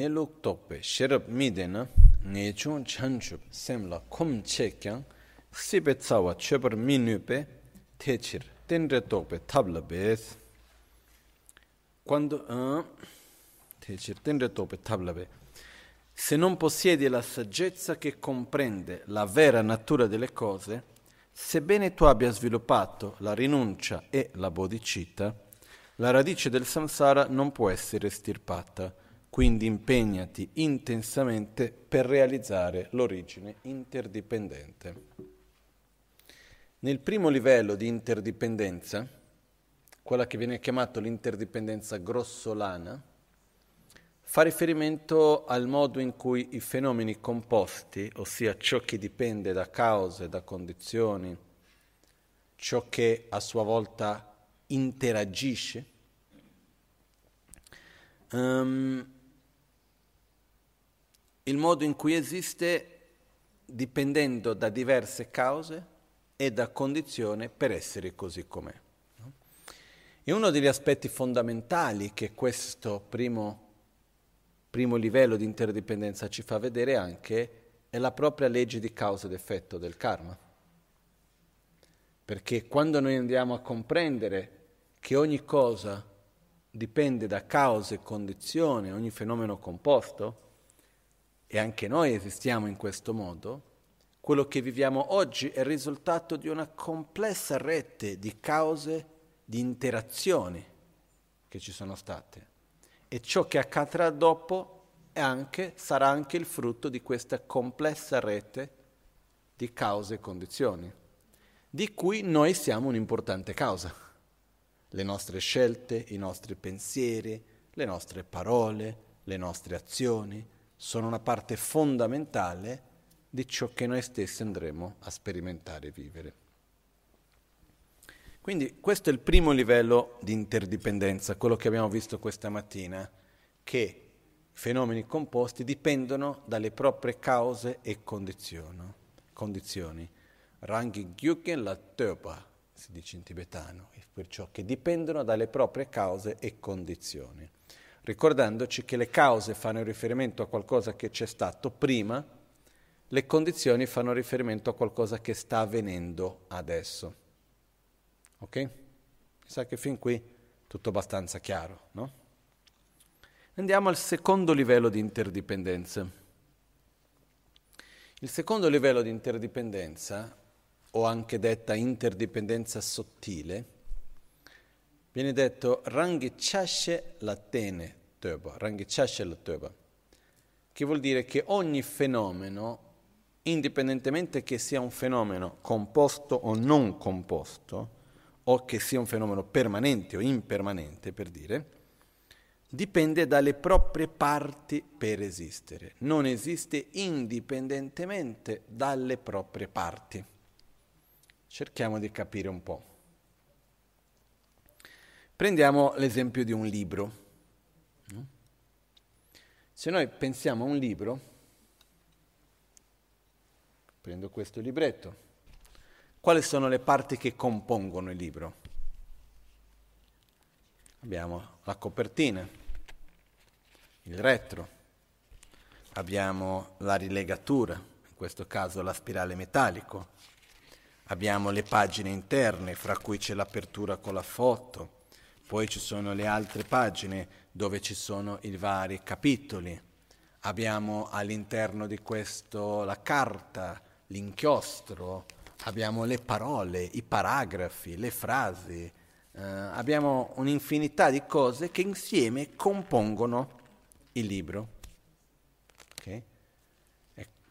ne luk tokpe sherab mide na nge chung chan chup sem la kum che kyang sibe tsawa chebar minu pe techir tenre tokpe tabla bes quando uh, techir tenre tokpe tabla be se non possiedi la saggezza che comprende la vera natura delle cose sebbene tu abbia sviluppato la rinuncia e la bodhicitta la radice del samsara non può essere estirpata quindi impegnati intensamente per realizzare l'origine interdipendente. Nel primo livello di interdipendenza, quella che viene chiamata l'interdipendenza grossolana, fa riferimento al modo in cui i fenomeni composti, ossia ciò che dipende da cause, da condizioni, ciò che a sua volta interagisce, um, il modo in cui esiste dipendendo da diverse cause e da condizioni per essere così com'è. E uno degli aspetti fondamentali che questo primo, primo livello di interdipendenza ci fa vedere anche è la propria legge di causa ed effetto del karma. Perché quando noi andiamo a comprendere che ogni cosa dipende da cause e condizioni, ogni fenomeno composto, e anche noi esistiamo in questo modo, quello che viviamo oggi è il risultato di una complessa rete di cause, di interazioni che ci sono state. E ciò che accadrà dopo anche, sarà anche il frutto di questa complessa rete di cause e condizioni, di cui noi siamo un'importante causa. Le nostre scelte, i nostri pensieri, le nostre parole, le nostre azioni, sono una parte fondamentale di ciò che noi stessi andremo a sperimentare e vivere. Quindi questo è il primo livello di interdipendenza, quello che abbiamo visto questa mattina, che fenomeni composti dipendono dalle proprie cause e condizioni. Rangi gyuken la töpa, si dice in tibetano, perciò che dipendono dalle proprie cause e condizioni ricordandoci che le cause fanno riferimento a qualcosa che c'è stato prima, le condizioni fanno riferimento a qualcosa che sta avvenendo adesso. Ok? Mi sa che fin qui tutto abbastanza chiaro, no? Andiamo al secondo livello di interdipendenza. Il secondo livello di interdipendenza, o anche detta interdipendenza sottile, viene detto Rangichashe Latene Töba, Rangichashe Töba, che vuol dire che ogni fenomeno, indipendentemente che sia un fenomeno composto o non composto, o che sia un fenomeno permanente o impermanente, per dire, dipende dalle proprie parti per esistere, non esiste indipendentemente dalle proprie parti. Cerchiamo di capire un po'. Prendiamo l'esempio di un libro. Se noi pensiamo a un libro, prendo questo libretto, quali sono le parti che compongono il libro? Abbiamo la copertina, il retro, abbiamo la rilegatura, in questo caso la spirale metallico, abbiamo le pagine interne, fra cui c'è l'apertura con la foto, poi ci sono le altre pagine dove ci sono i vari capitoli. Abbiamo all'interno di questo la carta, l'inchiostro, abbiamo le parole, i paragrafi, le frasi, eh, abbiamo un'infinità di cose che insieme compongono il libro. Okay?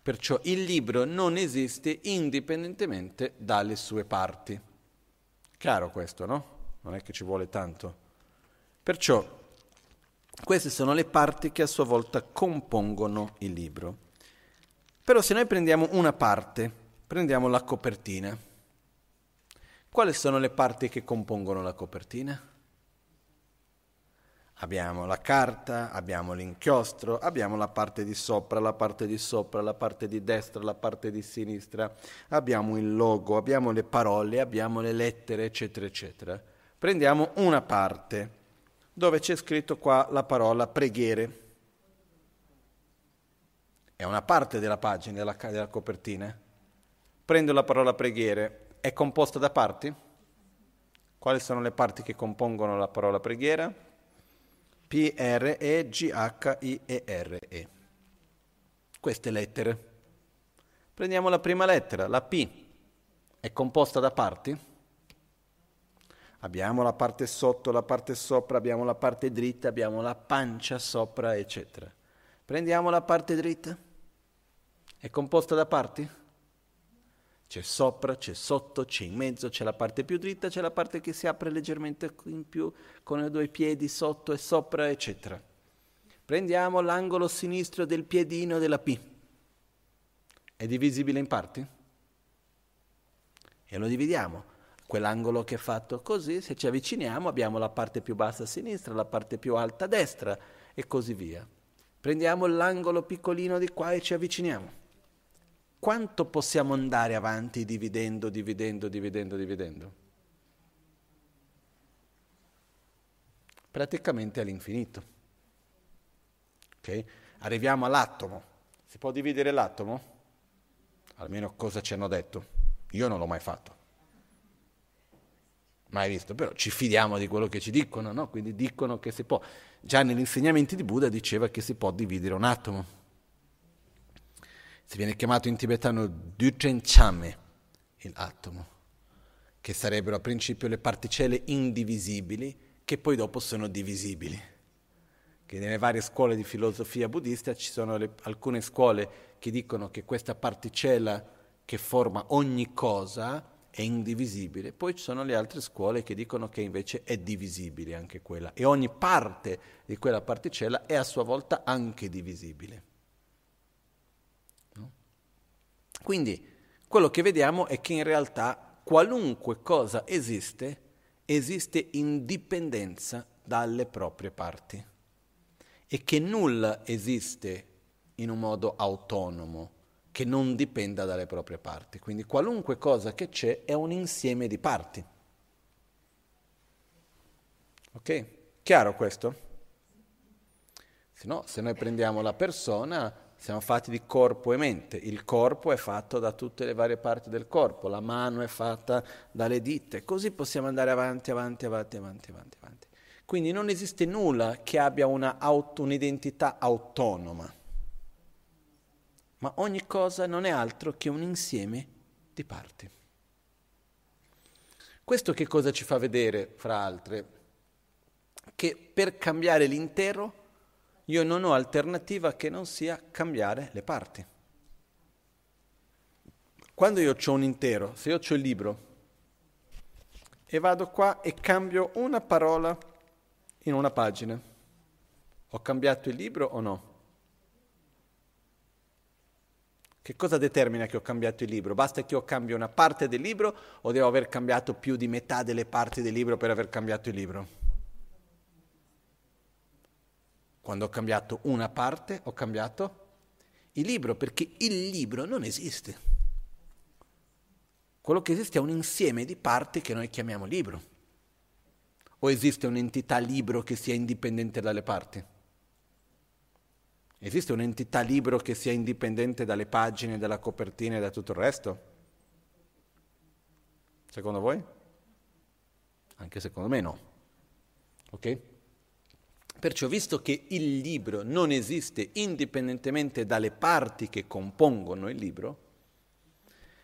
Perciò il libro non esiste indipendentemente dalle sue parti. Chiaro questo, no? non è che ci vuole tanto. Perciò queste sono le parti che a sua volta compongono il libro. Però se noi prendiamo una parte, prendiamo la copertina, quali sono le parti che compongono la copertina? Abbiamo la carta, abbiamo l'inchiostro, abbiamo la parte di sopra, la parte di sopra, la parte di destra, la parte di sinistra, abbiamo il logo, abbiamo le parole, abbiamo le lettere, eccetera, eccetera. Prendiamo una parte dove c'è scritto qua la parola preghiere. è una parte della pagina, della, della copertina. Prendo la parola preghiere, è composta da parti? Quali sono le parti che compongono la parola preghiera? P, R, E, G, H, I, E, R, E. Queste lettere. Prendiamo la prima lettera, la P. È composta da parti? Abbiamo la parte sotto, la parte sopra, abbiamo la parte dritta, abbiamo la pancia sopra, eccetera. Prendiamo la parte dritta. È composta da parti? C'è sopra, c'è sotto, c'è in mezzo, c'è la parte più dritta, c'è la parte che si apre leggermente in più con i due piedi sotto e sopra, eccetera. Prendiamo l'angolo sinistro del piedino della P. È divisibile in parti? E lo dividiamo. Quell'angolo che è fatto così, se ci avviciniamo abbiamo la parte più bassa a sinistra, la parte più alta a destra e così via. Prendiamo l'angolo piccolino di qua e ci avviciniamo quanto possiamo andare avanti dividendo, dividendo, dividendo, dividendo? Praticamente all'infinito. Okay? Arriviamo all'atomo. Si può dividere l'atomo? Almeno cosa ci hanno detto. Io non l'ho mai fatto. Mai visto, però ci fidiamo di quello che ci dicono, no? Quindi dicono che si può. Già negli insegnamenti di Buddha diceva che si può dividere un atomo si viene chiamato in tibetano Duchenchame, l'atomo, che sarebbero a principio le particelle indivisibili che poi dopo sono divisibili. Che nelle varie scuole di filosofia buddista ci sono le, alcune scuole che dicono che questa particella che forma ogni cosa è indivisibile, poi ci sono le altre scuole che dicono che invece è divisibile anche quella e ogni parte di quella particella è a sua volta anche divisibile. Quindi quello che vediamo è che in realtà qualunque cosa esiste, esiste in dipendenza dalle proprie parti e che nulla esiste in un modo autonomo, che non dipenda dalle proprie parti. Quindi qualunque cosa che c'è è un insieme di parti. Ok? Chiaro questo? Se no, se noi prendiamo la persona, siamo fatti di corpo e mente. Il corpo è fatto da tutte le varie parti del corpo, la mano è fatta dalle dita, così possiamo andare avanti, avanti, avanti, avanti, avanti. avanti. Quindi non esiste nulla che abbia auto, un'identità autonoma, ma ogni cosa non è altro che un insieme di parti. Questo che cosa ci fa vedere, fra altre? Che per cambiare l'intero io non ho alternativa che non sia cambiare le parti. Quando io ho un intero, se io ho il libro e vado qua e cambio una parola in una pagina, ho cambiato il libro o no? Che cosa determina che ho cambiato il libro? Basta che io cambio una parte del libro o devo aver cambiato più di metà delle parti del libro per aver cambiato il libro? Quando ho cambiato una parte, ho cambiato il libro, perché il libro non esiste. Quello che esiste è un insieme di parti che noi chiamiamo libro. O esiste un'entità libro che sia indipendente dalle parti? Esiste un'entità libro che sia indipendente dalle pagine, dalla copertina e da tutto il resto? Secondo voi? Anche secondo me no. Ok? Perciò, visto che il libro non esiste indipendentemente dalle parti che compongono il libro,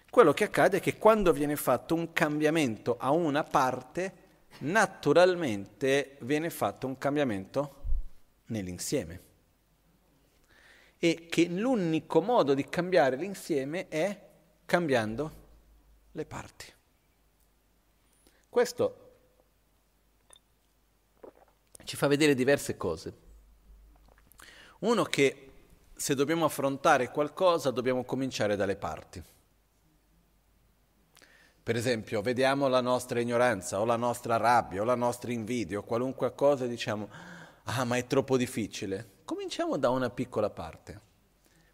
quello che accade è che quando viene fatto un cambiamento a una parte, naturalmente viene fatto un cambiamento nell'insieme. E che l'unico modo di cambiare l'insieme è cambiando le parti. Questo ci fa vedere diverse cose. Uno che se dobbiamo affrontare qualcosa dobbiamo cominciare dalle parti. Per esempio, vediamo la nostra ignoranza o la nostra rabbia o la nostra invidia o qualunque cosa e diciamo, ah ma è troppo difficile. Cominciamo da una piccola parte.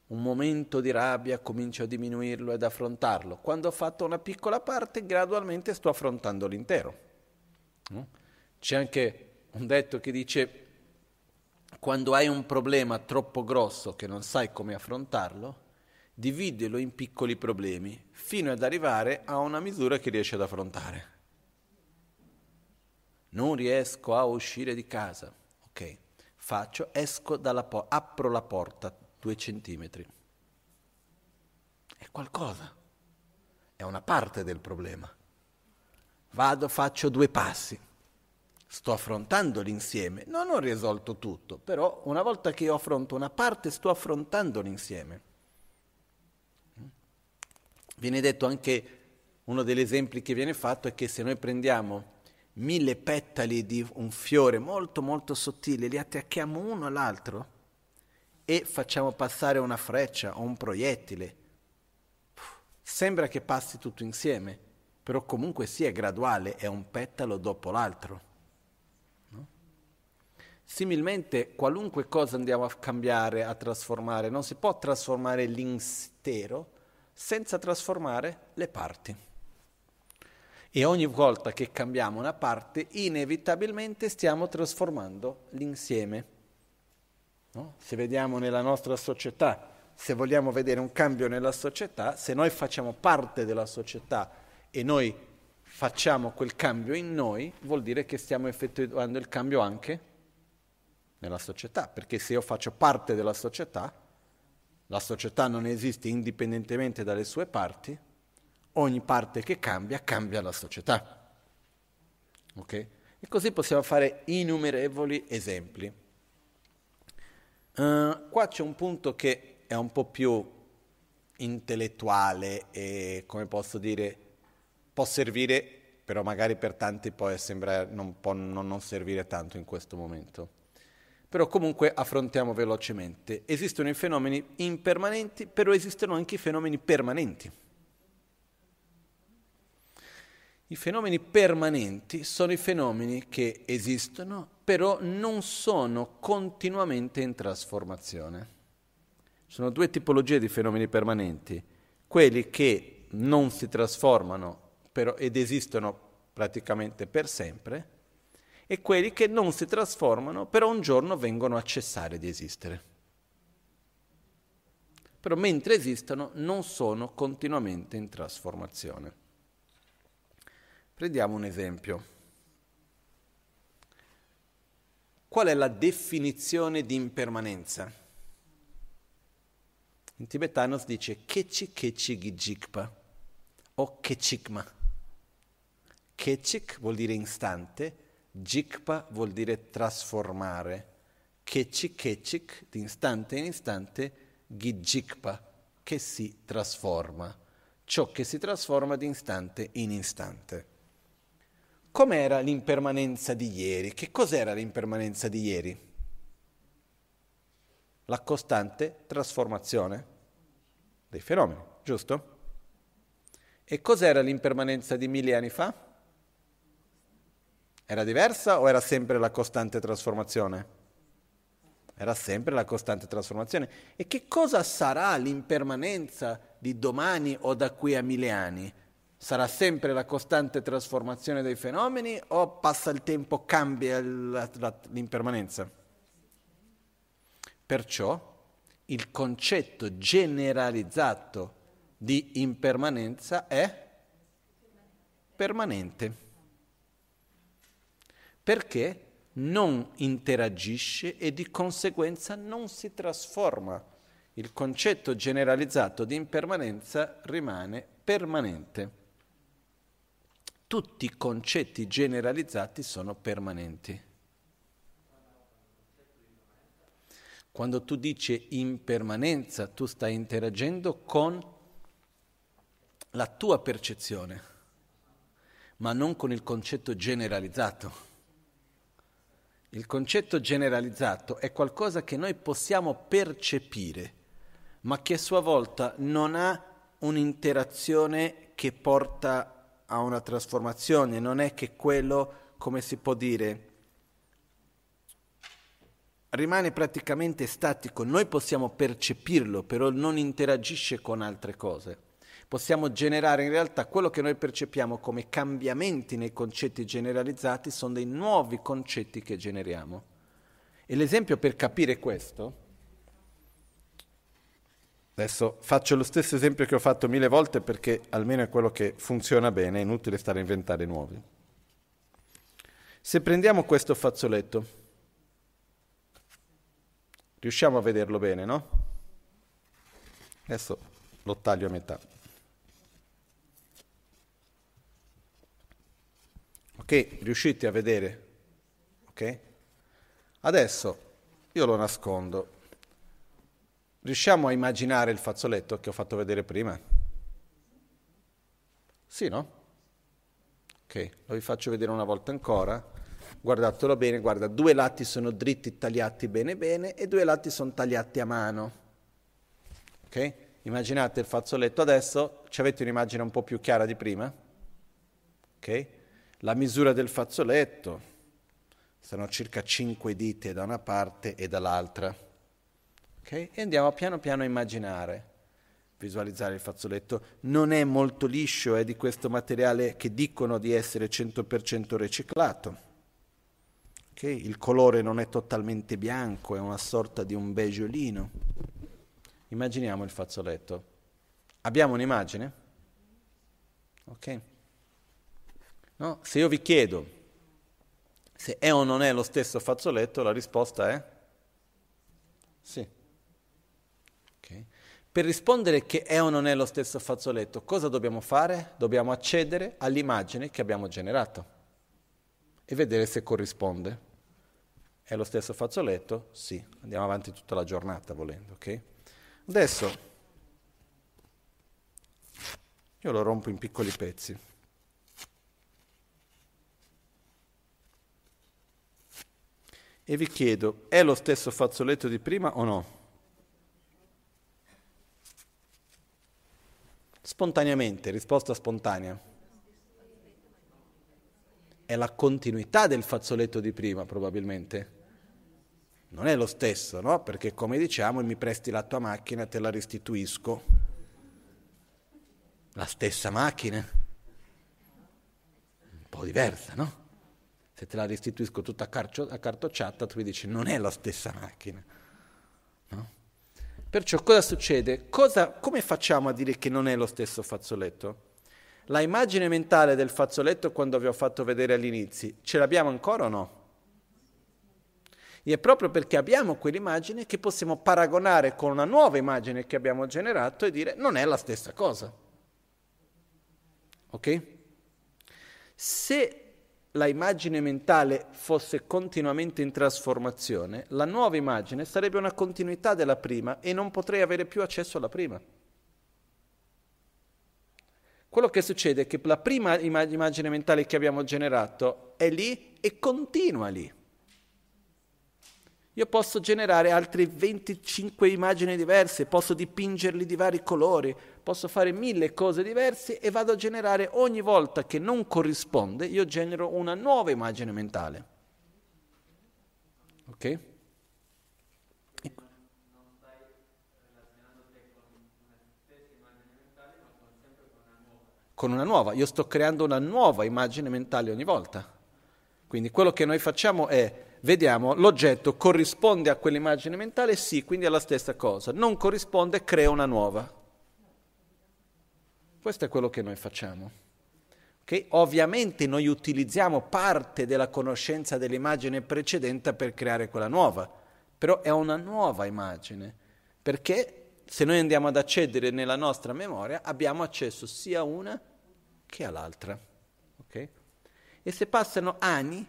Un momento di rabbia comincio a diminuirlo ed affrontarlo. Quando ho fatto una piccola parte, gradualmente sto affrontando l'intero. C'è anche un detto che dice quando hai un problema troppo grosso che non sai come affrontarlo, dividilo in piccoli problemi fino ad arrivare a una misura che riesci ad affrontare. Non riesco a uscire di casa. Ok, faccio, esco dalla porta, apro la porta due centimetri. È qualcosa, è una parte del problema. Vado, faccio due passi. Sto affrontando l'insieme. Non ho risolto tutto, però una volta che io affronto una parte, sto affrontando l'insieme. Viene detto anche, uno degli esempi che viene fatto è che se noi prendiamo mille petali di un fiore molto molto sottile, li attacchiamo uno all'altro e facciamo passare una freccia o un proiettile, sembra che passi tutto insieme, però comunque sia sì, graduale, è un petalo dopo l'altro. No? Similmente, qualunque cosa andiamo a cambiare, a trasformare, non si può trasformare l'intero, senza trasformare le parti. E ogni volta che cambiamo una parte, inevitabilmente stiamo trasformando l'insieme. No? Se vediamo nella nostra società, se vogliamo vedere un cambio nella società, se noi facciamo parte della società e noi facciamo quel cambio in noi, vuol dire che stiamo effettuando il cambio anche nella società, perché se io faccio parte della società, la società non esiste indipendentemente dalle sue parti, ogni parte che cambia cambia la società. Ok? E così possiamo fare innumerevoli esempi. Uh, qua c'è un punto che è un po' più intellettuale e, come posso dire, può servire, però magari per tanti poi sembra non, può non, non servire tanto in questo momento però comunque affrontiamo velocemente. Esistono i fenomeni impermanenti, però esistono anche i fenomeni permanenti. I fenomeni permanenti sono i fenomeni che esistono, però non sono continuamente in trasformazione. Sono due tipologie di fenomeni permanenti, quelli che non si trasformano però, ed esistono praticamente per sempre, e quelli che non si trasformano, però un giorno vengono a cessare di esistere. Però mentre esistono non sono continuamente in trasformazione. Prendiamo un esempio. Qual è la definizione di impermanenza? In tibetano si dice kechi kechi gijikpa o kechikma. Kechik vuol dire istante, Jikpa vuol dire trasformare. Kechik kechik, di istante in istante, Gijikpa, che si trasforma. Ciò che si trasforma di istante in istante. Com'era l'impermanenza di ieri? Che cos'era l'impermanenza di ieri? La costante trasformazione dei fenomeni, giusto? E cos'era l'impermanenza di mille anni fa? Era diversa o era sempre la costante trasformazione? Era sempre la costante trasformazione. E che cosa sarà l'impermanenza di domani o da qui a mille anni? Sarà sempre la costante trasformazione dei fenomeni o passa il tempo, cambia l'impermanenza? Perciò il concetto generalizzato di impermanenza è permanente perché non interagisce e di conseguenza non si trasforma. Il concetto generalizzato di impermanenza rimane permanente. Tutti i concetti generalizzati sono permanenti. Quando tu dici impermanenza, tu stai interagendo con la tua percezione, ma non con il concetto generalizzato. Il concetto generalizzato è qualcosa che noi possiamo percepire, ma che a sua volta non ha un'interazione che porta a una trasformazione, non è che quello, come si può dire, rimane praticamente statico, noi possiamo percepirlo, però non interagisce con altre cose possiamo generare in realtà quello che noi percepiamo come cambiamenti nei concetti generalizzati sono dei nuovi concetti che generiamo. E l'esempio per capire questo, adesso faccio lo stesso esempio che ho fatto mille volte perché almeno è quello che funziona bene, è inutile stare a inventare nuovi. Se prendiamo questo fazzoletto, riusciamo a vederlo bene, no? Adesso lo taglio a metà. Ok? Riuscite a vedere? Ok? Adesso io lo nascondo. Riusciamo a immaginare il fazzoletto che ho fatto vedere prima? Sì, no? Ok, lo vi faccio vedere una volta ancora. Guardatelo bene, guarda, due lati sono dritti tagliati bene bene e due lati sono tagliati a mano. Ok? Immaginate il fazzoletto adesso, ci avete un'immagine un po' più chiara di prima? Ok? La misura del fazzoletto, sono circa 5 dita da una parte e dall'altra. Okay? E andiamo piano piano a immaginare, visualizzare il fazzoletto. Non è molto liscio, è di questo materiale che dicono di essere 100% riciclato. Okay? Il colore non è totalmente bianco, è una sorta di un beggiolino. Immaginiamo il fazzoletto. Abbiamo un'immagine? Ok? No? Se io vi chiedo se è o non è lo stesso fazzoletto, la risposta è sì. Per rispondere che è o non è lo stesso fazzoletto, cosa dobbiamo fare? Dobbiamo accedere all'immagine che abbiamo generato e vedere se corrisponde. È lo stesso fazzoletto? Sì. Andiamo avanti tutta la giornata volendo, ok? Adesso io lo rompo in piccoli pezzi. E vi chiedo, è lo stesso fazzoletto di prima o no? Spontaneamente, risposta spontanea. È la continuità del fazzoletto di prima, probabilmente. Non è lo stesso, no? Perché come diciamo, mi presti la tua macchina, te la restituisco. La stessa macchina. Un po' diversa, no? se te la restituisco tutta accartocciata, tu mi dici non è la stessa macchina. Perciò cosa succede? Cosa, come facciamo a dire che non è lo stesso fazzoletto? La immagine mentale del fazzoletto quando vi ho fatto vedere all'inizio, ce l'abbiamo ancora o no? E è proprio perché abbiamo quell'immagine che possiamo paragonare con una nuova immagine che abbiamo generato e dire non è la stessa cosa. Ok? Se la immagine mentale fosse continuamente in trasformazione, la nuova immagine sarebbe una continuità della prima e non potrei avere più accesso alla prima. Quello che succede è che la prima immagine mentale che abbiamo generato è lì e continua lì. Io posso generare altre 25 immagini diverse, posso dipingerli di vari colori, posso fare mille cose diverse e vado a generare ogni volta che non corrisponde, io genero una nuova immagine mentale. Ok? Con una nuova, io sto creando una nuova immagine mentale ogni volta. Quindi quello che noi facciamo è vediamo l'oggetto corrisponde a quell'immagine mentale? Sì, quindi è la stessa cosa. Non corrisponde, crea una nuova. Questo è quello che noi facciamo. Okay? Ovviamente noi utilizziamo parte della conoscenza dell'immagine precedente per creare quella nuova, però è una nuova immagine, perché se noi andiamo ad accedere nella nostra memoria abbiamo accesso sia a una che all'altra. Okay? E se passano anni,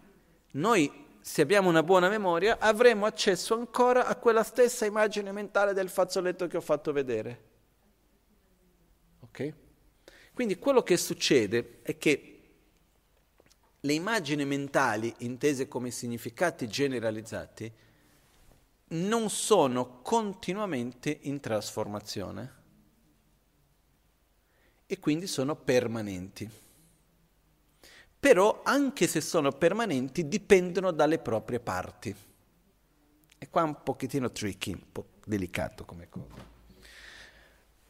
noi se abbiamo una buona memoria, avremo accesso ancora a quella stessa immagine mentale del fazzoletto che ho fatto vedere. Ok? Quindi quello che succede è che le immagini mentali, intese come significati generalizzati, non sono continuamente in trasformazione e quindi sono permanenti però anche se sono permanenti dipendono dalle proprie parti. E qua è un pochettino tricky, un po' delicato come cosa.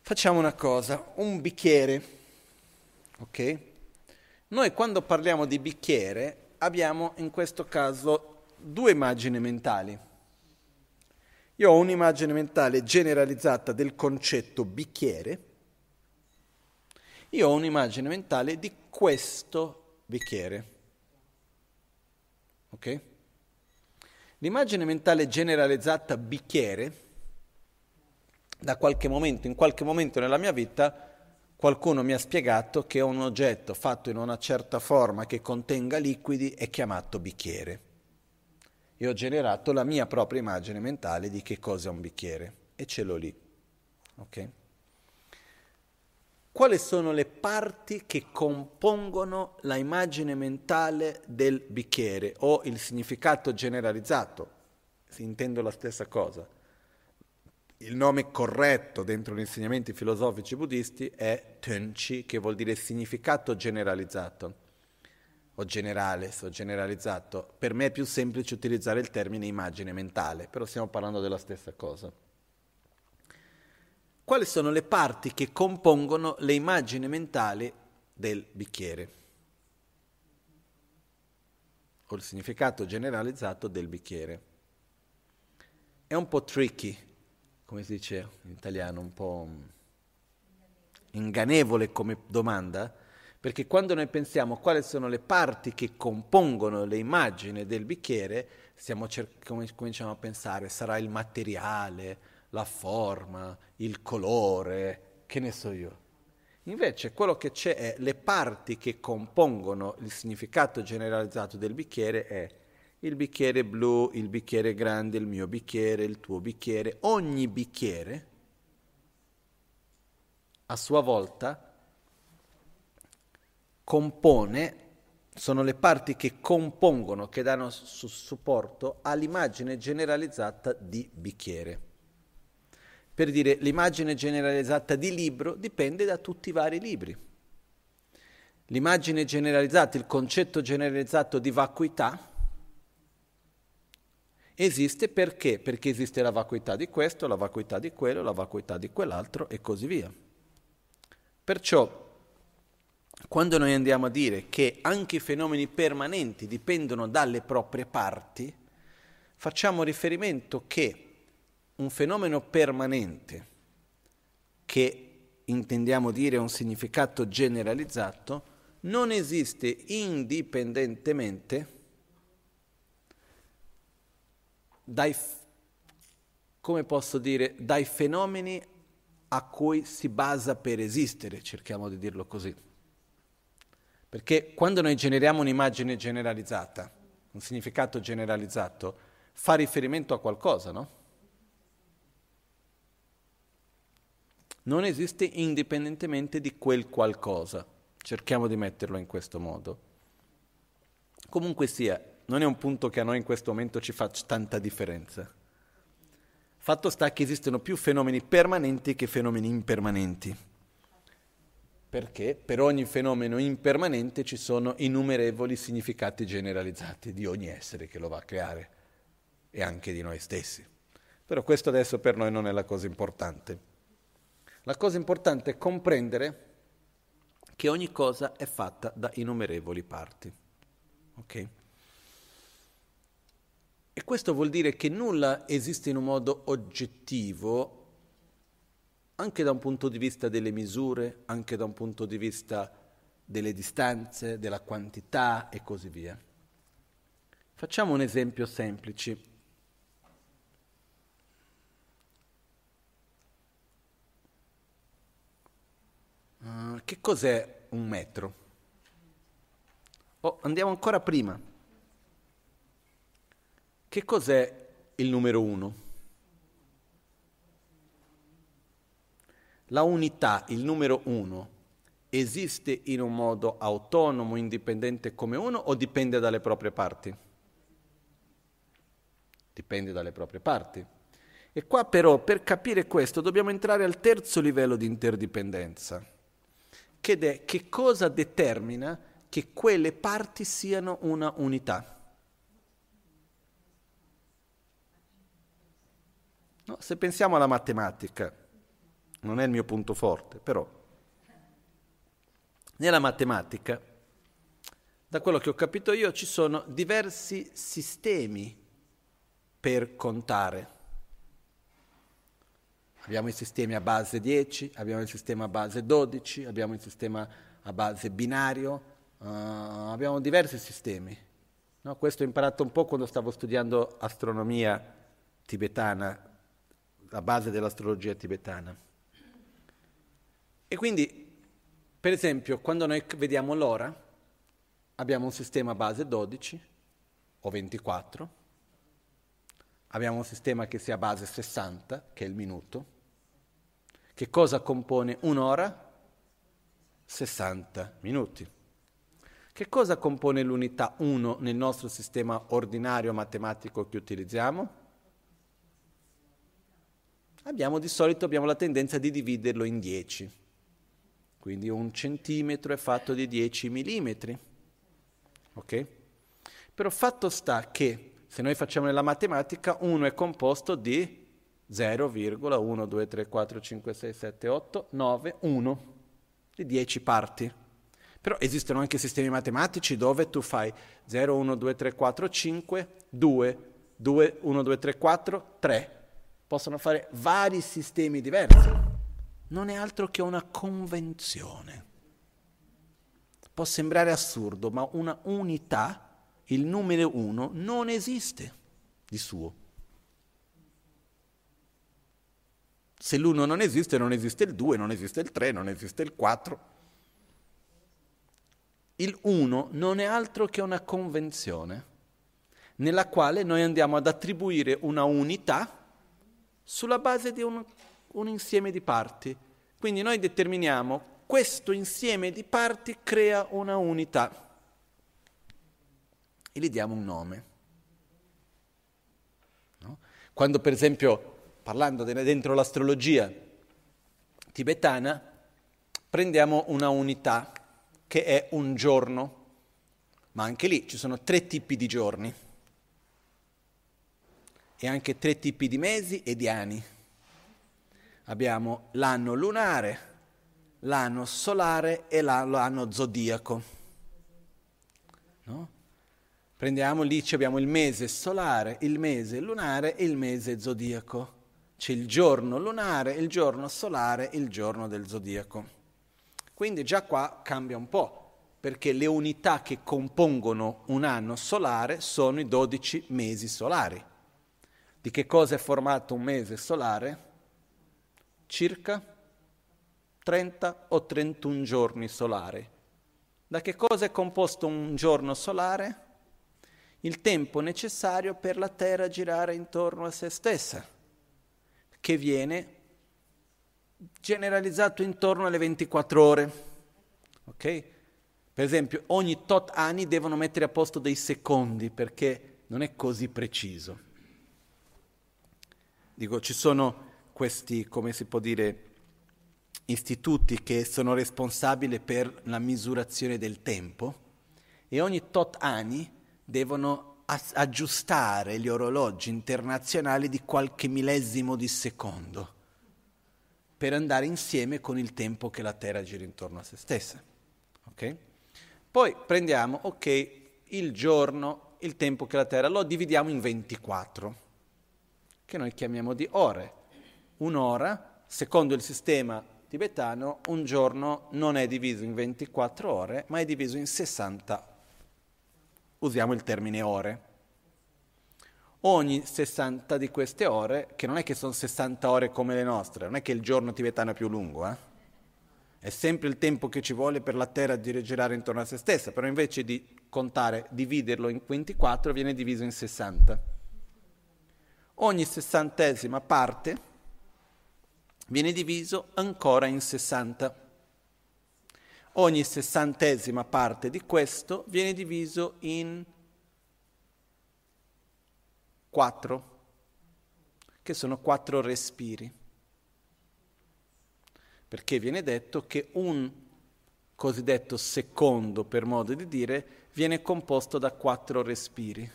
Facciamo una cosa, un bicchiere, ok? Noi quando parliamo di bicchiere abbiamo in questo caso due immagini mentali. Io ho un'immagine mentale generalizzata del concetto bicchiere, io ho un'immagine mentale di questo bicchiere. Ok? L'immagine mentale generalizzata bicchiere, da qualche momento, in qualche momento nella mia vita, qualcuno mi ha spiegato che un oggetto fatto in una certa forma che contenga liquidi è chiamato bicchiere. E ho generato la mia propria immagine mentale di che cosa è un bicchiere e ce l'ho lì. Ok? Quali sono le parti che compongono la immagine mentale del bicchiere o il significato generalizzato? Si intende la stessa cosa. Il nome corretto dentro gli insegnamenti filosofici buddisti è Tenchi, che vuol dire significato generalizzato o generale, o generalizzato. Per me è più semplice utilizzare il termine immagine mentale, però stiamo parlando della stessa cosa quali sono le parti che compongono le immagini mentali del bicchiere o il significato generalizzato del bicchiere. È un po' tricky, come si dice in italiano, un po' ingannevole come domanda, perché quando noi pensiamo quali sono le parti che compongono le immagini del bicchiere, cer- cominciamo a pensare sarà il materiale, la forma, il colore, che ne so io. Invece quello che c'è è le parti che compongono il significato generalizzato del bicchiere è il bicchiere blu, il bicchiere grande, il mio bicchiere, il tuo bicchiere. Ogni bicchiere a sua volta compone, sono le parti che compongono, che danno su- supporto all'immagine generalizzata di bicchiere. Per dire l'immagine generalizzata di libro dipende da tutti i vari libri. L'immagine generalizzata, il concetto generalizzato di vacuità esiste perché? Perché esiste la vacuità di questo, la vacuità di quello, la vacuità di quell'altro e così via. Perciò, quando noi andiamo a dire che anche i fenomeni permanenti dipendono dalle proprie parti, facciamo riferimento che un fenomeno permanente che intendiamo dire un significato generalizzato non esiste indipendentemente dai, come posso dire, dai fenomeni a cui si basa per esistere, cerchiamo di dirlo così. Perché quando noi generiamo un'immagine generalizzata, un significato generalizzato, fa riferimento a qualcosa, no? non esiste indipendentemente di quel qualcosa. Cerchiamo di metterlo in questo modo. Comunque sia, non è un punto che a noi in questo momento ci faccia tanta differenza. Fatto sta che esistono più fenomeni permanenti che fenomeni impermanenti. Perché per ogni fenomeno impermanente ci sono innumerevoli significati generalizzati di ogni essere che lo va a creare e anche di noi stessi. Però questo adesso per noi non è la cosa importante. La cosa importante è comprendere che ogni cosa è fatta da innumerevoli parti. Ok? E questo vuol dire che nulla esiste in un modo oggettivo, anche da un punto di vista delle misure, anche da un punto di vista delle distanze, della quantità e così via. Facciamo un esempio semplice. Uh, che cos'è un metro? Oh, andiamo ancora prima. Che cos'è il numero uno? La unità, il numero uno, esiste in un modo autonomo, indipendente come uno o dipende dalle proprie parti? Dipende dalle proprie parti. E qua però per capire questo dobbiamo entrare al terzo livello di interdipendenza che è che cosa determina che quelle parti siano una unità. No, se pensiamo alla matematica, non è il mio punto forte, però nella matematica, da quello che ho capito io, ci sono diversi sistemi per contare. Abbiamo i sistemi a base 10, abbiamo il sistema a base 12, abbiamo il sistema a base binario, uh, abbiamo diversi sistemi. No? Questo ho imparato un po' quando stavo studiando astronomia tibetana, la base dell'astrologia tibetana. E quindi, per esempio, quando noi vediamo l'ora, abbiamo un sistema base 12 o 24, abbiamo un sistema che sia base 60, che è il minuto. Che cosa compone un'ora? 60 minuti. Che cosa compone l'unità 1 nel nostro sistema ordinario matematico che utilizziamo? Abbiamo di solito abbiamo la tendenza di dividerlo in 10. Quindi un centimetro è fatto di 10 millimetri. Ok? Però fatto sta che se noi facciamo nella matematica 1 è composto di 0,1, 2, 3, 4, 5, 6, 7, 8, 9, 1, di 10 parti. Però esistono anche sistemi matematici dove tu fai 0, 1, 2, 3, 4, 5, 2, 2, 1, 2, 3, 4, 3. Possono fare vari sistemi diversi. Non è altro che una convenzione. Può sembrare assurdo, ma una unità, il numero 1, non esiste di suo. Se l'1 non esiste, non esiste il 2, non esiste il 3, non esiste il 4. Il 1 non è altro che una convenzione nella quale noi andiamo ad attribuire una unità sulla base di un, un insieme di parti. Quindi noi determiniamo questo insieme di parti crea una unità e gli diamo un nome. No? Quando per esempio, parlando dentro l'astrologia tibetana, prendiamo una unità che è un giorno, ma anche lì ci sono tre tipi di giorni e anche tre tipi di mesi e di anni. Abbiamo l'anno lunare, l'anno solare e l'anno zodiaco. No? Prendiamo lì, abbiamo il mese solare, il mese lunare e il mese zodiaco. C'è il giorno lunare, il giorno solare, il giorno del zodiaco. Quindi già qua cambia un po', perché le unità che compongono un anno solare sono i 12 mesi solari. Di che cosa è formato un mese solare? Circa 30 o 31 giorni solari. Da che cosa è composto un giorno solare? Il tempo necessario per la Terra girare intorno a se stessa, che viene generalizzato intorno alle 24 ore. Ok? Per esempio, ogni tot anni devono mettere a posto dei secondi perché non è così preciso. Dico, ci sono questi, come si può dire, istituti che sono responsabili per la misurazione del tempo e ogni tot anni devono aggiustare gli orologi internazionali di qualche millesimo di secondo per andare insieme con il tempo che la Terra gira intorno a se stessa. Okay? Poi prendiamo, ok, il giorno, il tempo che la Terra, lo dividiamo in 24, che noi chiamiamo di ore. Un'ora, secondo il sistema tibetano, un giorno non è diviso in 24 ore, ma è diviso in 60. Usiamo il termine ore ogni 60 di queste ore, che non è che sono 60 ore come le nostre, non è che il giorno tibetano è più lungo, eh? è sempre il tempo che ci vuole per la Terra di girare intorno a se stessa, però invece di contare, dividerlo in 24, viene diviso in 60. Ogni sessantesima parte viene diviso ancora in 60. Ogni sessantesima parte di questo viene diviso in 4, che sono quattro respiri. Perché viene detto che un cosiddetto secondo, per modo di dire, viene composto da quattro respiri.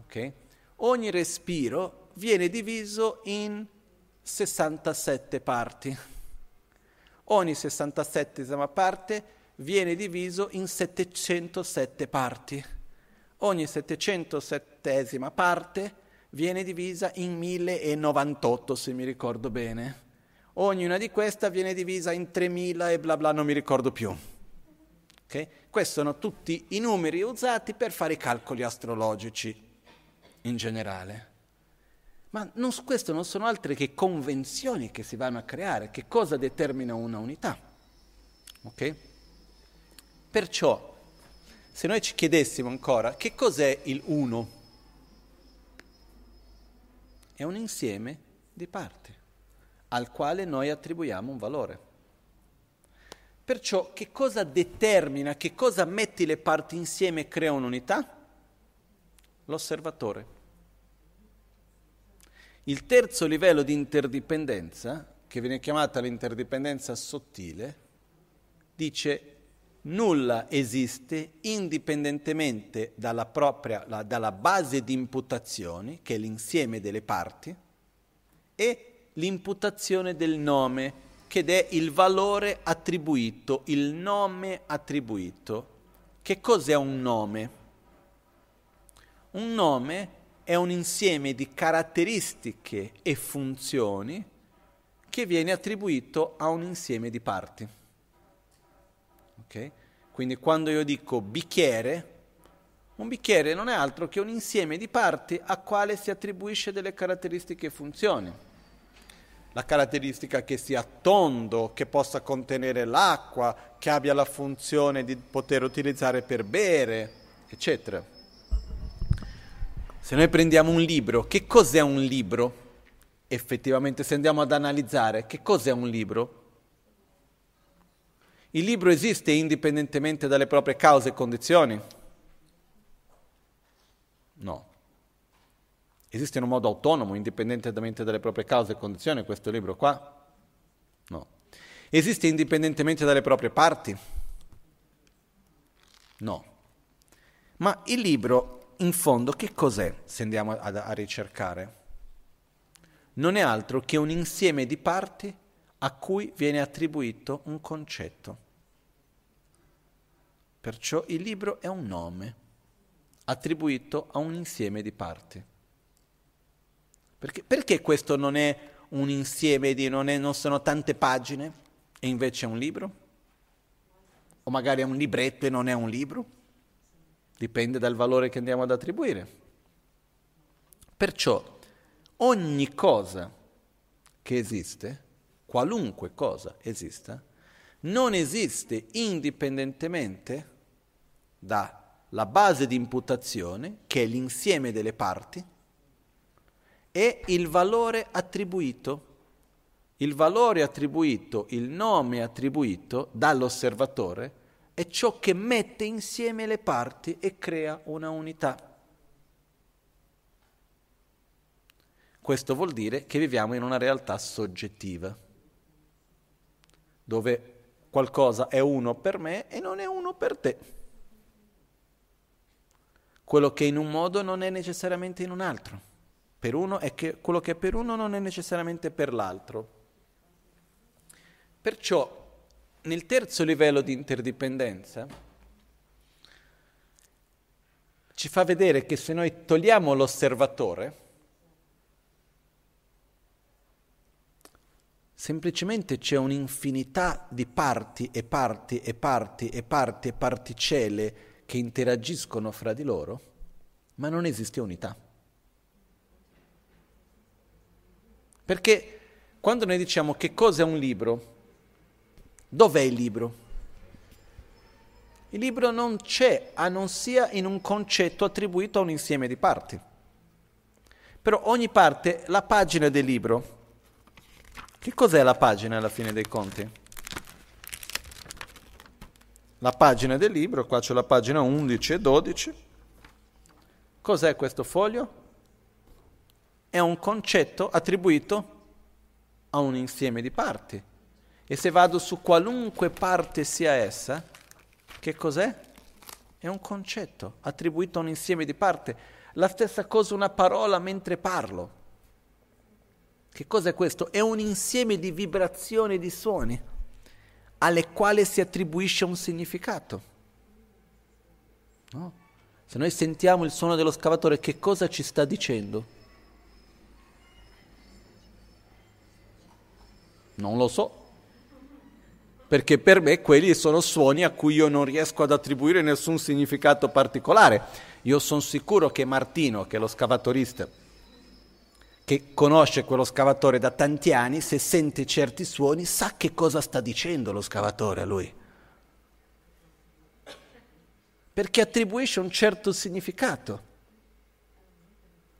Okay? Ogni respiro viene diviso in 67 parti. Ogni 67 parte viene diviso in 707 parti ogni 707 parte viene divisa in 1098 se mi ricordo bene. Ognuna di queste viene divisa in 3000 e bla bla, non mi ricordo più. Okay? Questi sono tutti i numeri usati per fare i calcoli astrologici in generale. Ma non, queste non sono altre che convenzioni che si vanno a creare, che cosa determina una unità. Okay? Perciò, se noi ci chiedessimo ancora che cos'è il uno, è un insieme di parti al quale noi attribuiamo un valore. Perciò che cosa determina, che cosa metti le parti insieme e crea un'unità? L'osservatore. Il terzo livello di interdipendenza, che viene chiamata l'interdipendenza sottile, dice nulla esiste indipendentemente dalla, propria, la, dalla base di imputazioni, che è l'insieme delle parti, e l'imputazione del nome, che è il valore attribuito, il nome attribuito. Che cos'è un nome? Un nome è un insieme di caratteristiche e funzioni che viene attribuito a un insieme di parti. Okay? Quindi quando io dico bicchiere, un bicchiere non è altro che un insieme di parti a quale si attribuisce delle caratteristiche e funzioni. La caratteristica che sia tondo, che possa contenere l'acqua, che abbia la funzione di poter utilizzare per bere, eccetera. Se noi prendiamo un libro, che cos'è un libro? Effettivamente, se andiamo ad analizzare, che cos'è un libro? Il libro esiste indipendentemente dalle proprie cause e condizioni? No. Esiste in un modo autonomo, indipendentemente dalle proprie cause e condizioni, questo libro qua? No. Esiste indipendentemente dalle proprie parti? No. Ma il libro, in fondo, che cos'è, se andiamo a, a ricercare? Non è altro che un insieme di parti a cui viene attribuito un concetto. Perciò il libro è un nome attribuito a un insieme di parti. Perché, perché questo non è un insieme di, non, è, non sono tante pagine e invece è un libro? O magari è un libretto e non è un libro? Dipende dal valore che andiamo ad attribuire. Perciò ogni cosa che esiste, qualunque cosa esista, non esiste indipendentemente dalla base di imputazione, che è l'insieme delle parti, e il valore attribuito. Il valore attribuito, il nome attribuito dall'osservatore è ciò che mette insieme le parti e crea una unità. Questo vuol dire che viviamo in una realtà soggettiva, dove qualcosa è uno per me e non è uno per te. Quello che è in un modo non è necessariamente in un altro. Per uno è che quello che è per uno non è necessariamente per l'altro. Perciò nel terzo livello di interdipendenza ci fa vedere che se noi togliamo l'osservatore, semplicemente c'è un'infinità di parti e parti e parti e parti e particelle che interagiscono fra di loro, ma non esiste unità. Perché quando noi diciamo che cosa è un libro, dov'è il libro? Il libro non c'è, a non sia in un concetto attribuito a un insieme di parti. Però ogni parte, la pagina del libro, che cos'è la pagina alla fine dei conti? La pagina del libro, qua c'è la pagina 11 e 12. Cos'è questo foglio? È un concetto attribuito a un insieme di parti. E se vado su qualunque parte sia essa, che cos'è? È un concetto attribuito a un insieme di parti. La stessa cosa una parola mentre parlo. Che cos'è questo? È un insieme di vibrazioni e di suoni alle quali si attribuisce un significato. No? Se noi sentiamo il suono dello scavatore, che cosa ci sta dicendo? Non lo so, perché per me quelli sono suoni a cui io non riesco ad attribuire nessun significato particolare. Io sono sicuro che Martino, che è lo scavatorista, che conosce quello scavatore da tanti anni, se sente certi suoni sa che cosa sta dicendo lo scavatore a lui. Perché attribuisce un certo significato.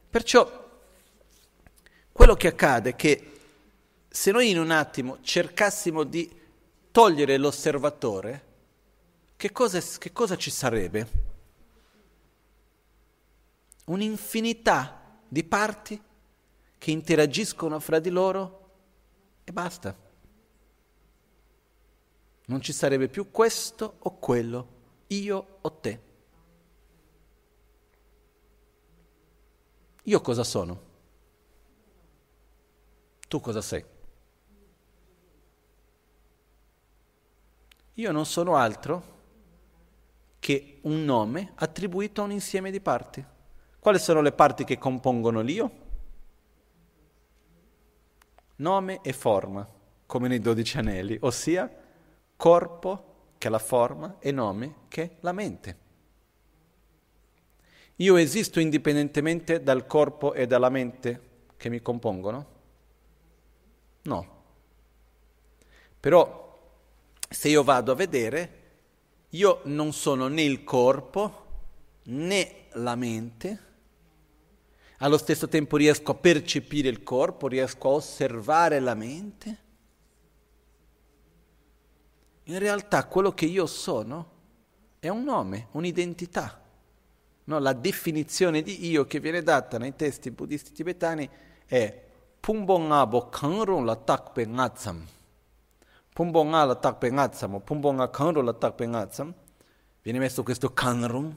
Perciò quello che accade è che se noi in un attimo cercassimo di togliere l'osservatore, che cosa, che cosa ci sarebbe? Un'infinità di parti che interagiscono fra di loro e basta. Non ci sarebbe più questo o quello, io o te. Io cosa sono? Tu cosa sei? Io non sono altro che un nome attribuito a un insieme di parti. Quali sono le parti che compongono l'io? Nome e forma, come nei dodici anelli, ossia corpo che è la forma e nome che è la mente. Io esisto indipendentemente dal corpo e dalla mente che mi compongono? No. Però se io vado a vedere, io non sono né il corpo né la mente, allo stesso tempo riesco a percepire il corpo, riesco a osservare la mente. In realtà quello che io sono è un nome, un'identità. No, la definizione di io che viene data nei testi buddisti tibetani è Pumbongabo Kanrung la takpe ngatsam. Pumbonga la takpe ngatsam o Pumbonga Kanrung la takpe ngatsam. Viene messo questo Kanrung,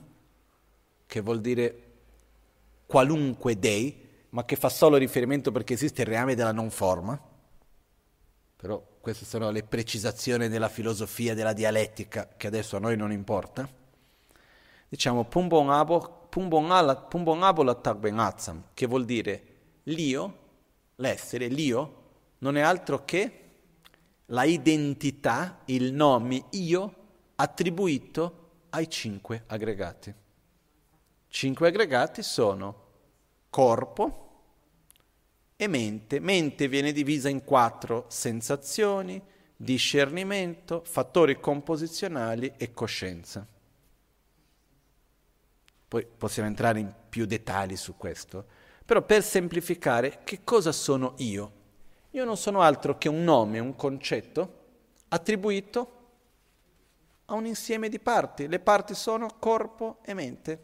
che vuol dire qualunque dei, ma che fa solo riferimento perché esiste il reame della non forma. Però queste sono le precisazioni della filosofia della dialettica, che adesso a noi non importa. Diciamo Pumbongabo, Pumbongabo la takpe ngatsam, che vuol dire l'io l'essere, l'io, non è altro che la identità, il nome io attribuito ai cinque aggregati. Cinque aggregati sono corpo e mente. Mente viene divisa in quattro sensazioni, discernimento, fattori composizionali e coscienza. Poi possiamo entrare in più dettagli su questo. Però per semplificare, che cosa sono io? Io non sono altro che un nome, un concetto attribuito a un insieme di parti. Le parti sono corpo e mente.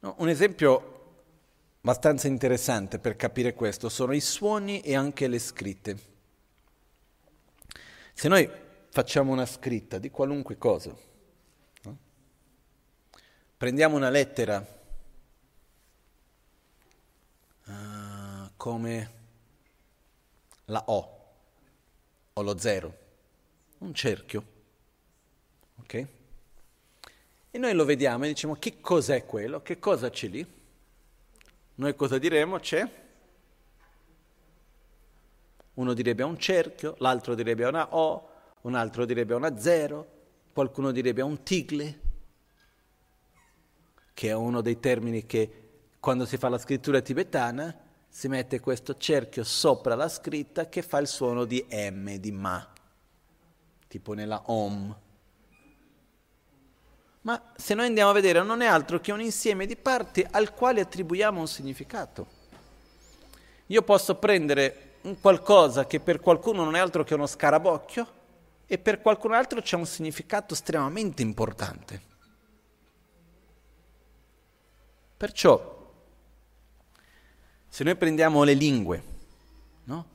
No, un esempio abbastanza interessante per capire questo sono i suoni e anche le scritte. Se noi facciamo una scritta di qualunque cosa, no? prendiamo una lettera come la O o lo zero, un cerchio. Ok? E noi lo vediamo e diciamo che cos'è quello, che cosa c'è lì. Noi cosa diremo? C'è? Uno direbbe un cerchio, l'altro direbbe una O, un altro direbbe una zero, qualcuno direbbe un tigle, che è uno dei termini che quando si fa la scrittura tibetana si mette questo cerchio sopra la scritta che fa il suono di M, di ma, tipo nella Om. Ma se noi andiamo a vedere non è altro che un insieme di parti al quale attribuiamo un significato. Io posso prendere un qualcosa che per qualcuno non è altro che uno scarabocchio e per qualcun altro c'è un significato estremamente importante. Perciò se noi prendiamo le lingue, no?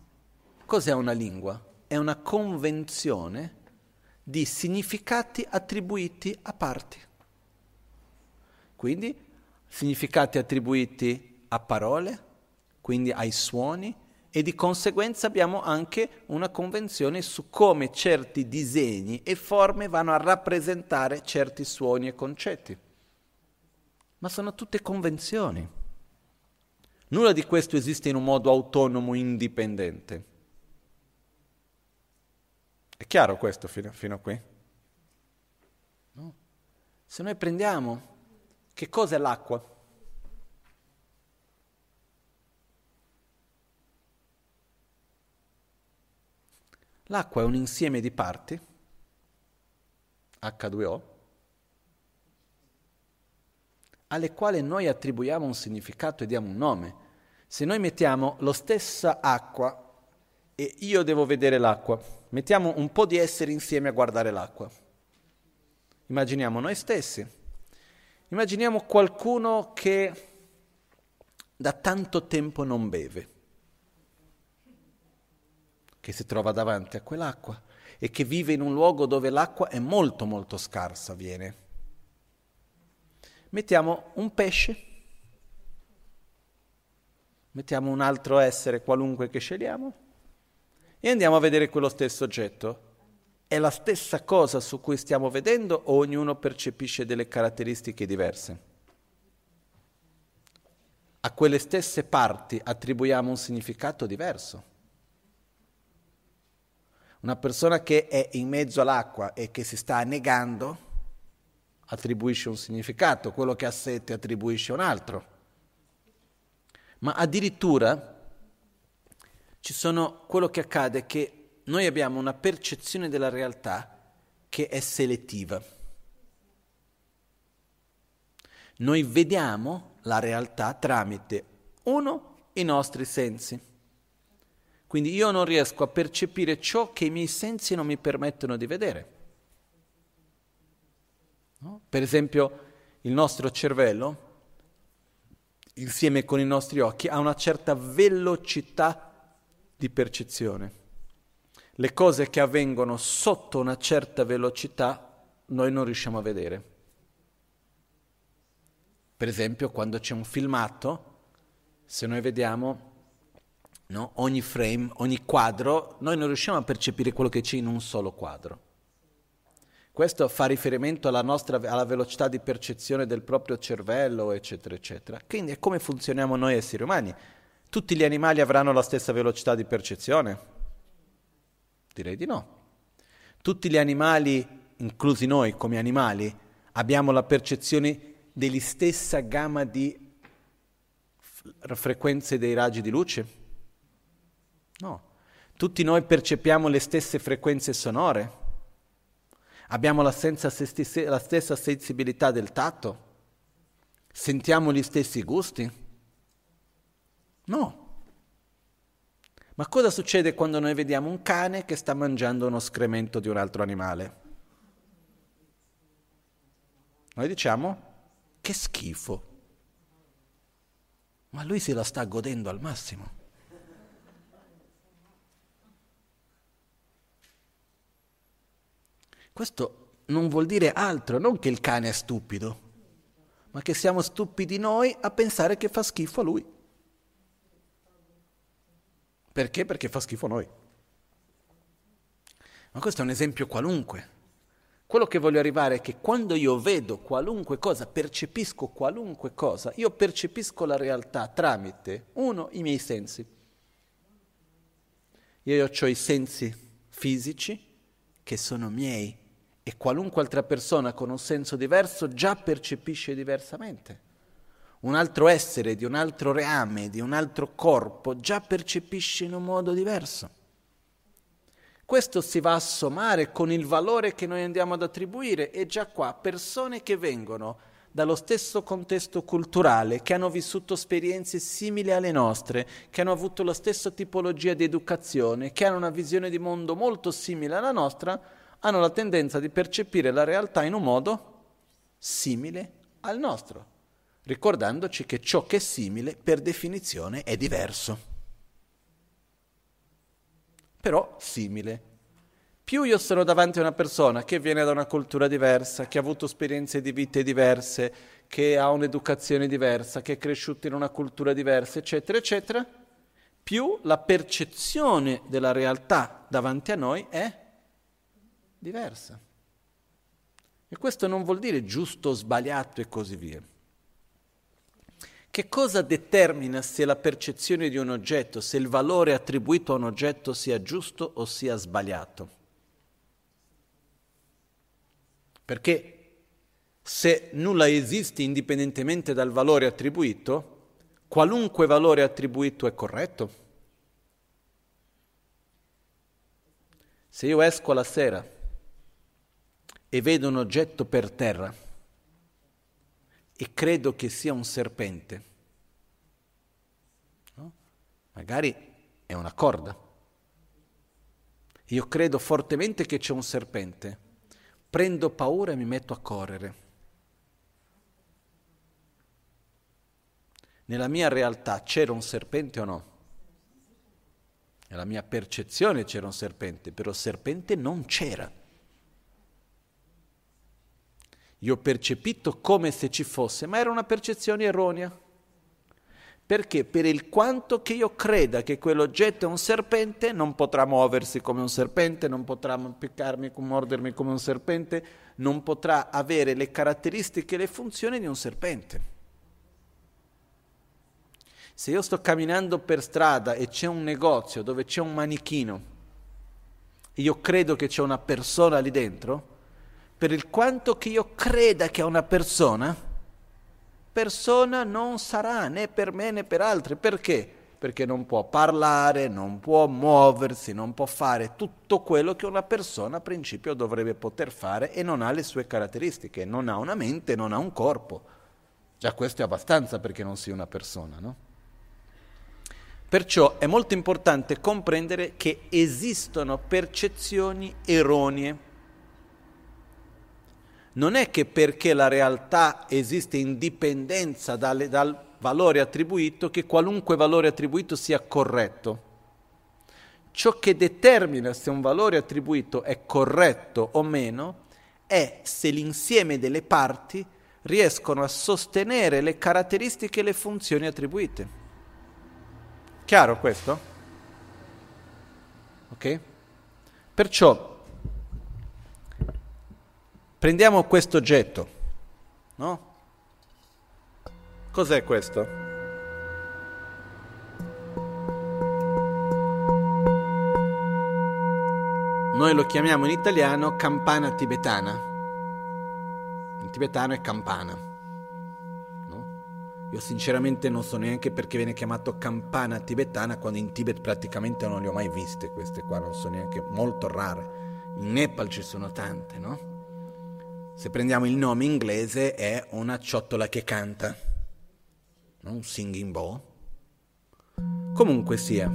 Cos'è una lingua? È una convenzione di significati attribuiti a parti. Quindi significati attribuiti a parole, quindi ai suoni, e di conseguenza abbiamo anche una convenzione su come certi disegni e forme vanno a rappresentare certi suoni e concetti. Ma sono tutte convenzioni. Nulla di questo esiste in un modo autonomo, indipendente. È chiaro questo fino, fino a qui? No? Se noi prendiamo che cosa è l'acqua? L'acqua è un insieme di parti, H2O, alle quali noi attribuiamo un significato e diamo un nome. Se noi mettiamo lo stessa acqua e io devo vedere l'acqua, mettiamo un po' di esseri insieme a guardare l'acqua. Immaginiamo noi stessi. Immaginiamo qualcuno che da tanto tempo non beve, che si trova davanti a quell'acqua e che vive in un luogo dove l'acqua è molto molto scarsa, viene. Mettiamo un pesce, mettiamo un altro essere qualunque che scegliamo e andiamo a vedere quello stesso oggetto. È la stessa cosa su cui stiamo vedendo o ognuno percepisce delle caratteristiche diverse? A quelle stesse parti attribuiamo un significato diverso. Una persona che è in mezzo all'acqua e che si sta annegando attribuisce un significato, quello che ha sette attribuisce un altro. Ma addirittura ci sono quello che accade è che noi abbiamo una percezione della realtà che è selettiva. Noi vediamo la realtà tramite, uno, i nostri sensi, quindi io non riesco a percepire ciò che i miei sensi non mi permettono di vedere. No? Per esempio, il nostro cervello, insieme con i nostri occhi, ha una certa velocità di percezione. Le cose che avvengono sotto una certa velocità noi non riusciamo a vedere. Per esempio, quando c'è un filmato, se noi vediamo no? ogni frame, ogni quadro, noi non riusciamo a percepire quello che c'è in un solo quadro. Questo fa riferimento alla nostra alla velocità di percezione del proprio cervello, eccetera, eccetera. Quindi è come funzioniamo noi esseri umani. Tutti gli animali avranno la stessa velocità di percezione? Direi di no. Tutti gli animali, inclusi noi come animali, abbiamo la percezione della stessa gamma di frequenze dei raggi di luce? No. Tutti noi percepiamo le stesse frequenze sonore? Abbiamo la, la stessa sensibilità del tatto? Sentiamo gli stessi gusti? No. Ma cosa succede quando noi vediamo un cane che sta mangiando uno scremento di un altro animale? Noi diciamo che schifo. Ma lui se la sta godendo al massimo. Questo non vuol dire altro, non che il cane è stupido, ma che siamo stupidi noi a pensare che fa schifo a lui. Perché? Perché fa schifo a noi. Ma questo è un esempio qualunque. Quello che voglio arrivare è che quando io vedo qualunque cosa, percepisco qualunque cosa, io percepisco la realtà tramite, uno, i miei sensi. Io ho i sensi fisici che sono miei e qualunque altra persona con un senso diverso già percepisce diversamente. Un altro essere di un altro reame, di un altro corpo, già percepisce in un modo diverso. Questo si va a sommare con il valore che noi andiamo ad attribuire e già qua persone che vengono dallo stesso contesto culturale, che hanno vissuto esperienze simili alle nostre, che hanno avuto la stessa tipologia di educazione, che hanno una visione di mondo molto simile alla nostra, hanno la tendenza di percepire la realtà in un modo simile al nostro, ricordandoci che ciò che è simile per definizione è diverso. Però simile. Più io sono davanti a una persona che viene da una cultura diversa, che ha avuto esperienze di vite diverse, che ha un'educazione diversa, che è cresciuta in una cultura diversa, eccetera, eccetera, più la percezione della realtà davanti a noi è diversa. E questo non vuol dire giusto sbagliato e così via. Che cosa determina se la percezione di un oggetto, se il valore attribuito a un oggetto sia giusto o sia sbagliato? Perché se nulla esiste indipendentemente dal valore attribuito, qualunque valore attribuito è corretto. Se io esco la sera e vedo un oggetto per terra e credo che sia un serpente, no? magari è una corda. Io credo fortemente che c'è un serpente, prendo paura e mi metto a correre. Nella mia realtà c'era un serpente o no? Nella mia percezione c'era un serpente, però il serpente non c'era. Io ho percepito come se ci fosse, ma era una percezione erronea. Perché per il quanto che io creda che quell'oggetto è un serpente, non potrà muoversi come un serpente, non potrà piccarmi, mordermi come un serpente, non potrà avere le caratteristiche e le funzioni di un serpente. Se io sto camminando per strada e c'è un negozio dove c'è un manichino, io credo che c'è una persona lì dentro, per il quanto che io creda che è una persona, persona non sarà né per me né per altri. Perché? Perché non può parlare, non può muoversi, non può fare tutto quello che una persona a principio dovrebbe poter fare e non ha le sue caratteristiche, non ha una mente, non ha un corpo. Già questo è abbastanza perché non sia una persona, no? Perciò è molto importante comprendere che esistono percezioni erronee. Non è che perché la realtà esiste in dipendenza dalle, dal valore attribuito che qualunque valore attribuito sia corretto. Ciò che determina se un valore attribuito è corretto o meno è se l'insieme delle parti riescono a sostenere le caratteristiche e le funzioni attribuite. Chiaro questo? Ok? Perciò prendiamo questo oggetto, no? Cos'è questo? Noi lo chiamiamo in italiano campana tibetana. In tibetano è campana. Io sinceramente non so neanche perché viene chiamato campana tibetana quando in Tibet praticamente non le ho mai viste queste qua, non sono neanche molto rare. In Nepal ci sono tante, no? Se prendiamo il nome inglese è una ciotola che canta, no? un singing bowl. Comunque sia,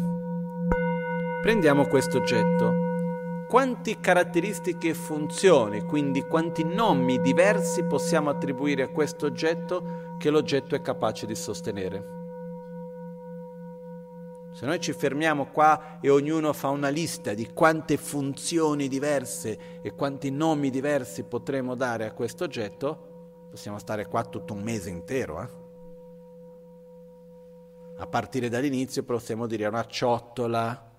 prendiamo questo oggetto quanti caratteristiche e funzioni, quindi quanti nomi diversi possiamo attribuire a questo oggetto che l'oggetto è capace di sostenere. Se noi ci fermiamo qua e ognuno fa una lista di quante funzioni diverse e quanti nomi diversi potremo dare a questo oggetto, possiamo stare qua tutto un mese intero. Eh? A partire dall'inizio possiamo dire una ciotola,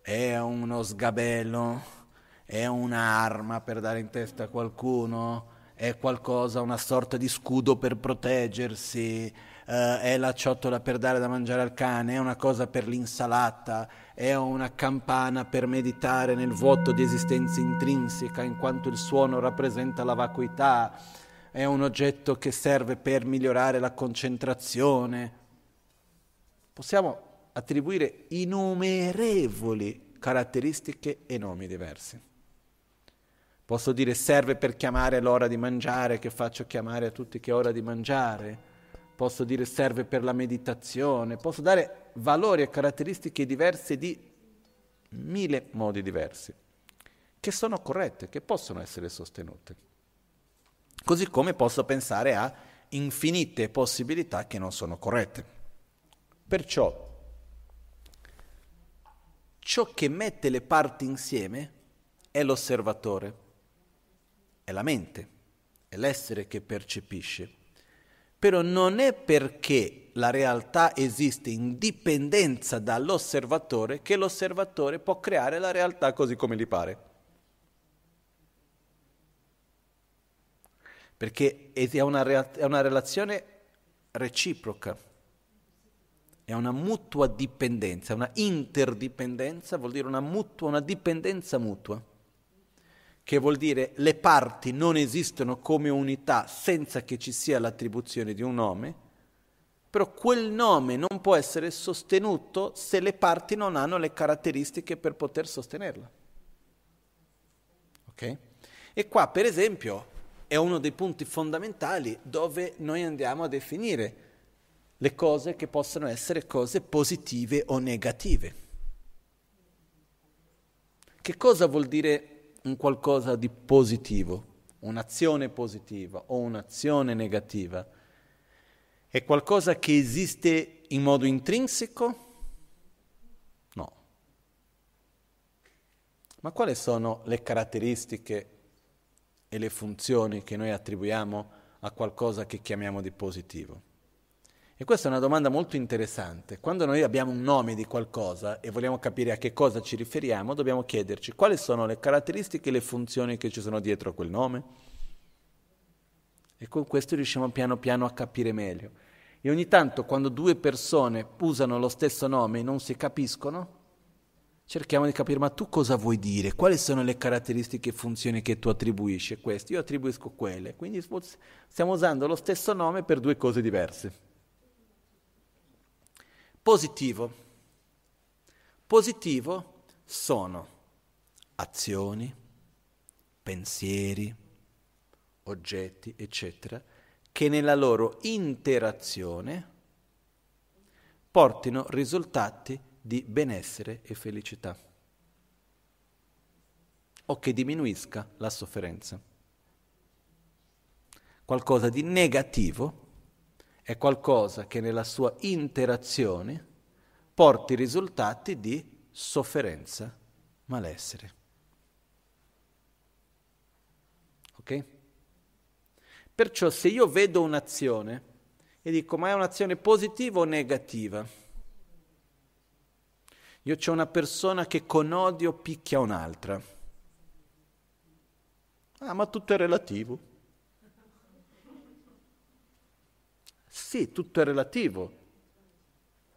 è uno sgabello, è un'arma per dare in testa a qualcuno, è qualcosa, una sorta di scudo per proteggersi, eh, è la ciotola per dare da mangiare al cane, è una cosa per l'insalata, è una campana per meditare nel vuoto di esistenza intrinseca in quanto il suono rappresenta la vacuità, è un oggetto che serve per migliorare la concentrazione. Possiamo attribuire innumerevoli caratteristiche e nomi diversi. Posso dire serve per chiamare l'ora di mangiare, che faccio chiamare a tutti che è ora di mangiare. Posso dire serve per la meditazione. Posso dare valori e caratteristiche diverse di mille modi diversi, che sono corrette, che possono essere sostenute. Così come posso pensare a infinite possibilità che non sono corrette. Perciò ciò che mette le parti insieme è l'osservatore è la mente, è l'essere che percepisce. Però non è perché la realtà esiste in dipendenza dall'osservatore che l'osservatore può creare la realtà così come gli pare. Perché è una, è una relazione reciproca, è una mutua dipendenza, una interdipendenza vuol dire una mutua, una dipendenza mutua che vuol dire le parti non esistono come unità senza che ci sia l'attribuzione di un nome, però quel nome non può essere sostenuto se le parti non hanno le caratteristiche per poter sostenerla. Ok? E qua, per esempio, è uno dei punti fondamentali dove noi andiamo a definire le cose che possono essere cose positive o negative. Che cosa vuol dire un qualcosa di positivo, un'azione positiva o un'azione negativa, è qualcosa che esiste in modo intrinseco? No. Ma quali sono le caratteristiche e le funzioni che noi attribuiamo a qualcosa che chiamiamo di positivo? E questa è una domanda molto interessante. Quando noi abbiamo un nome di qualcosa e vogliamo capire a che cosa ci riferiamo, dobbiamo chiederci quali sono le caratteristiche e le funzioni che ci sono dietro a quel nome. E con questo riusciamo piano piano a capire meglio. E ogni tanto quando due persone usano lo stesso nome e non si capiscono, cerchiamo di capire ma tu cosa vuoi dire? Quali sono le caratteristiche e funzioni che tu attribuisci a questo? Io attribuisco quelle. Quindi stiamo usando lo stesso nome per due cose diverse. Positivo. Positivo sono azioni, pensieri, oggetti, eccetera, che nella loro interazione portino risultati di benessere e felicità o che diminuisca la sofferenza. Qualcosa di negativo è qualcosa che nella sua interazione porti risultati di sofferenza, malessere. Ok? Perciò se io vedo un'azione e dico ma è un'azione positiva o negativa? Io c'è una persona che con odio picchia un'altra. Ah, ma tutto è relativo. Sì, tutto è relativo.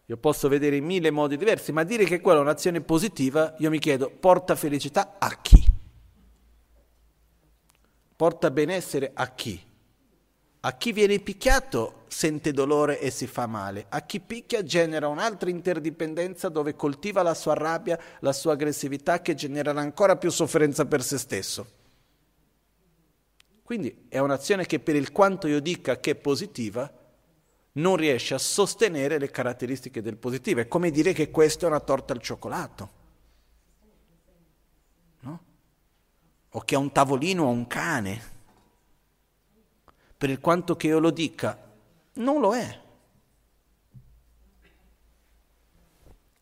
Io posso vedere in mille modi diversi, ma dire che quella è un'azione positiva, io mi chiedo, porta felicità a chi? Porta benessere a chi? A chi viene picchiato sente dolore e si fa male, a chi picchia genera un'altra interdipendenza dove coltiva la sua rabbia, la sua aggressività che genererà ancora più sofferenza per se stesso. Quindi è un'azione che per il quanto io dica che è positiva, non riesce a sostenere le caratteristiche del positivo. È come dire che questa è una torta al cioccolato. No? O che ha un tavolino o un cane. Per il quanto che io lo dica, non lo è.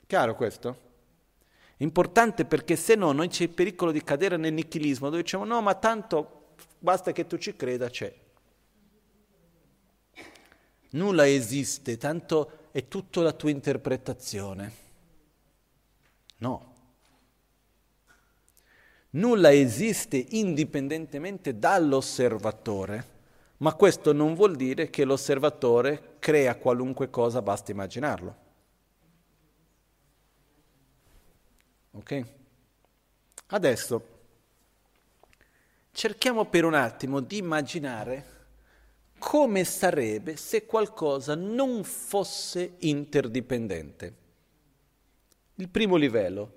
Chiaro questo? Importante perché se no noi c'è il pericolo di cadere nel nichilismo dove diciamo no ma tanto basta che tu ci creda c'è. Nulla esiste, tanto è tutto la tua interpretazione. No. Nulla esiste indipendentemente dall'osservatore, ma questo non vuol dire che l'osservatore crea qualunque cosa, basta immaginarlo. Ok? Adesso cerchiamo per un attimo di immaginare come sarebbe se qualcosa non fosse interdipendente. Il primo livello,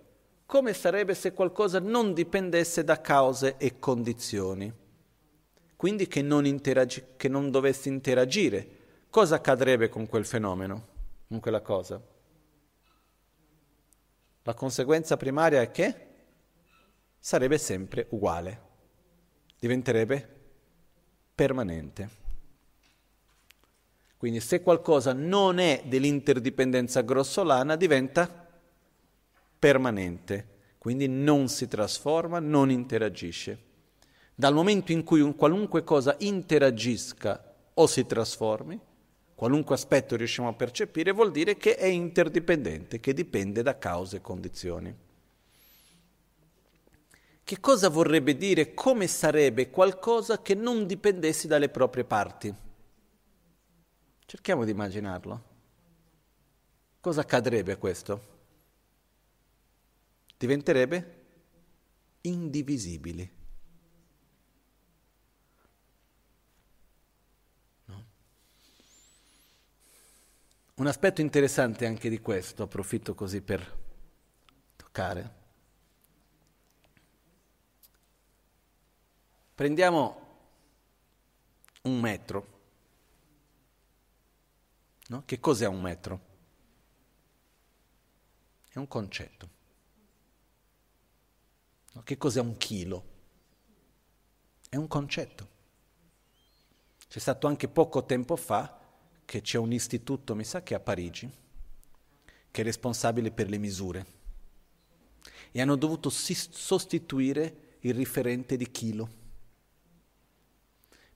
come sarebbe se qualcosa non dipendesse da cause e condizioni, quindi che non, interagi- che non dovesse interagire. Cosa accadrebbe con quel fenomeno, con quella cosa? La conseguenza primaria è che sarebbe sempre uguale, diventerebbe permanente. Quindi se qualcosa non è dell'interdipendenza grossolana diventa permanente, quindi non si trasforma, non interagisce. Dal momento in cui un qualunque cosa interagisca o si trasformi, qualunque aspetto riusciamo a percepire, vuol dire che è interdipendente, che dipende da cause e condizioni. Che cosa vorrebbe dire come sarebbe qualcosa che non dipendesse dalle proprie parti? Cerchiamo di immaginarlo. Cosa accadrebbe questo? Diventerebbe indivisibili. No? Un aspetto interessante anche di questo, approfitto così per toccare. Prendiamo un metro No? Che cos'è un metro? È un concetto. No? Che cos'è un chilo? È un concetto. C'è stato anche poco tempo fa che c'è un istituto, mi sa che a Parigi, che è responsabile per le misure. E hanno dovuto sostituire il riferente di chilo.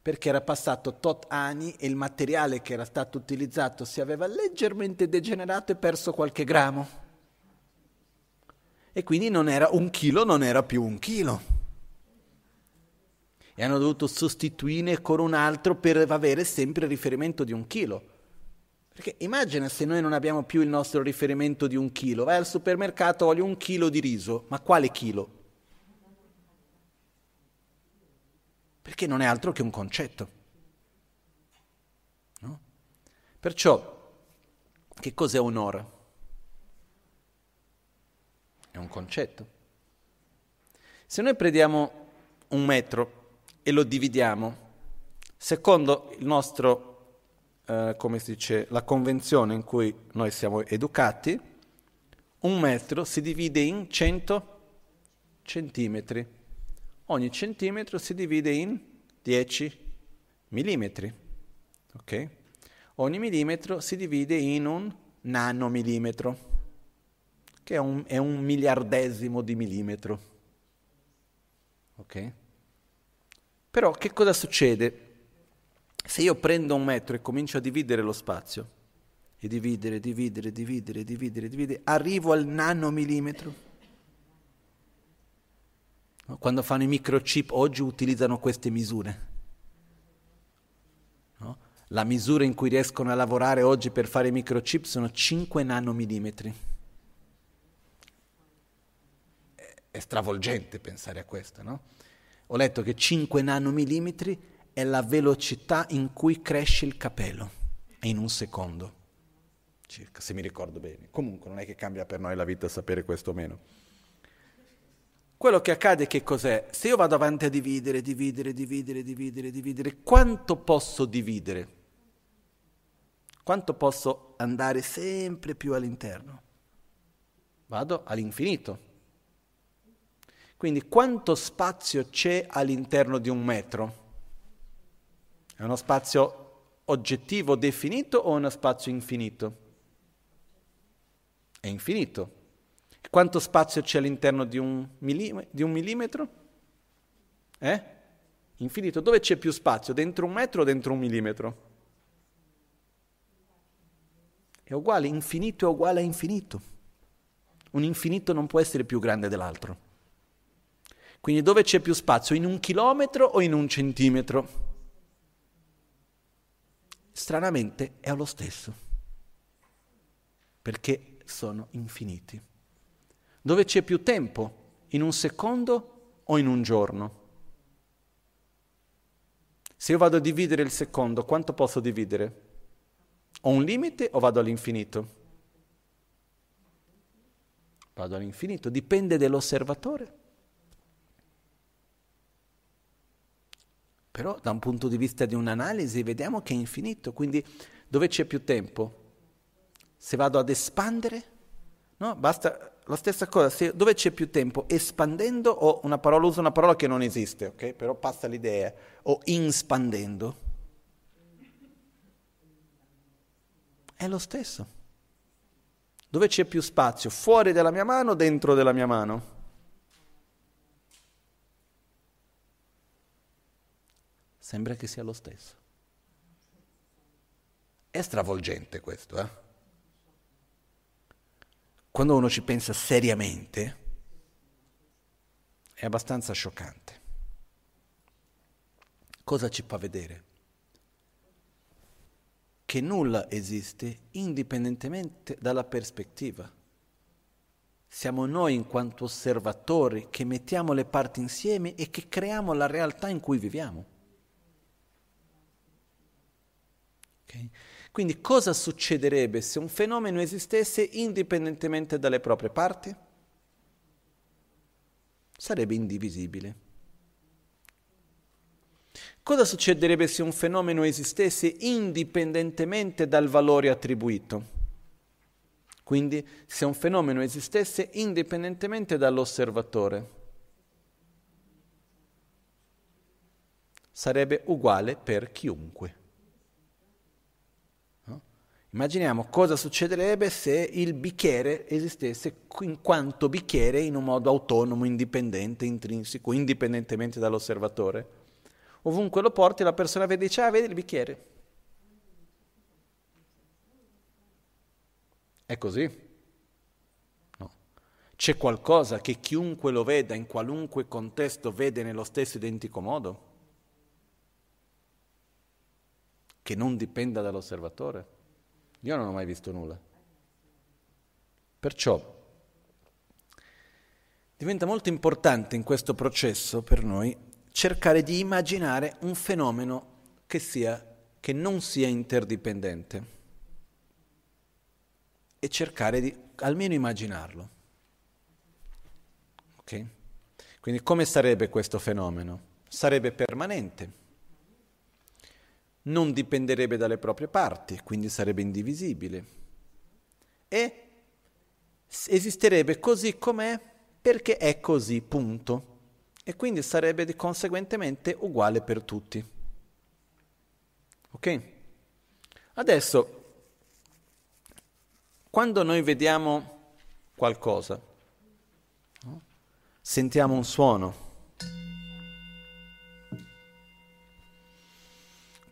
Perché era passato tot anni e il materiale che era stato utilizzato si aveva leggermente degenerato e perso qualche gramo. E quindi era un chilo, non era più un chilo e hanno dovuto sostituire con un altro per avere sempre il riferimento di un chilo. Perché immagina se noi non abbiamo più il nostro riferimento di un chilo, vai al supermercato, voglio un chilo di riso, ma quale chilo? Perché non è altro che un concetto. No? Perciò, che cos'è un'ora? È un concetto. Se noi prendiamo un metro e lo dividiamo secondo il nostro, eh, come si dice, la convenzione in cui noi siamo educati, un metro si divide in 100 centimetri. Ogni centimetro si divide in 10 millimetri. Ok? Ogni millimetro si divide in un nanomillimetro, che è un, è un miliardesimo di millimetro. Ok? Però che cosa succede? Se io prendo un metro e comincio a dividere lo spazio, e dividere, dividere, dividere, dividere, dividere, arrivo al nanomillimetro. Quando fanno i microchip oggi utilizzano queste misure. No? La misura in cui riescono a lavorare oggi per fare i microchip sono 5 nanomillimetri. È stravolgente pensare a questo, no? Ho letto che 5 nanomillimetri è la velocità in cui cresce il capello, in un secondo, circa, se mi ricordo bene. Comunque non è che cambia per noi la vita sapere questo o meno. Quello che accade che cos'è? Se io vado avanti a dividere, dividere, dividere, dividere, dividere, quanto posso dividere? Quanto posso andare sempre più all'interno? Vado all'infinito. Quindi quanto spazio c'è all'interno di un metro? È uno spazio oggettivo definito o uno spazio infinito? È infinito. Quanto spazio c'è all'interno di un, millim- di un millimetro? Eh? Infinito. Dove c'è più spazio? Dentro un metro o dentro un millimetro? È uguale, infinito è uguale a infinito. Un infinito non può essere più grande dell'altro. Quindi dove c'è più spazio? In un chilometro o in un centimetro? Stranamente è lo stesso, perché sono infiniti. Dove c'è più tempo? In un secondo o in un giorno? Se io vado a dividere il secondo, quanto posso dividere? Ho un limite o vado all'infinito? Vado all'infinito, dipende dall'osservatore. Però da un punto di vista di un'analisi vediamo che è infinito, quindi dove c'è più tempo? Se vado ad espandere? No, basta la stessa cosa, se, dove c'è più tempo? Espandendo o una parola, uso una parola che non esiste, ok? Però passa l'idea, o inspandendo. È lo stesso. Dove c'è più spazio? Fuori della mia mano o dentro della mia mano? sembra che sia lo stesso. È stravolgente questo, eh? Quando uno ci pensa seriamente, è abbastanza scioccante. Cosa ci fa vedere? Che nulla esiste indipendentemente dalla prospettiva. Siamo noi in quanto osservatori che mettiamo le parti insieme e che creiamo la realtà in cui viviamo. Okay? Quindi cosa succederebbe se un fenomeno esistesse indipendentemente dalle proprie parti? Sarebbe indivisibile. Cosa succederebbe se un fenomeno esistesse indipendentemente dal valore attribuito? Quindi se un fenomeno esistesse indipendentemente dall'osservatore, sarebbe uguale per chiunque. Immaginiamo cosa succederebbe se il bicchiere esistesse in quanto bicchiere in un modo autonomo, indipendente, intrinseco, indipendentemente dall'osservatore ovunque lo porti la persona vede e dice, ah, vedi il bicchiere. È così? No. C'è qualcosa che chiunque lo veda in qualunque contesto vede nello stesso identico modo? Che non dipenda dall'osservatore? Io non ho mai visto nulla. Perciò diventa molto importante in questo processo per noi cercare di immaginare un fenomeno che, sia, che non sia interdipendente e cercare di almeno immaginarlo. Ok? Quindi come sarebbe questo fenomeno? Sarebbe permanente, non dipenderebbe dalle proprie parti, quindi sarebbe indivisibile. E esisterebbe così com'è? Perché è così, punto. E quindi sarebbe conseguentemente uguale per tutti. Ok? Adesso, quando noi vediamo qualcosa, sentiamo un suono,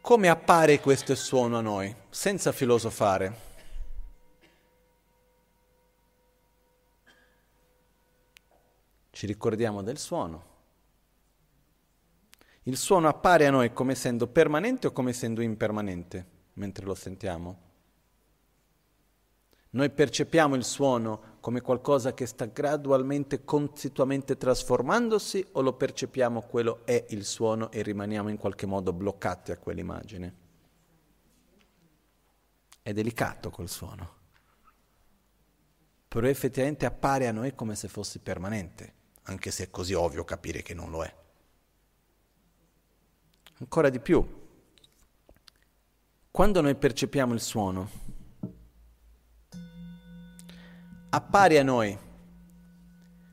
come appare questo suono a noi, senza filosofare? Ci ricordiamo del suono. Il suono appare a noi come essendo permanente o come essendo impermanente mentre lo sentiamo. Noi percepiamo il suono come qualcosa che sta gradualmente, continuamente trasformandosi o lo percepiamo quello è il suono e rimaniamo in qualche modo bloccati a quell'immagine? È delicato quel suono, però effettivamente appare a noi come se fosse permanente, anche se è così ovvio capire che non lo è. Ancora di più, quando noi percepiamo il suono, appare a noi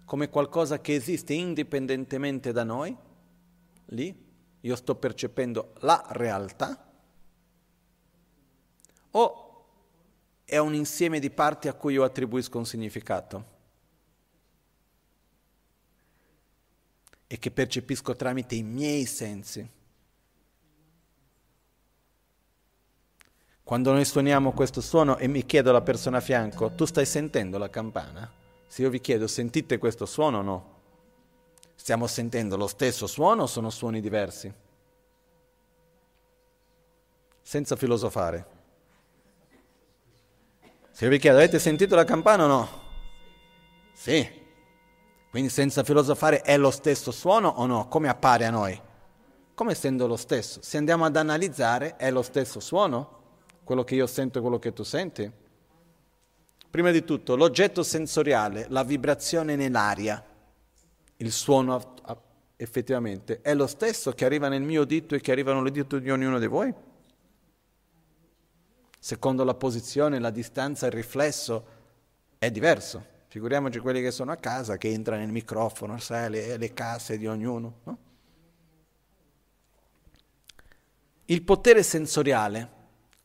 come qualcosa che esiste indipendentemente da noi, lì io sto percependo la realtà, o è un insieme di parti a cui io attribuisco un significato e che percepisco tramite i miei sensi. Quando noi suoniamo questo suono e mi chiedo alla persona a fianco, tu stai sentendo la campana? Se io vi chiedo, sentite questo suono o no? Stiamo sentendo lo stesso suono o sono suoni diversi? Senza filosofare. Se io vi chiedo, avete sentito la campana o no? Sì. Quindi senza filosofare è lo stesso suono o no? Come appare a noi? Come essendo lo stesso. Se andiamo ad analizzare, è lo stesso suono? Quello che io sento e quello che tu senti? Prima di tutto, l'oggetto sensoriale, la vibrazione nell'aria, il suono effettivamente, è lo stesso che arriva nel mio dito e che arriva nell'udito di ognuno di voi? Secondo la posizione, la distanza, il riflesso, è diverso. Figuriamoci quelli che sono a casa, che entrano nel microfono, sai, le, le casse di ognuno. No? Il potere sensoriale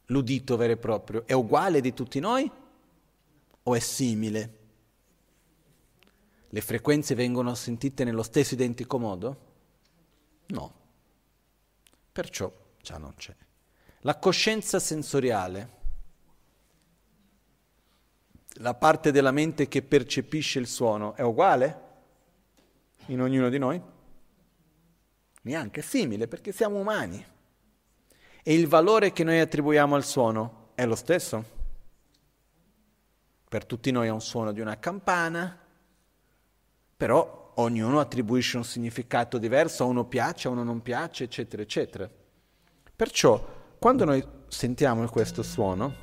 l'udito vero e proprio, è uguale di tutti noi o è simile? Le frequenze vengono sentite nello stesso identico modo? No. Perciò già non c'è. La coscienza sensoriale, la parte della mente che percepisce il suono, è uguale in ognuno di noi? Neanche simile, perché siamo umani. E il valore che noi attribuiamo al suono è lo stesso. Per tutti noi è un suono di una campana, però ognuno attribuisce un significato diverso, a uno piace, a uno non piace, eccetera, eccetera. Perciò, quando noi sentiamo questo suono,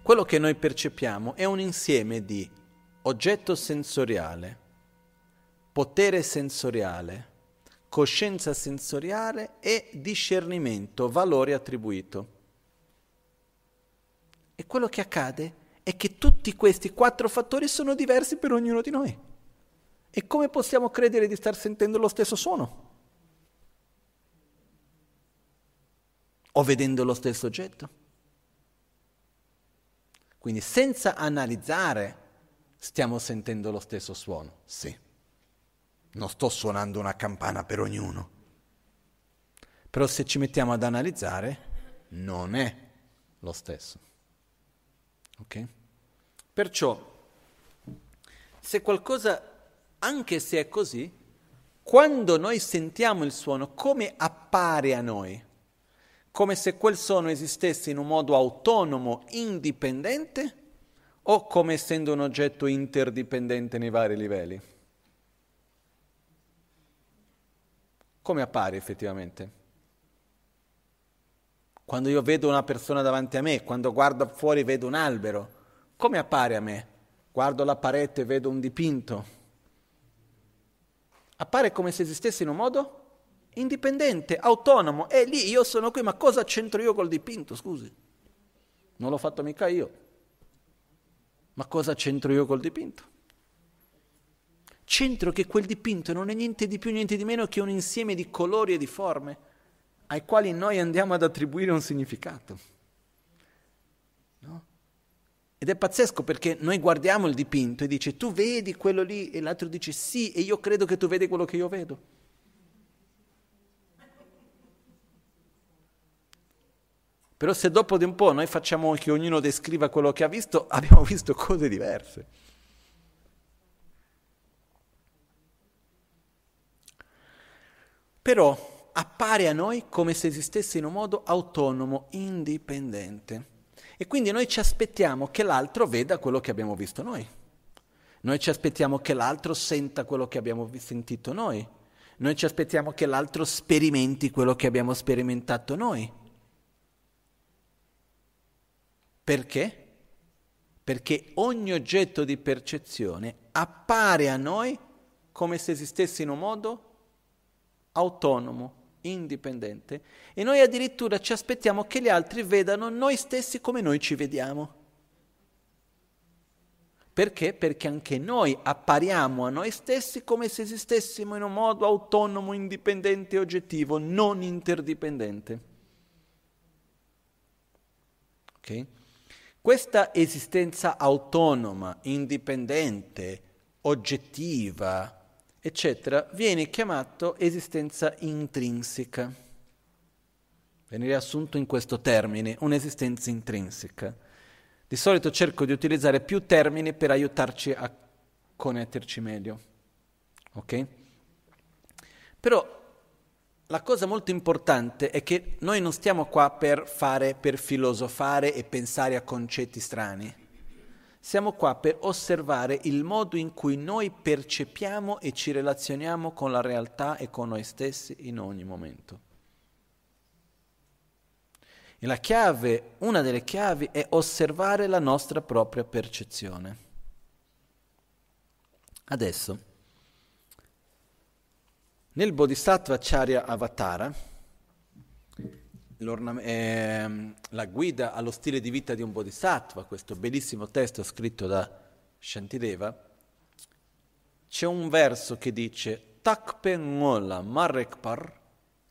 quello che noi percepiamo è un insieme di oggetto sensoriale, potere sensoriale, coscienza sensoriale e discernimento, valore attribuito. E quello che accade è che tutti questi quattro fattori sono diversi per ognuno di noi. E come possiamo credere di star sentendo lo stesso suono? O vedendo lo stesso oggetto? Quindi senza analizzare stiamo sentendo lo stesso suono, sì. Non sto suonando una campana per ognuno. Però se ci mettiamo ad analizzare, non è lo stesso. Ok? Perciò, se qualcosa, anche se è così, quando noi sentiamo il suono, come appare a noi? Come se quel suono esistesse in un modo autonomo, indipendente, o come essendo un oggetto interdipendente nei vari livelli? Come appare effettivamente? Quando io vedo una persona davanti a me, quando guardo fuori vedo un albero, come appare a me? Guardo la parete e vedo un dipinto. Appare come se esistesse in un modo indipendente, autonomo. E lì io sono qui, ma cosa c'entro io col dipinto? Scusi. Non l'ho fatto mica io. Ma cosa c'entro io col dipinto? C'entro che quel dipinto non è niente di più, niente di meno che un insieme di colori e di forme ai quali noi andiamo ad attribuire un significato. No? Ed è pazzesco perché noi guardiamo il dipinto e dice tu vedi quello lì e l'altro dice sì e io credo che tu vedi quello che io vedo. Però se dopo di un po' noi facciamo che ognuno descriva quello che ha visto, abbiamo visto cose diverse. Però appare a noi come se esistesse in un modo autonomo, indipendente. E quindi noi ci aspettiamo che l'altro veda quello che abbiamo visto noi. Noi ci aspettiamo che l'altro senta quello che abbiamo sentito noi. Noi ci aspettiamo che l'altro sperimenti quello che abbiamo sperimentato noi. Perché? Perché ogni oggetto di percezione appare a noi come se esistesse in un modo autonomo, indipendente e noi addirittura ci aspettiamo che gli altri vedano noi stessi come noi ci vediamo. Perché? Perché anche noi appariamo a noi stessi come se esistessimo in un modo autonomo, indipendente e oggettivo, non interdipendente. Okay? Questa esistenza autonoma, indipendente, oggettiva, eccetera, viene chiamato esistenza intrinseca. Viene riassunto in questo termine, un'esistenza intrinseca. Di solito cerco di utilizzare più termini per aiutarci a connetterci meglio. Ok? Però la cosa molto importante è che noi non stiamo qua per fare, per filosofare e pensare a concetti strani siamo qua per osservare il modo in cui noi percepiamo e ci relazioniamo con la realtà e con noi stessi in ogni momento. E la chiave, una delle chiavi è osservare la nostra propria percezione. Adesso, nel Bodhisattva Acharya Avatara, eh, la guida allo stile di vita di un bodhisattva, questo bellissimo testo scritto da Shantideva, c'è un verso che dice Takpe ngola marrekpar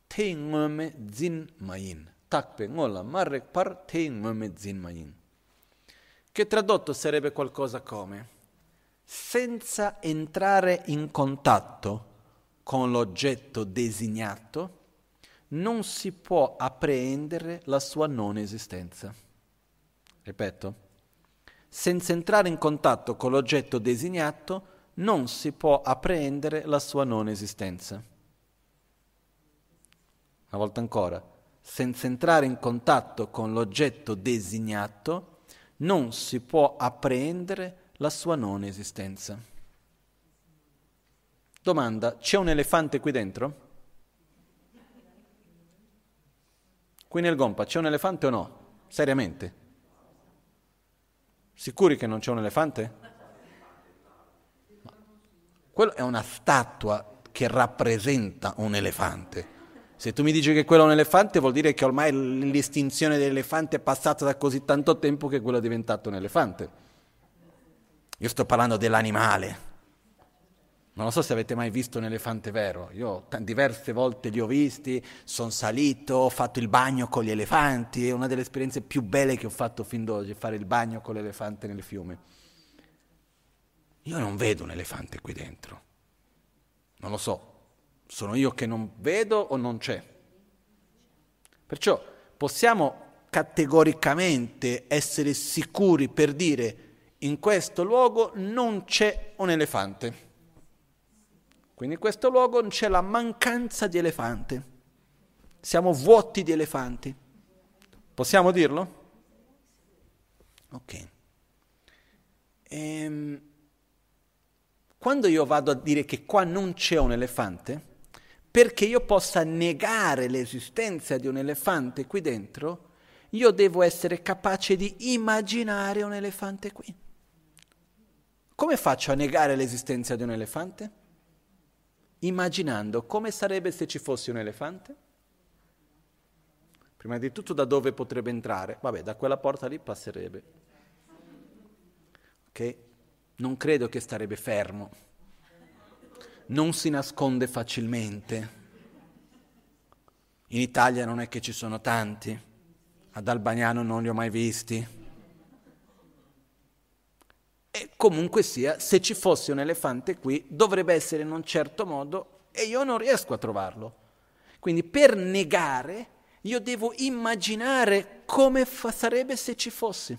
te ngome zin mayin. Takpe ngola marrekpar te ngome zin mayin. Che tradotto sarebbe qualcosa come senza entrare in contatto con l'oggetto designato, non si può appreendere la sua non esistenza. Ripeto, senza entrare in contatto con l'oggetto designato non si può appreendere la sua non esistenza. Una volta ancora, senza entrare in contatto con l'oggetto designato non si può appreendere la sua non esistenza. Domanda, c'è un elefante qui dentro? Qui nel Gompa c'è un elefante o no? Seriamente? Sicuri che non c'è un elefante? Quello è una statua che rappresenta un elefante. Se tu mi dici che quello è un elefante, vuol dire che ormai l'estinzione dell'elefante è passata da così tanto tempo che quello è diventato un elefante. Io sto parlando dell'animale. Non lo so se avete mai visto un elefante vero. Io t- diverse volte li ho visti, sono salito, ho fatto il bagno con gli elefanti. È una delle esperienze più belle che ho fatto fin d'oggi, fare il bagno con l'elefante nel fiume. Io non vedo un elefante qui dentro. Non lo so, sono io che non vedo o non c'è? Perciò possiamo categoricamente essere sicuri per dire in questo luogo non c'è un elefante. Quindi in questo luogo c'è la mancanza di elefante. Siamo vuoti di elefanti. Possiamo dirlo? Ok. Ehm, quando io vado a dire che qua non c'è un elefante, perché io possa negare l'esistenza di un elefante qui dentro, io devo essere capace di immaginare un elefante qui. Come faccio a negare l'esistenza di un elefante? Immaginando come sarebbe se ci fosse un elefante. Prima di tutto da dove potrebbe entrare? Vabbè, da quella porta lì passerebbe. Ok? Non credo che starebbe fermo non si nasconde facilmente. In Italia non è che ci sono tanti, ad Albagnano non li ho mai visti. E comunque sia, se ci fosse un elefante qui, dovrebbe essere in un certo modo e io non riesco a trovarlo. Quindi per negare io devo immaginare come fa- sarebbe se ci fosse.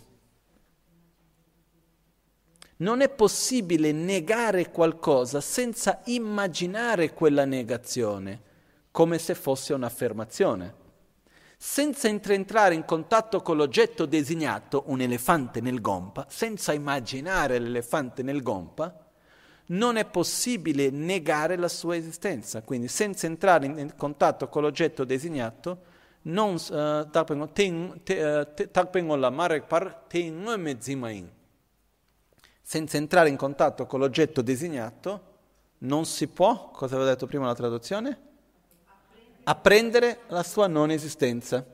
Non è possibile negare qualcosa senza immaginare quella negazione come se fosse un'affermazione. Senza entrare in contatto con l'oggetto designato, un elefante nel gompa, senza immaginare l'elefante nel gompa, non è possibile negare la sua esistenza. Quindi senza entrare in contatto con l'oggetto designato, non uh, la mare par ten mezzimain senza entrare in contatto con l'oggetto designato, non si può, cosa avevo detto prima la traduzione? Apprendere la sua non esistenza.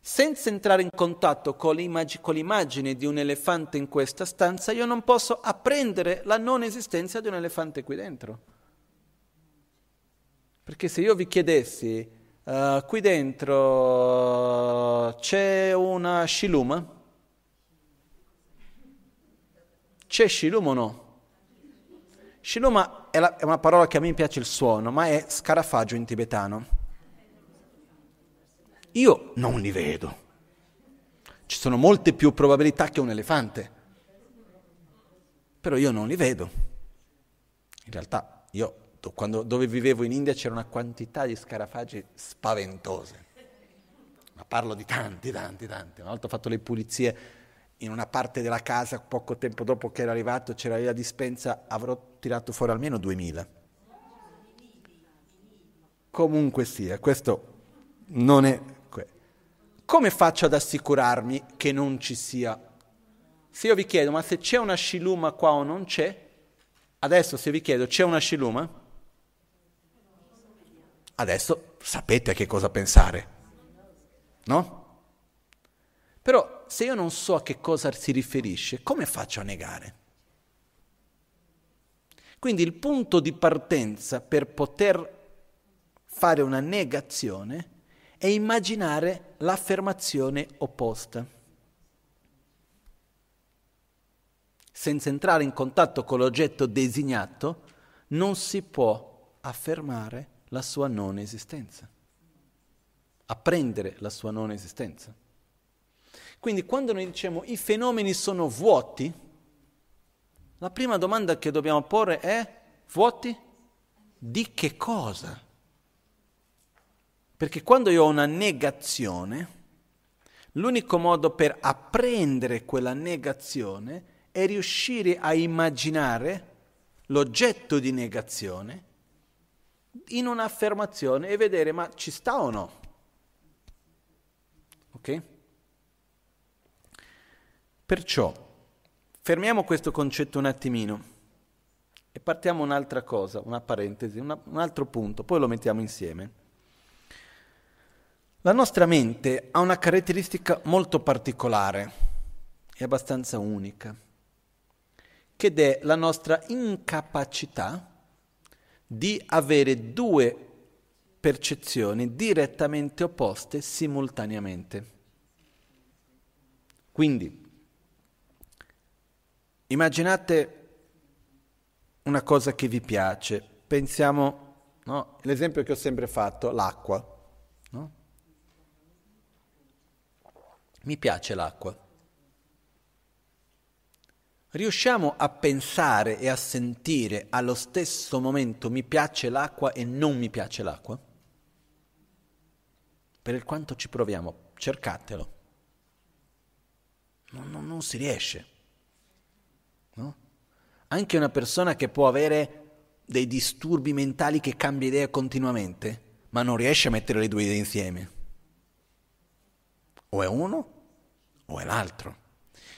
Senza entrare in contatto con, l'immag- con l'immagine di un elefante in questa stanza, io non posso apprendere la non esistenza di un elefante qui dentro. Perché se io vi chiedessi, uh, qui dentro c'è una sciluma, C'è Shilum o no? Shiluma è, la, è una parola che a me piace il suono, ma è scarafaggio in tibetano. Io non li vedo. Ci sono molte più probabilità che un elefante, però io non li vedo. In realtà io quando, dove vivevo in India c'era una quantità di scarafaggi spaventose, ma parlo di tanti, tanti, tanti. Una volta ho fatto le pulizie in una parte della casa, poco tempo dopo che era arrivato, c'era la dispensa, avrò tirato fuori almeno 2000. Comunque sia, questo non è... Come faccio ad assicurarmi che non ci sia? Se io vi chiedo, ma se c'è una sciluma qua o non c'è, adesso se vi chiedo, c'è una sciluma? Adesso sapete a che cosa pensare, no? Però se io non so a che cosa si riferisce, come faccio a negare? Quindi il punto di partenza per poter fare una negazione è immaginare l'affermazione opposta. Senza entrare in contatto con l'oggetto designato, non si può affermare la sua non esistenza, apprendere la sua non esistenza. Quindi quando noi diciamo i fenomeni sono vuoti, la prima domanda che dobbiamo porre è vuoti di che cosa? Perché quando io ho una negazione, l'unico modo per apprendere quella negazione è riuscire a immaginare l'oggetto di negazione in un'affermazione e vedere ma ci sta o no. Ok? Perciò, fermiamo questo concetto un attimino e partiamo un'altra cosa, una parentesi, una, un altro punto, poi lo mettiamo insieme. La nostra mente ha una caratteristica molto particolare e abbastanza unica, che è la nostra incapacità di avere due percezioni direttamente opposte simultaneamente. Quindi, immaginate una cosa che vi piace, pensiamo, no? l'esempio che ho sempre fatto, l'acqua. No? Mi piace l'acqua. Riusciamo a pensare e a sentire allo stesso momento mi piace l'acqua e non mi piace l'acqua? Per il quanto ci proviamo, cercatelo. Non, non, non si riesce. No? Anche una persona che può avere dei disturbi mentali che cambia idea continuamente, ma non riesce a mettere le due idee insieme. O è uno o è l'altro.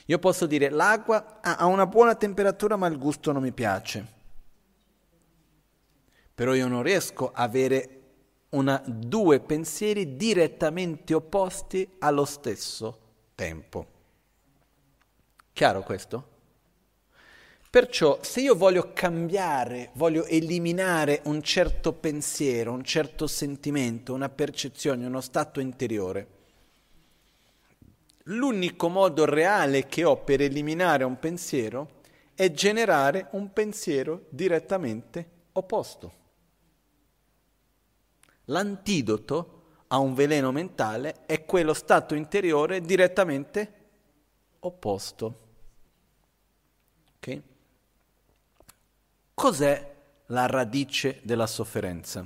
Io posso dire l'acqua ha una buona temperatura ma il gusto non mi piace. Però io non riesco a avere una, due pensieri direttamente opposti allo stesso tempo. Chiaro questo? Perciò se io voglio cambiare, voglio eliminare un certo pensiero, un certo sentimento, una percezione, uno stato interiore, L'unico modo reale che ho per eliminare un pensiero è generare un pensiero direttamente opposto. L'antidoto a un veleno mentale è quello stato interiore direttamente opposto. Okay? Cos'è la radice della sofferenza?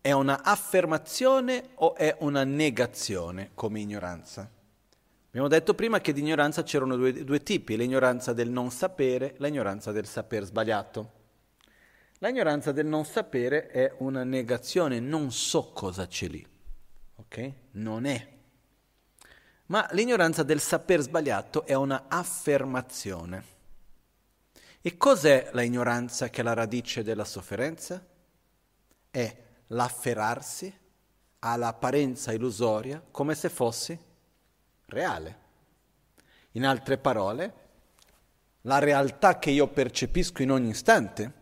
È una affermazione o è una negazione come ignoranza? Abbiamo detto prima che di ignoranza c'erano due, due tipi, l'ignoranza del non sapere, l'ignoranza del saper sbagliato. L'ignoranza del non sapere è una negazione, non so cosa c'è lì, ok? Non è. Ma l'ignoranza del saper sbagliato è una affermazione. E cos'è la ignoranza che è la radice della sofferenza? È l'afferrarsi all'apparenza illusoria come se fosse reale. In altre parole, la realtà che io percepisco in ogni istante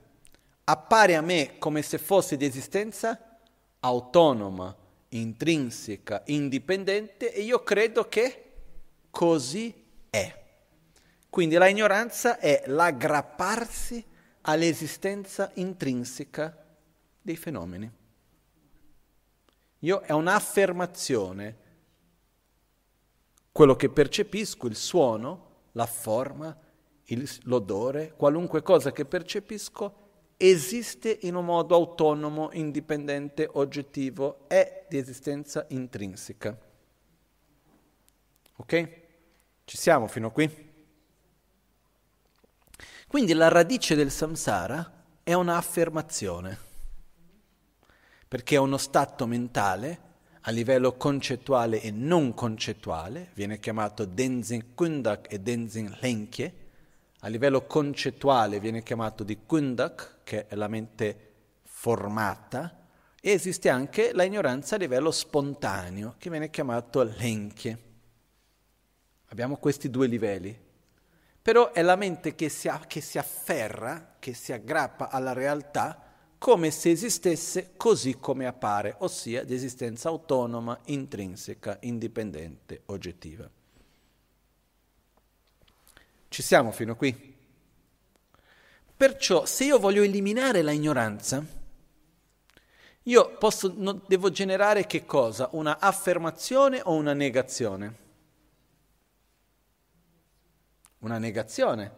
appare a me come se fosse di esistenza autonoma, intrinseca, indipendente e io credo che così è. Quindi la ignoranza è l'aggrapparsi all'esistenza intrinseca dei fenomeni. Io è un'affermazione. Quello che percepisco, il suono, la forma, il, l'odore, qualunque cosa che percepisco, esiste in un modo autonomo, indipendente, oggettivo, è di esistenza intrinseca. Ok? Ci siamo fino a qui? Quindi la radice del samsara è un'affermazione perché è uno stato mentale a livello concettuale e non concettuale, viene chiamato Denzin Kundak e Denzin Lenkye, a livello concettuale viene chiamato di Kundak, che è la mente formata, e esiste anche la ignoranza a livello spontaneo, che viene chiamato Lenkye. Abbiamo questi due livelli. Però è la mente che si, che si afferra, che si aggrappa alla realtà, come se esistesse così come appare, ossia di esistenza autonoma, intrinseca, indipendente, oggettiva. Ci siamo fino a qui? Perciò se io voglio eliminare la ignoranza, io posso, no, devo generare che cosa? Una affermazione o una negazione? Una negazione.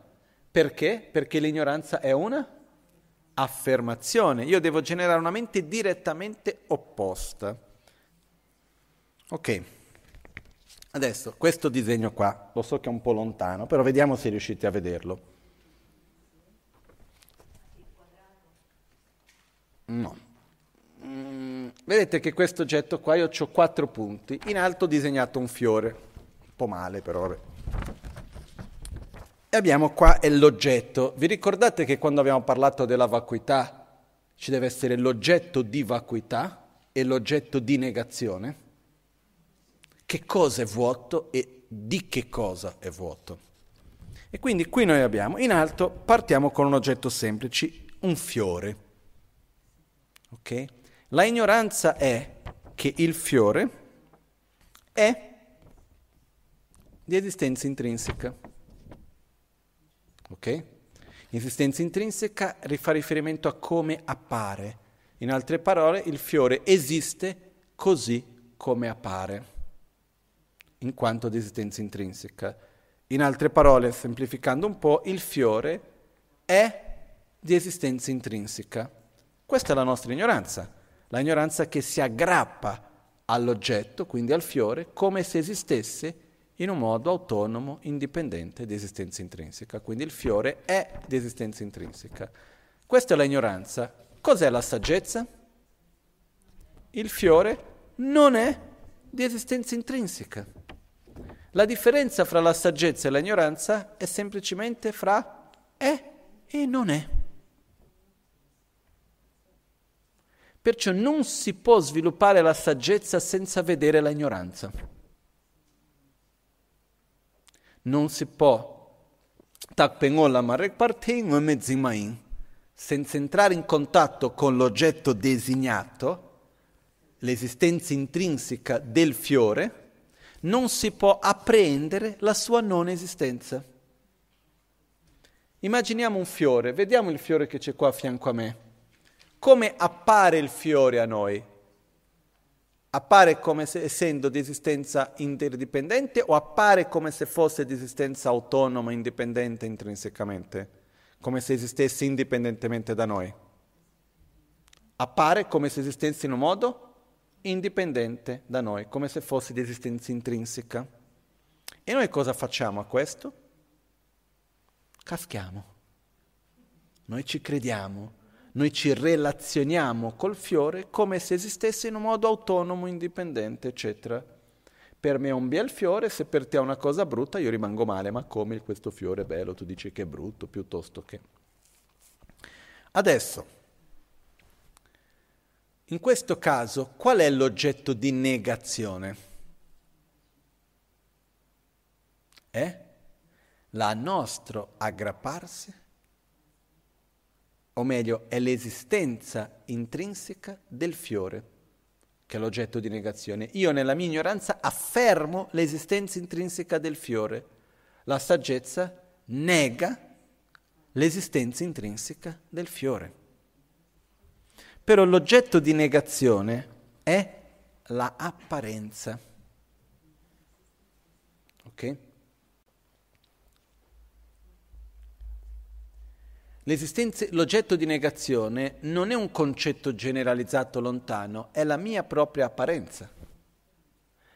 Perché? Perché l'ignoranza è una affermazione, io devo generare una mente direttamente opposta. Ok, adesso questo disegno qua, lo so che è un po' lontano, però vediamo se riuscite a vederlo. No, mm, Vedete che questo oggetto qua io ho quattro punti, in alto ho disegnato un fiore, un po' male però vabbè. E abbiamo qua l'oggetto. Vi ricordate che quando abbiamo parlato della vacuità ci deve essere l'oggetto di vacuità e l'oggetto di negazione? Che cosa è vuoto e di che cosa è vuoto? E quindi qui noi abbiamo, in alto partiamo con un oggetto semplice, un fiore. Ok? La ignoranza è che il fiore è di esistenza intrinseca. Ok? Esistenza intrinseca fa riferimento a come appare. In altre parole, il fiore esiste così come appare, in quanto di esistenza intrinseca. In altre parole, semplificando un po', il fiore è di esistenza intrinseca. Questa è la nostra ignoranza la ignoranza che si aggrappa all'oggetto, quindi al fiore, come se esistesse in un modo autonomo, indipendente di esistenza intrinseca. Quindi il fiore è di esistenza intrinseca. Questa è l'ignoranza. Cos'è la saggezza? Il fiore non è di esistenza intrinseca. La differenza fra la saggezza e l'ignoranza è semplicemente fra è e non è. Perciò non si può sviluppare la saggezza senza vedere la ignoranza. Non si può senza entrare in contatto con l'oggetto designato, l'esistenza intrinseca del fiore, non si può apprendere la sua non esistenza. Immaginiamo un fiore, vediamo il fiore che c'è qua a fianco a me come appare il fiore a noi? Appare come se, essendo di esistenza interdipendente o appare come se fosse di esistenza autonoma, indipendente intrinsecamente? Come se esistesse indipendentemente da noi? Appare come se esistesse in un modo indipendente da noi, come se fosse di esistenza intrinseca. E noi cosa facciamo a questo? Caschiamo. Noi ci crediamo noi ci relazioniamo col fiore come se esistesse in un modo autonomo, indipendente, eccetera. Per me è un bel fiore, se per te è una cosa brutta io rimango male, ma come questo fiore è bello, tu dici che è brutto piuttosto che... Adesso, in questo caso, qual è l'oggetto di negazione? È la nostro aggrapparsi o meglio è l'esistenza intrinseca del fiore, che è l'oggetto di negazione. Io nella mia ignoranza affermo l'esistenza intrinseca del fiore, la saggezza nega l'esistenza intrinseca del fiore. Però l'oggetto di negazione è la apparenza. Ok? L'oggetto di negazione non è un concetto generalizzato lontano, è la mia propria apparenza.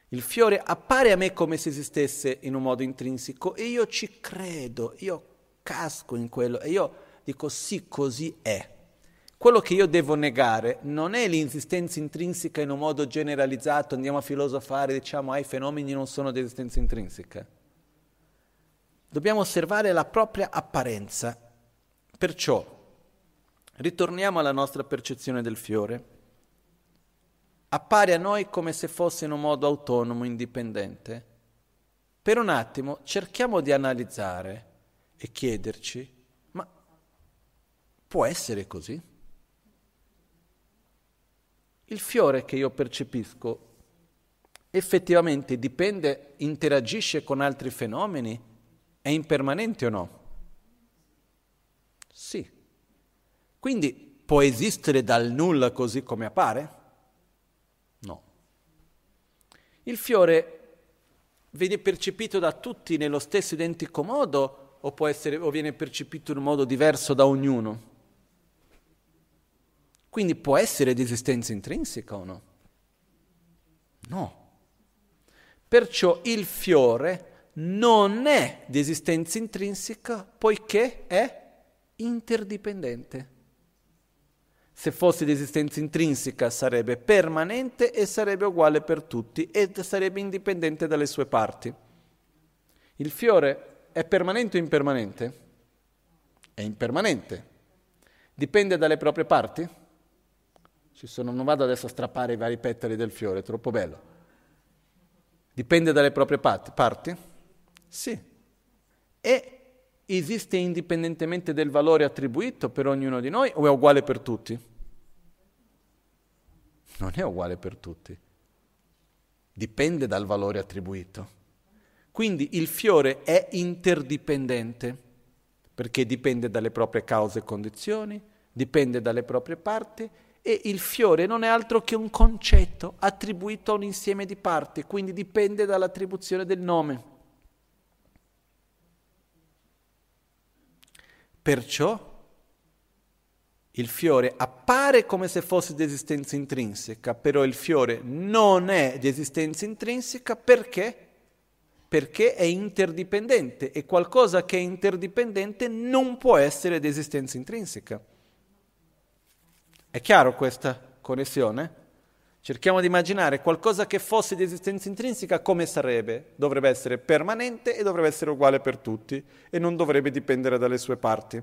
Il fiore appare a me come se esistesse in un modo intrinseco e io ci credo, io casco in quello e io dico sì, così è. Quello che io devo negare non è l'inesistenza intrinseca in un modo generalizzato, andiamo a filosofare, diciamo, ah, i fenomeni non sono di esistenza intrinseca. Dobbiamo osservare la propria apparenza Perciò, ritorniamo alla nostra percezione del fiore. Appare a noi come se fosse in un modo autonomo, indipendente. Per un attimo cerchiamo di analizzare e chiederci, ma può essere così? Il fiore che io percepisco effettivamente dipende, interagisce con altri fenomeni? È impermanente o no? Sì. Quindi può esistere dal nulla così come appare? No. Il fiore viene percepito da tutti nello stesso identico modo o, essere, o viene percepito in un modo diverso da ognuno? Quindi può essere di esistenza intrinseca o no? No. Perciò il fiore non è di esistenza intrinseca poiché è interdipendente. Se fosse di esistenza intrinseca sarebbe permanente e sarebbe uguale per tutti e sarebbe indipendente dalle sue parti. Il fiore è permanente o impermanente? È impermanente. Dipende dalle proprie parti? Sono, non vado adesso a strappare i vari petali del fiore, è troppo bello. Dipende dalle proprie parti? parti? Sì. E esiste indipendentemente del valore attribuito per ognuno di noi o è uguale per tutti? Non è uguale per tutti. Dipende dal valore attribuito. Quindi il fiore è interdipendente perché dipende dalle proprie cause e condizioni, dipende dalle proprie parti e il fiore non è altro che un concetto attribuito a un insieme di parti, quindi dipende dall'attribuzione del nome. Perciò il fiore appare come se fosse di esistenza intrinseca, però il fiore non è di esistenza intrinseca perché? Perché è interdipendente e qualcosa che è interdipendente non può essere di esistenza intrinseca. È chiaro questa connessione? Cerchiamo di immaginare qualcosa che fosse di esistenza intrinseca come sarebbe. Dovrebbe essere permanente e dovrebbe essere uguale per tutti e non dovrebbe dipendere dalle sue parti.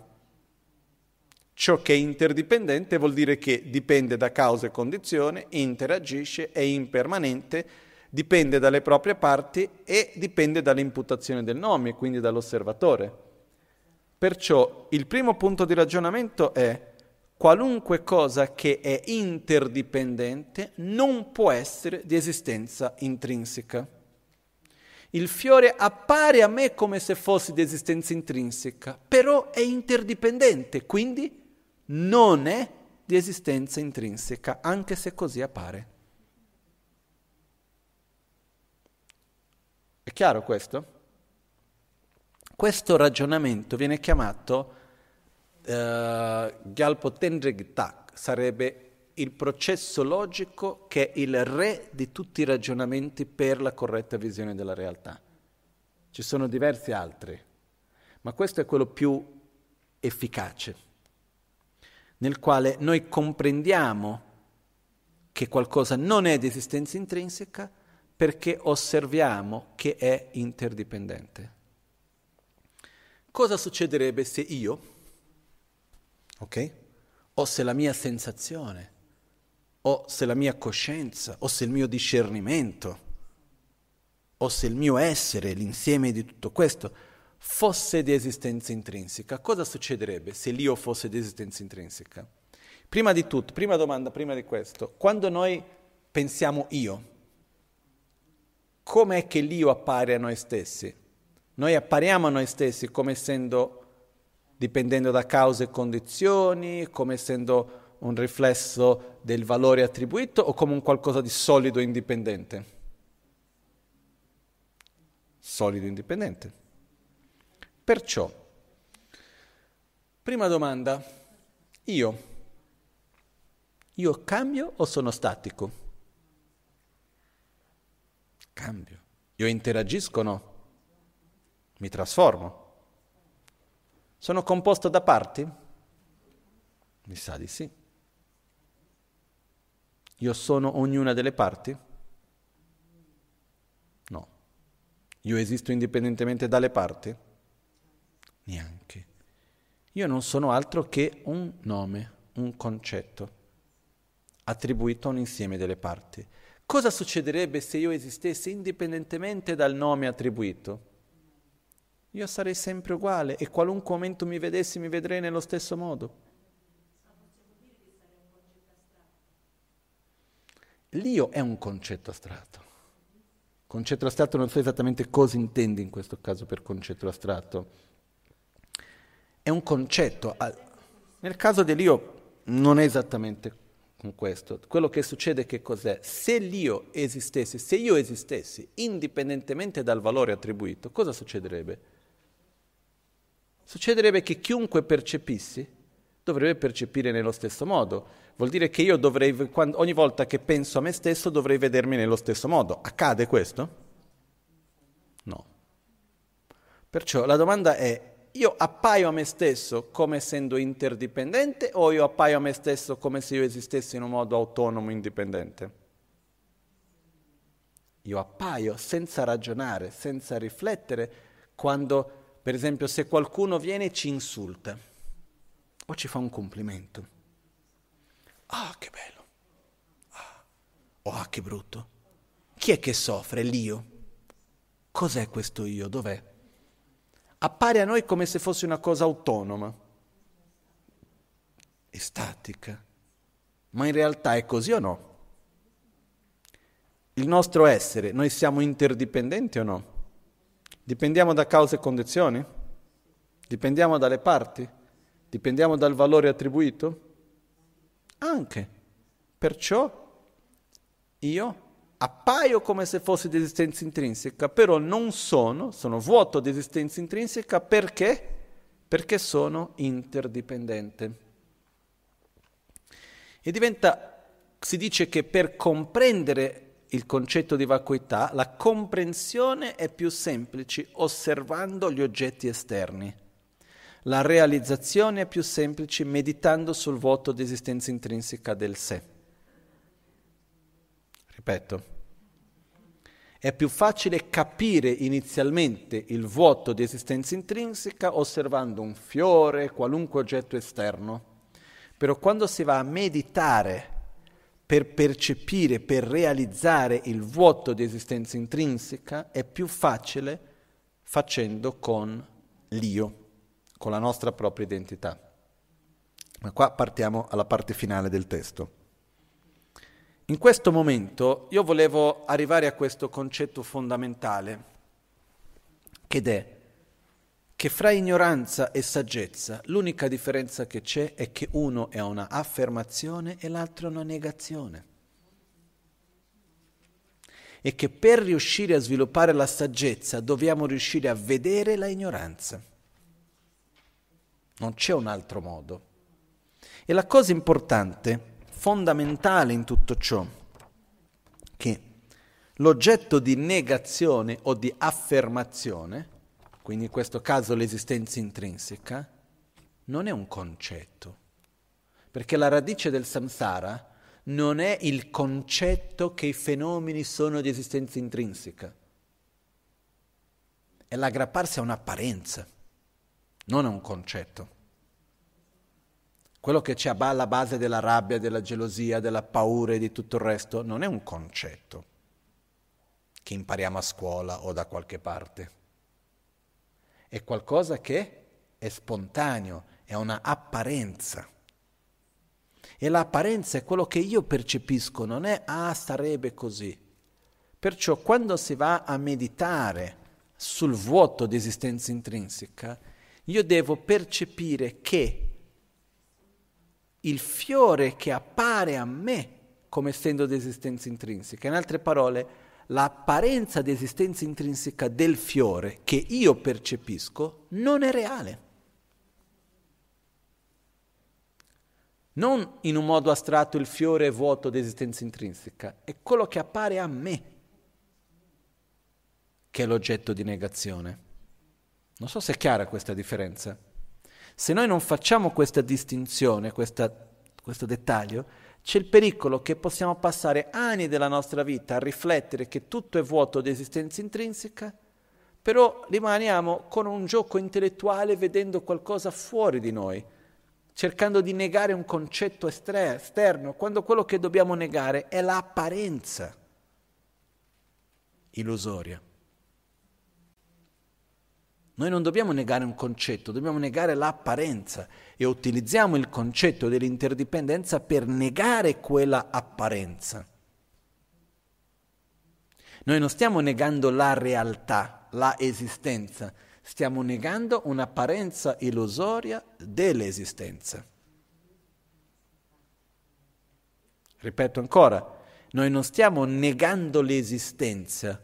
Ciò che è interdipendente vuol dire che dipende da causa e condizione, interagisce, è impermanente, dipende dalle proprie parti e dipende dall'imputazione del nome, quindi dall'osservatore. Perciò il primo punto di ragionamento è qualunque cosa che è interdipendente non può essere di esistenza intrinseca. Il fiore appare a me come se fosse di esistenza intrinseca, però è interdipendente, quindi non è di esistenza intrinseca, anche se così appare. È chiaro questo? Questo ragionamento viene chiamato eh, Gyalpotendrigtak sarebbe il processo logico che è il re di tutti i ragionamenti per la corretta visione della realtà. Ci sono diversi altri, ma questo è quello più efficace, nel quale noi comprendiamo che qualcosa non è di esistenza intrinseca perché osserviamo che è interdipendente. Cosa succederebbe se io, ok? O se la mia sensazione, o se la mia coscienza, o se il mio discernimento, o se il mio essere, l'insieme di tutto questo, fosse di esistenza intrinseca. Cosa succederebbe se l'io fosse di esistenza intrinseca? Prima di tutto, prima domanda, prima di questo, quando noi pensiamo io, com'è che l'io appare a noi stessi? Noi appariamo a noi stessi come essendo dipendendo da cause e condizioni, come essendo un riflesso del valore attribuito o come un qualcosa di solido e indipendente? Solido e indipendente. Perciò, prima domanda, io, io cambio o sono statico? Cambio. Io interagisco o no? Mi trasformo. Sono composto da parti? Mi sa di sì. Io sono ognuna delle parti? No. Io esisto indipendentemente dalle parti? Neanche. Io non sono altro che un nome, un concetto, attribuito a un insieme delle parti. Cosa succederebbe se io esistessi indipendentemente dal nome attribuito? io sarei sempre uguale e qualunque momento mi vedessi mi vedrei nello stesso modo. L'io è un concetto astratto. Concetto astratto non so esattamente cosa intendi in questo caso per concetto astratto. È un concetto. Nel caso dell'io non è esattamente con questo. Quello che succede che cos'è? Se l'io esistesse, se io esistessi indipendentemente dal valore attribuito, cosa succederebbe? Succederebbe che chiunque percepissi dovrebbe percepire nello stesso modo. Vuol dire che io dovrei, ogni volta che penso a me stesso, dovrei vedermi nello stesso modo. Accade questo? No. Perciò la domanda è, io appaio a me stesso come essendo interdipendente o io appaio a me stesso come se io esistessi in un modo autonomo, indipendente? Io appaio senza ragionare, senza riflettere, quando, per esempio, se qualcuno viene e ci insulta o ci fa un complimento. Ah, che bello! Ah, oh, ah, che brutto! Chi è che soffre? L'io. Cos'è questo io? Dov'è? Appare a noi come se fosse una cosa autonoma, e statica. Ma in realtà è così o no? il nostro essere, noi siamo interdipendenti o no? Dipendiamo da cause e condizioni? Dipendiamo dalle parti? Dipendiamo dal valore attribuito? Anche. Perciò io appaio come se fossi di esistenza intrinseca, però non sono, sono vuoto di esistenza intrinseca perché? Perché sono interdipendente. E diventa, si dice che per comprendere il concetto di vacuità, la comprensione è più semplice osservando gli oggetti esterni. La realizzazione è più semplice meditando sul vuoto di esistenza intrinseca del sé. Ripeto, è più facile capire inizialmente il vuoto di esistenza intrinseca osservando un fiore, qualunque oggetto esterno. Però quando si va a meditare per percepire, per realizzare il vuoto di esistenza intrinseca è più facile facendo con l'io, con la nostra propria identità. Ma qua partiamo alla parte finale del testo. In questo momento io volevo arrivare a questo concetto fondamentale, che è che fra ignoranza e saggezza l'unica differenza che c'è è che uno è una affermazione e l'altro è una negazione. E che per riuscire a sviluppare la saggezza dobbiamo riuscire a vedere la ignoranza. Non c'è un altro modo. E la cosa importante, fondamentale in tutto ciò, che l'oggetto di negazione o di affermazione quindi in questo caso l'esistenza intrinseca, non è un concetto, perché la radice del samsara non è il concetto che i fenomeni sono di esistenza intrinseca, è l'aggrapparsi a un'apparenza, non a un concetto. Quello che c'è alla base della rabbia, della gelosia, della paura e di tutto il resto non è un concetto che impariamo a scuola o da qualche parte è qualcosa che è spontaneo, è una apparenza. E l'apparenza è quello che io percepisco, non è ah, sarebbe così. Perciò quando si va a meditare sul vuoto di esistenza intrinseca, io devo percepire che il fiore che appare a me come essendo di esistenza intrinseca, in altre parole, l'apparenza di esistenza intrinseca del fiore che io percepisco non è reale. Non in un modo astratto il fiore è vuoto di esistenza intrinseca, è quello che appare a me che è l'oggetto di negazione. Non so se è chiara questa differenza. Se noi non facciamo questa distinzione, questa, questo dettaglio, c'è il pericolo che possiamo passare anni della nostra vita a riflettere che tutto è vuoto di esistenza intrinseca, però rimaniamo con un gioco intellettuale vedendo qualcosa fuori di noi, cercando di negare un concetto esterno, quando quello che dobbiamo negare è l'apparenza illusoria. Noi non dobbiamo negare un concetto, dobbiamo negare l'apparenza e utilizziamo il concetto dell'interdipendenza per negare quella apparenza. Noi non stiamo negando la realtà, la esistenza, stiamo negando un'apparenza illusoria dell'esistenza. Ripeto ancora, noi non stiamo negando l'esistenza,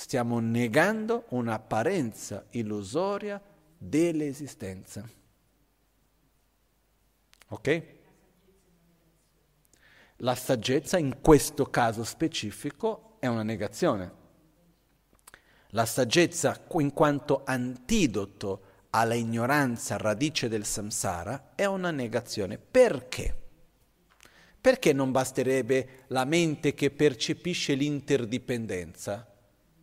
stiamo negando un'apparenza illusoria dell'esistenza. Ok? La saggezza in questo caso specifico è una negazione. La saggezza in quanto antidoto alla ignoranza radice del samsara è una negazione. Perché? Perché non basterebbe la mente che percepisce l'interdipendenza?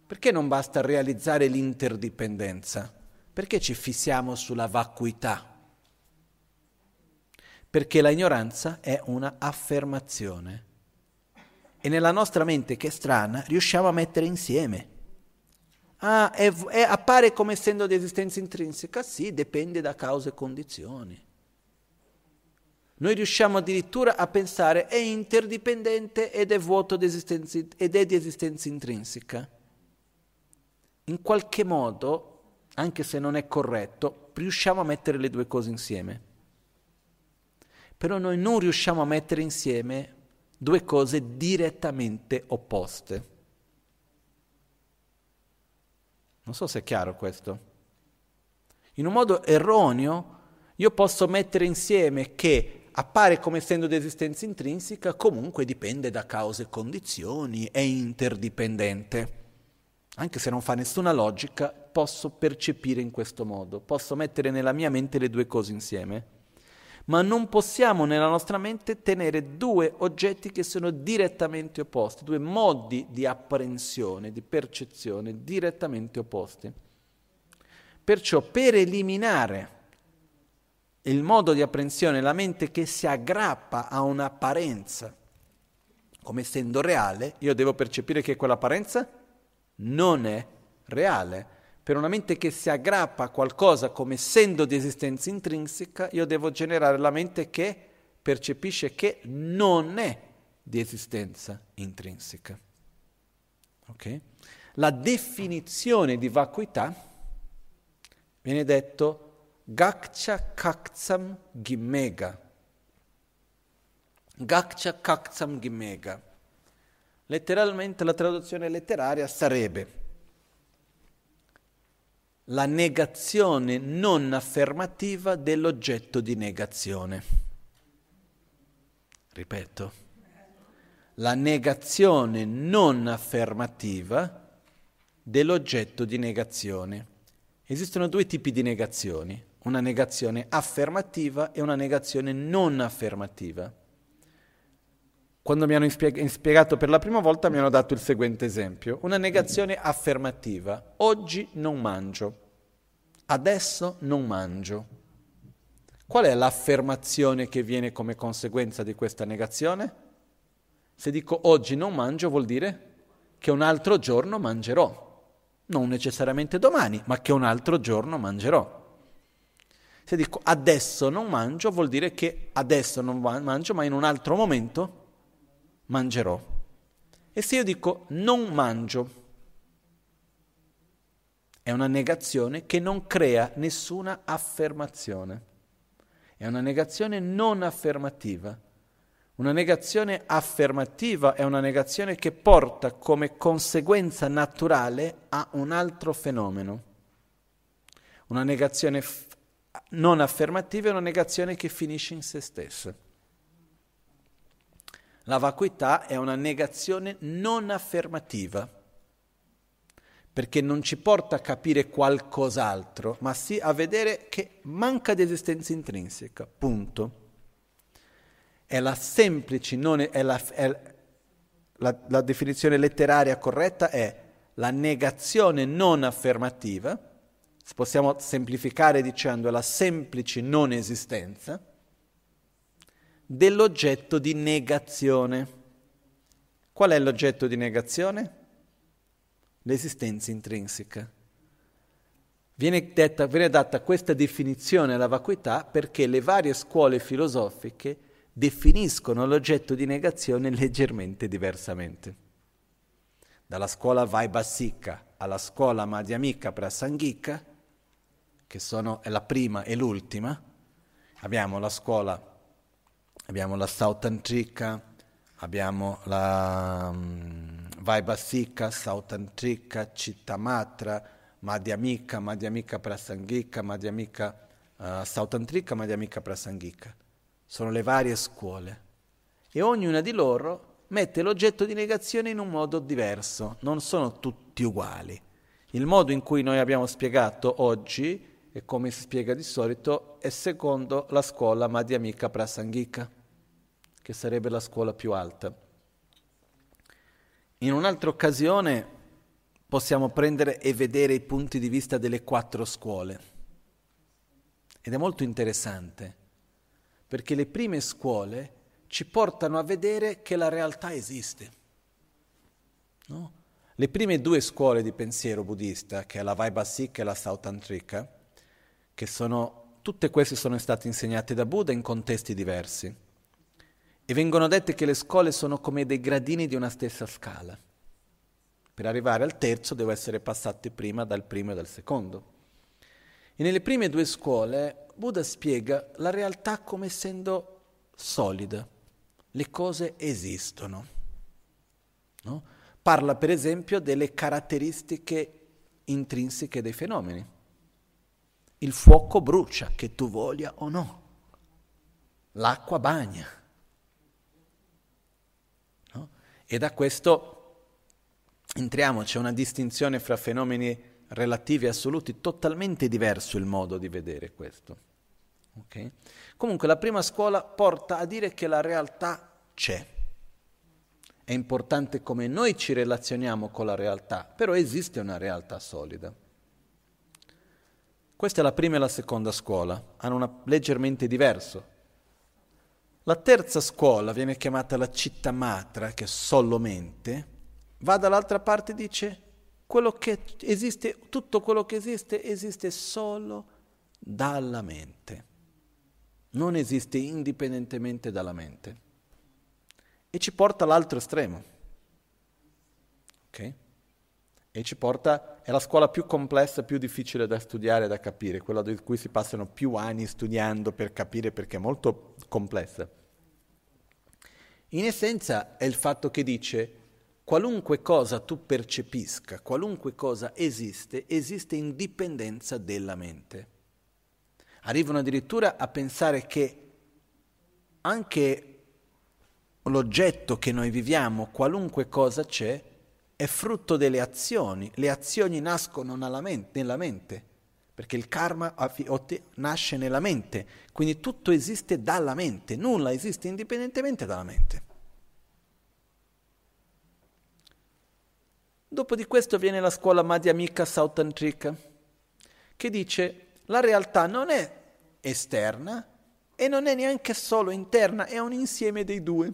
Perché non basta realizzare l'interdipendenza? Perché ci fissiamo sulla vacuità? Perché la ignoranza è una affermazione. E nella nostra mente, che è strana, riusciamo a mettere insieme. Ah, è, è, appare come essendo di esistenza intrinseca? Sì, dipende da cause e condizioni. Noi riusciamo addirittura a pensare è interdipendente ed è vuoto di esistenza, ed è di esistenza intrinseca. In qualche modo, anche se non è corretto, riusciamo a mettere le due cose insieme. Però noi non riusciamo a mettere insieme due cose direttamente opposte. Non so se è chiaro questo. In un modo erroneo io posso mettere insieme che appare come essendo di esistenza intrinseca, comunque dipende da cause e condizioni, è interdipendente. Anche se non fa nessuna logica, posso percepire in questo modo, posso mettere nella mia mente le due cose insieme. Ma non possiamo nella nostra mente tenere due oggetti che sono direttamente opposti, due modi di apprensione, di percezione direttamente opposti. Perciò per eliminare il modo di apprensione, la mente che si aggrappa a un'apparenza come essendo reale, io devo percepire che quell'apparenza non è reale. Per una mente che si aggrappa a qualcosa come essendo di esistenza intrinseca, io devo generare la mente che percepisce che non è di esistenza intrinseca. Okay? La definizione di vacuità viene detto Gakcha Kaktsam Gimega. Gakcha Kaktsam Gimega. Letteralmente la traduzione letteraria sarebbe la negazione non affermativa dell'oggetto di negazione. Ripeto, la negazione non affermativa dell'oggetto di negazione. Esistono due tipi di negazioni una negazione affermativa e una negazione non affermativa. Quando mi hanno spiegato per la prima volta mi hanno dato il seguente esempio. Una negazione affermativa. Oggi non mangio. Adesso non mangio. Qual è l'affermazione che viene come conseguenza di questa negazione? Se dico oggi non mangio vuol dire che un altro giorno mangerò. Non necessariamente domani, ma che un altro giorno mangerò. Se dico adesso non mangio, vuol dire che adesso non mangio, ma in un altro momento mangerò. E se io dico non mangio, è una negazione che non crea nessuna affermazione. È una negazione non affermativa. Una negazione affermativa è una negazione che porta come conseguenza naturale a un altro fenomeno. Una negazione non affermativa è una negazione che finisce in se stessa. La vacuità è una negazione non affermativa, perché non ci porta a capire qualcos'altro, ma sì a vedere che manca di esistenza intrinseca, punto. È la semplice, non è, è la, è la, la definizione letteraria corretta è la negazione non affermativa, possiamo semplificare dicendo la semplice non esistenza dell'oggetto di negazione. Qual è l'oggetto di negazione? L'esistenza intrinseca. Viene, detta, viene data questa definizione alla vacuità perché le varie scuole filosofiche definiscono l'oggetto di negazione leggermente diversamente. Dalla scuola Vaibhasika alla scuola Madhyamika Prasangika che sono, è la prima e l'ultima. Abbiamo la scuola, abbiamo la Sautantrika, abbiamo la um, Vaibhasika, Sautantrika, Chittamatra, Madhyamika, Madhyamika Prasangika, Madhyamika uh, Sautantrika, Madhyamika Prasangika. Sono le varie scuole. E ognuna di loro mette l'oggetto di negazione in un modo diverso, non sono tutti uguali. Il modo in cui noi abbiamo spiegato oggi e come si spiega di solito è secondo la scuola Madhyamika Prasangika, che sarebbe la scuola più alta. In un'altra occasione possiamo prendere e vedere i punti di vista delle quattro scuole. Ed è molto interessante, perché le prime scuole ci portano a vedere che la realtà esiste. No? Le prime due scuole di pensiero buddista, che è la Vaibhasika e la Sautantrika, che sono, tutte queste sono state insegnate da Buddha in contesti diversi. E vengono dette che le scuole sono come dei gradini di una stessa scala. Per arrivare al terzo devo essere passati prima dal primo e dal secondo. E nelle prime due scuole Buddha spiega la realtà come essendo solida. Le cose esistono. No? Parla per esempio delle caratteristiche intrinseche dei fenomeni. Il fuoco brucia, che tu voglia o no. L'acqua bagna. No? E da questo entriamo, c'è una distinzione fra fenomeni relativi e assoluti, totalmente diverso il modo di vedere questo. Okay? Comunque la prima scuola porta a dire che la realtà c'è. È importante come noi ci relazioniamo con la realtà, però esiste una realtà solida. Questa è la prima e la seconda scuola, hanno una leggermente diverso. La terza scuola viene chiamata la città matra, che è solo mente, va dall'altra parte e dice quello che esiste, tutto quello che esiste esiste solo dalla mente, non esiste indipendentemente dalla mente. E ci porta all'altro estremo. Ok? E ci porta, è la scuola più complessa, più difficile da studiare da capire, quella di cui si passano più anni studiando per capire perché è molto complessa. In essenza è il fatto che dice qualunque cosa tu percepisca, qualunque cosa esiste, esiste in dipendenza della mente. Arrivano addirittura a pensare che anche l'oggetto che noi viviamo, qualunque cosa c'è, è frutto delle azioni. Le azioni nascono mente, nella mente, perché il karma nasce nella mente, quindi tutto esiste dalla mente, nulla esiste indipendentemente dalla mente. Dopo di questo viene la scuola Madhyamika Sautantrika, che dice la realtà non è esterna e non è neanche solo interna, è un insieme dei due.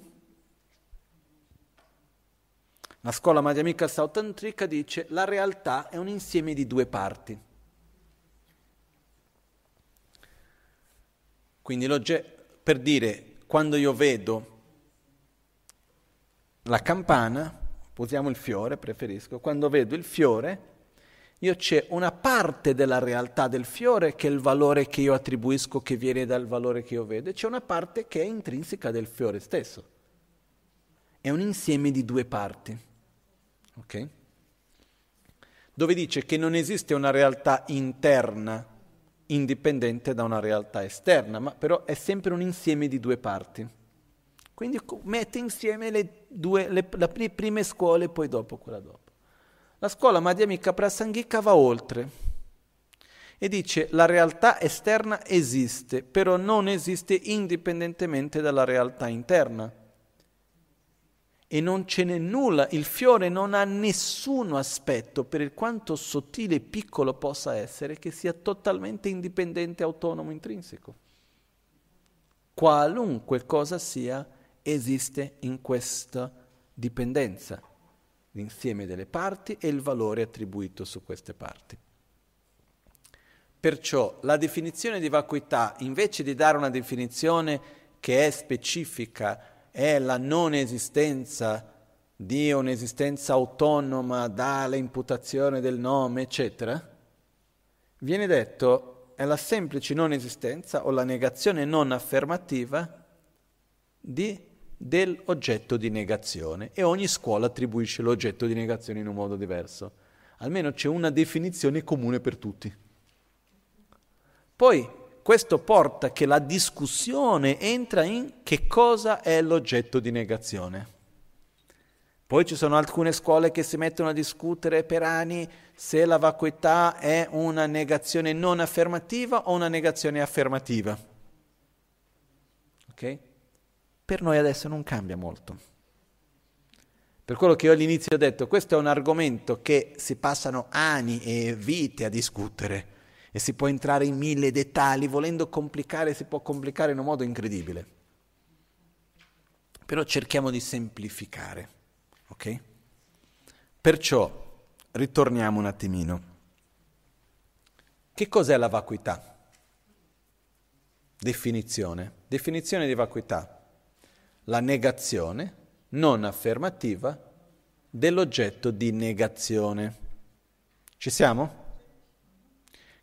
La scuola Madhyamika Sautantrika dice la realtà è un insieme di due parti. Quindi per dire, quando io vedo la campana, usiamo il fiore, preferisco, quando vedo il fiore, io c'è una parte della realtà del fiore che è il valore che io attribuisco, che viene dal valore che io vedo, e c'è una parte che è intrinseca del fiore stesso. È un insieme di due parti ok? Dove dice che non esiste una realtà interna indipendente da una realtà esterna, ma però è sempre un insieme di due parti. Quindi mette insieme le, due, le, le prime scuole e poi dopo quella dopo. La scuola Madhyamika Prasangika va oltre e dice la realtà esterna esiste, però non esiste indipendentemente dalla realtà interna e non ce n'è nulla, il fiore non ha nessun aspetto, per quanto sottile e piccolo possa essere, che sia totalmente indipendente, autonomo, intrinseco. Qualunque cosa sia, esiste in questa dipendenza, l'insieme delle parti e il valore attribuito su queste parti. Perciò la definizione di vacuità, invece di dare una definizione che è specifica, è la non esistenza di un'esistenza autonoma dalla imputazione del nome, eccetera, viene detto è la semplice non esistenza o la negazione non affermativa di, dell'oggetto di negazione e ogni scuola attribuisce l'oggetto di negazione in un modo diverso. Almeno c'è una definizione comune per tutti. Poi questo porta che la discussione entra in che cosa è l'oggetto di negazione. Poi ci sono alcune scuole che si mettono a discutere per anni se la vacuità è una negazione non affermativa o una negazione affermativa. Ok? Per noi adesso non cambia molto. Per quello che io all'inizio ho detto, questo è un argomento che si passano anni e vite a discutere e si può entrare in mille dettagli, volendo complicare si può complicare in un modo incredibile. Però cerchiamo di semplificare, ok? Perciò ritorniamo un attimino. Che cos'è la vacuità? Definizione. Definizione di vacuità. La negazione non affermativa dell'oggetto di negazione. Ci siamo?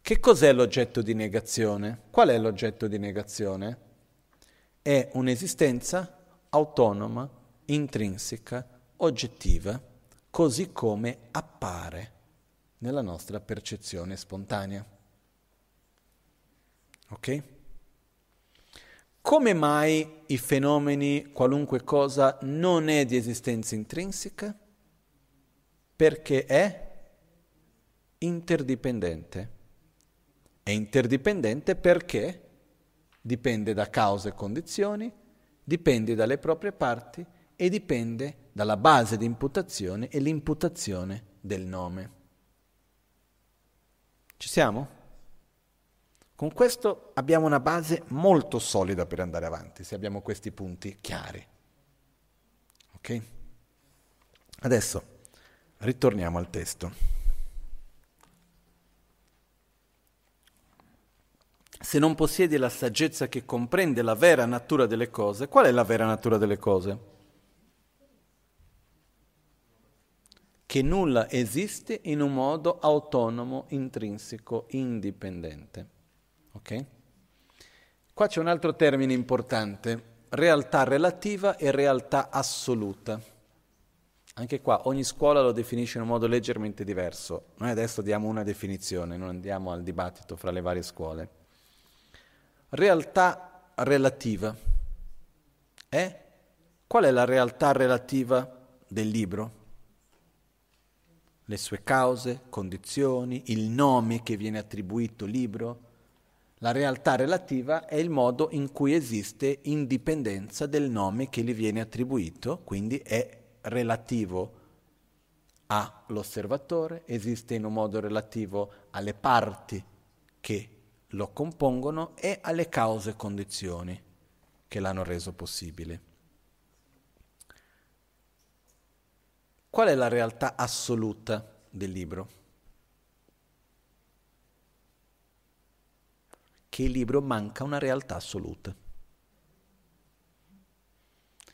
Che cos'è l'oggetto di negazione? Qual è l'oggetto di negazione? È un'esistenza autonoma, intrinseca, oggettiva, così come appare nella nostra percezione spontanea. Ok? Come mai i fenomeni, qualunque cosa, non è di esistenza intrinseca? Perché è interdipendente. È interdipendente perché dipende da cause e condizioni, dipende dalle proprie parti e dipende dalla base di imputazione e l'imputazione del nome. Ci siamo? Con questo abbiamo una base molto solida per andare avanti, se abbiamo questi punti chiari. Ok? Adesso ritorniamo al testo. Se non possiedi la saggezza che comprende la vera natura delle cose, qual è la vera natura delle cose? Che nulla esiste in un modo autonomo, intrinseco, indipendente. Ok? Qua c'è un altro termine importante, realtà relativa e realtà assoluta. Anche qua ogni scuola lo definisce in un modo leggermente diverso. Noi adesso diamo una definizione, non andiamo al dibattito fra le varie scuole. Realtà relativa. Eh? Qual è la realtà relativa del libro? Le sue cause, condizioni, il nome che viene attribuito libro, la realtà relativa è il modo in cui esiste indipendenza del nome che gli viene attribuito, quindi è relativo all'osservatore, esiste in un modo relativo alle parti che lo compongono e alle cause e condizioni che l'hanno reso possibile. Qual è la realtà assoluta del libro? che il libro manca una realtà assoluta.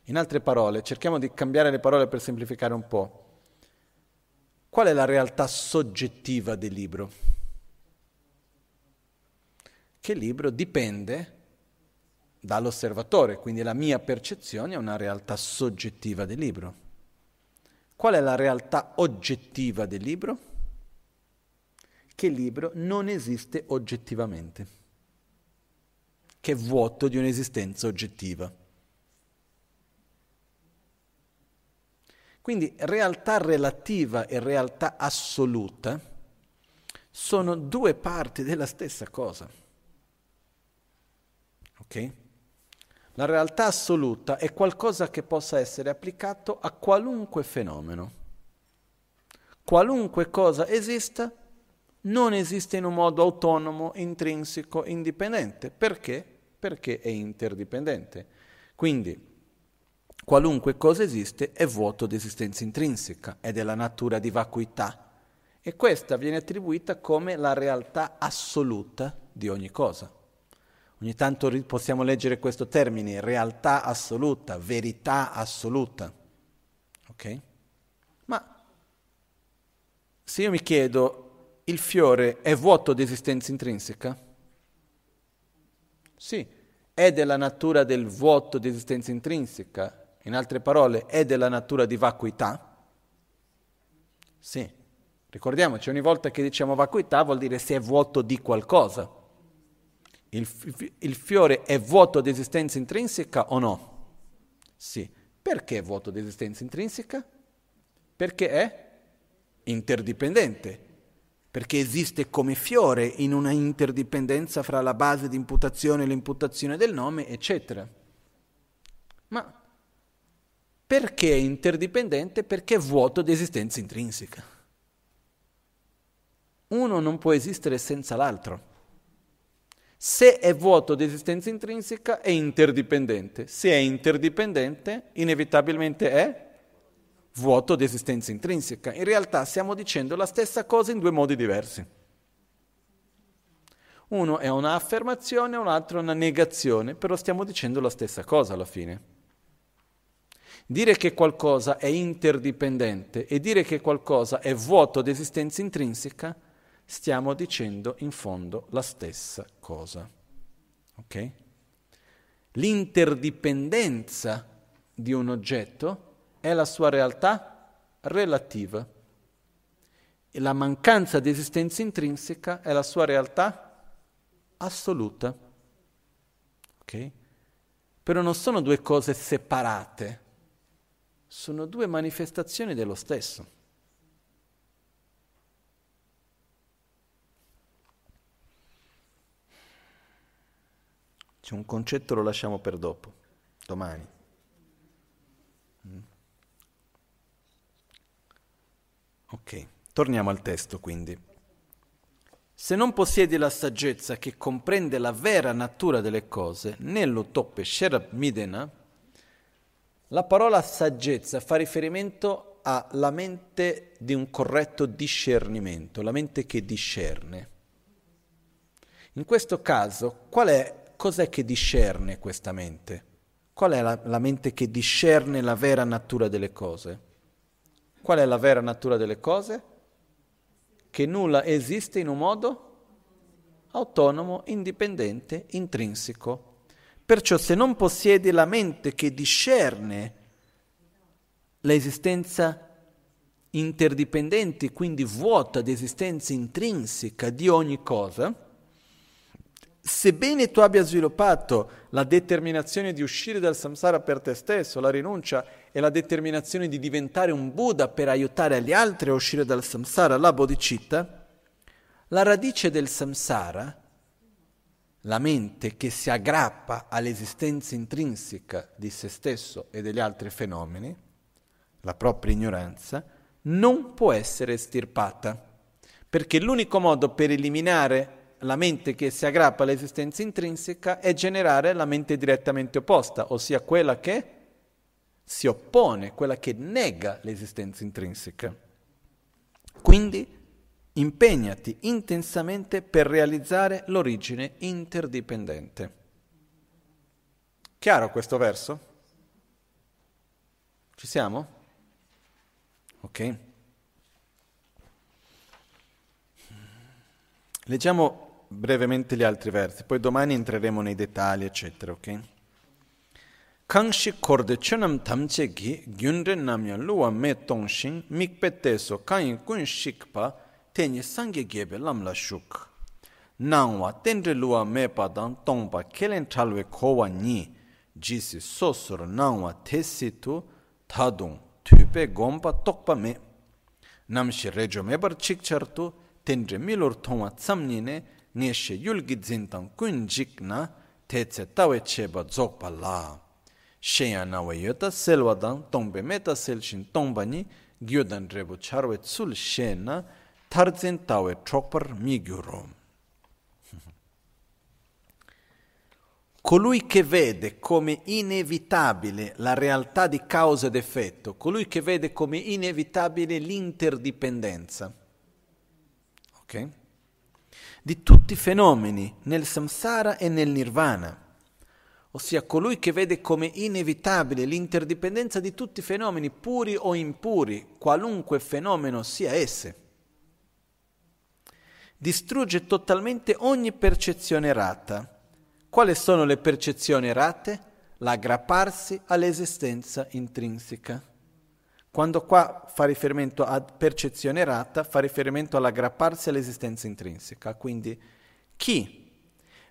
In altre parole, cerchiamo di cambiare le parole per semplificare un po'. Qual è la realtà soggettiva del libro? Che libro dipende dall'osservatore, quindi la mia percezione è una realtà soggettiva del libro. Qual è la realtà oggettiva del libro? Che il libro non esiste oggettivamente che è vuoto di un'esistenza oggettiva. Quindi realtà relativa e realtà assoluta sono due parti della stessa cosa. Ok? La realtà assoluta è qualcosa che possa essere applicato a qualunque fenomeno. Qualunque cosa esista non esiste in un modo autonomo, intrinseco, indipendente. Perché? perché è interdipendente. Quindi qualunque cosa esiste è vuoto di esistenza intrinseca, è della natura di vacuità e questa viene attribuita come la realtà assoluta di ogni cosa. Ogni tanto possiamo leggere questo termine, realtà assoluta, verità assoluta. Ok? Ma se io mi chiedo, il fiore è vuoto di esistenza intrinseca? Sì, è della natura del vuoto di esistenza intrinseca, in altre parole, è della natura di vacuità? Sì. Ricordiamoci, ogni volta che diciamo vacuità vuol dire se è vuoto di qualcosa. Il, il fiore è vuoto di esistenza intrinseca o no? Sì. Perché è vuoto di esistenza intrinseca? Perché è interdipendente, perché esiste come fiore in una interdipendenza fra la base di imputazione e l'imputazione del nome, eccetera. Ma perché è interdipendente? Perché è vuoto di esistenza intrinseca. Uno non può esistere senza l'altro. Se è vuoto di esistenza intrinseca è interdipendente. Se è interdipendente, inevitabilmente è vuoto di esistenza intrinseca. In realtà stiamo dicendo la stessa cosa in due modi diversi. Uno è un'affermazione, un altro è una negazione, però stiamo dicendo la stessa cosa alla fine. Dire che qualcosa è interdipendente e dire che qualcosa è vuoto di esistenza intrinseca, stiamo dicendo in fondo la stessa cosa. Ok? L'interdipendenza di un oggetto è la sua realtà relativa e la mancanza di esistenza intrinseca è la sua realtà assoluta. Ok? Però non sono due cose separate, sono due manifestazioni dello stesso. C'è un concetto, lo lasciamo per dopo, domani. Mm. Ok, torniamo al testo quindi. Se non possiedi la saggezza che comprende la vera natura delle cose, nell'utope Sherab Midena, la parola saggezza fa riferimento alla mente di un corretto discernimento, la mente che discerne. In questo caso, è, cos'è che discerne questa mente? Qual è la, la mente che discerne la vera natura delle cose? Qual è la vera natura delle cose? Che nulla esiste in un modo autonomo, indipendente, intrinseco. Perciò se non possiedi la mente che discerne l'esistenza interdipendente, quindi vuota di esistenza intrinseca di ogni cosa, sebbene tu abbia sviluppato la determinazione di uscire dal samsara per te stesso, la rinuncia e la determinazione di diventare un Buddha per aiutare gli altri a uscire dal samsara, la bodhicitta, la radice del samsara, la mente che si aggrappa all'esistenza intrinseca di se stesso e degli altri fenomeni, la propria ignoranza, non può essere estirpata, perché l'unico modo per eliminare la mente che si aggrappa all'esistenza intrinseca è generare la mente direttamente opposta, ossia quella che si oppone, quella che nega l'esistenza intrinseca. Quindi impegnati intensamente per realizzare l'origine interdipendente. Chiaro questo verso? Ci siamo? Ok. Leggiamo brevemente gli altri versi, poi domani entreremo nei dettagli, eccetera, ok? Kangshi korde chunam tamche gi gyunre namya luwa me tongshin mikpe teso kanyi kun shikpa tenye sangye gebe lamla shuk. Nangwa tenre luwa me padang tongpa kelen talwe kowa nyi jisi sosur nangwa tesitu tadung tupe gompa tokpa me. Namshi rejo mebar chikchar tu tenre milur tongwa tsamnyi ne ngeshe yulgi dzintang kun jikna tetse tawe cheba dzokpa la. Shenya nawa yota selwa dang tongbe meta selshin tongba ni gyodan rebu charwe tsul shena tarzin tawe chokpar mi gyuro. Colui che vede come inevitabile la realtà di causa ed effetto, colui che vede come inevitabile l'interdipendenza. Ok? Di tutti i fenomeni nel samsara e nel nirvana, ossia colui che vede come inevitabile l'interdipendenza di tutti i fenomeni puri o impuri, qualunque fenomeno sia esse. Distrugge totalmente ogni percezione errata. Quali sono le percezioni errate? L'aggrapparsi all'esistenza intrinseca. Quando qua fa riferimento a percezione errata, fa riferimento all'aggrapparsi all'esistenza intrinseca. Quindi chi,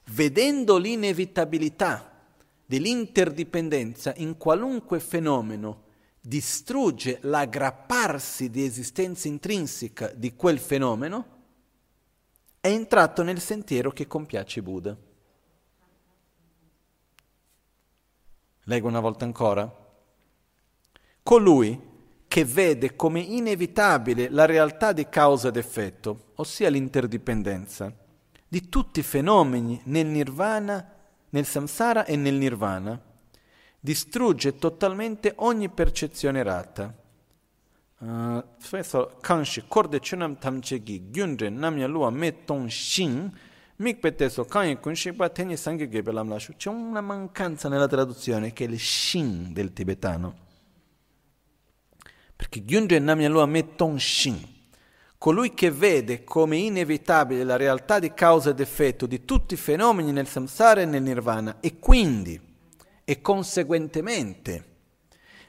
vedendo l'inevitabilità dell'interdipendenza in qualunque fenomeno distrugge l'aggrapparsi di esistenza intrinseca di quel fenomeno, è entrato nel sentiero che compiace Buddha. Leggo una volta ancora. Colui che vede come inevitabile la realtà di causa ed effetto, ossia l'interdipendenza, di tutti i fenomeni nel nirvana, nel samsara e nel nirvana, distrugge totalmente ogni percezione errata. Spesso kanshi korde chunam tamchegi gyunre namya lua me ton shin mikpete so kanyi kunshikpa teni sangye gebe lamlashu. C'è una mancanza nella traduzione che è il shin del tibetano. Perché Gyunre Namya Lua me ton shin. Colui che vede come inevitabile la realtà di causa ed effetto di tutti i fenomeni nel samsara e nel nirvana e quindi e conseguentemente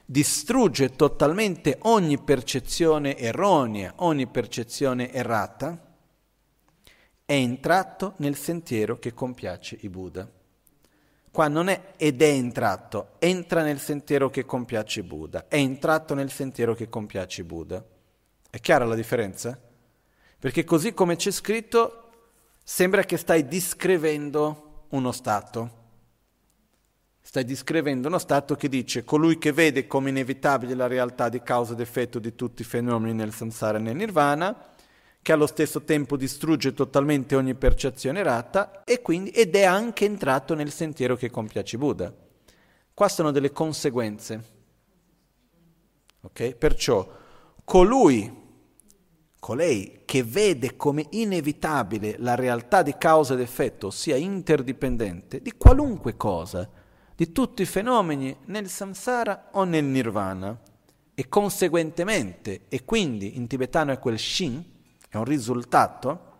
distrugge totalmente ogni percezione erronea, ogni percezione errata, è entrato nel sentiero che compiace i Buddha. Qua non è ed è entrato, entra nel sentiero che compiace Buddha, è entrato nel sentiero che compiace Buddha. È chiara la differenza? Perché così come c'è scritto, sembra che stai descrivendo uno stato. Stai descrivendo uno stato che dice colui che vede come inevitabile la realtà di causa ed effetto di tutti i fenomeni nel samsara e nel nirvana, che allo stesso tempo distrugge totalmente ogni percezione errata quindi, ed è anche entrato nel sentiero che compiace Buddha. Qua sono delle conseguenze. Okay? Perciò colui, colei che vede come inevitabile la realtà di causa ed effetto, ossia interdipendente, di qualunque cosa, di tutti i fenomeni nel samsara o nel nirvana, e conseguentemente, e quindi in tibetano è quel shin, è un risultato,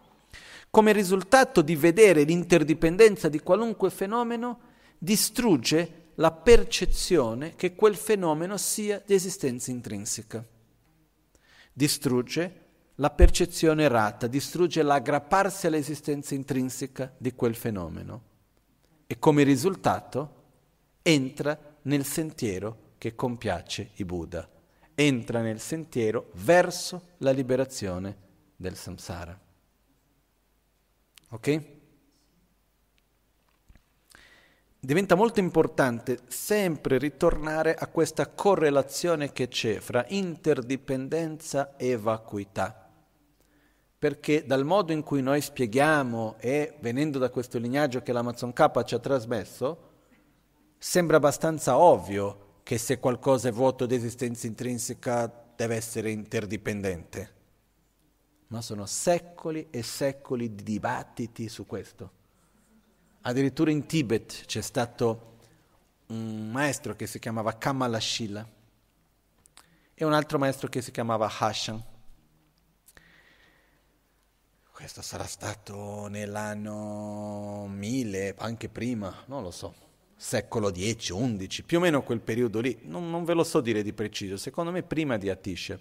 come risultato di vedere l'interdipendenza di qualunque fenomeno, distrugge la percezione che quel fenomeno sia di esistenza intrinseca. Distrugge la percezione errata, distrugge l'aggrapparsi all'esistenza intrinseca di quel fenomeno. E come risultato entra nel sentiero che compiace i Buddha, entra nel sentiero verso la liberazione del samsara. Ok? Diventa molto importante sempre ritornare a questa correlazione che c'è fra interdipendenza e vacuità. Perché dal modo in cui noi spieghiamo e venendo da questo lignaggio che l'Amazon K ci ha trasmesso, sembra abbastanza ovvio che se qualcosa è vuoto di esistenza intrinseca deve essere interdipendente ma sono secoli e secoli di dibattiti su questo. Addirittura in Tibet c'è stato un maestro che si chiamava Kamalashila e un altro maestro che si chiamava Hashan. Questo sarà stato nell'anno 1000, anche prima, non lo so, secolo X, XI, più o meno quel periodo lì, non, non ve lo so dire di preciso, secondo me prima di Atisha.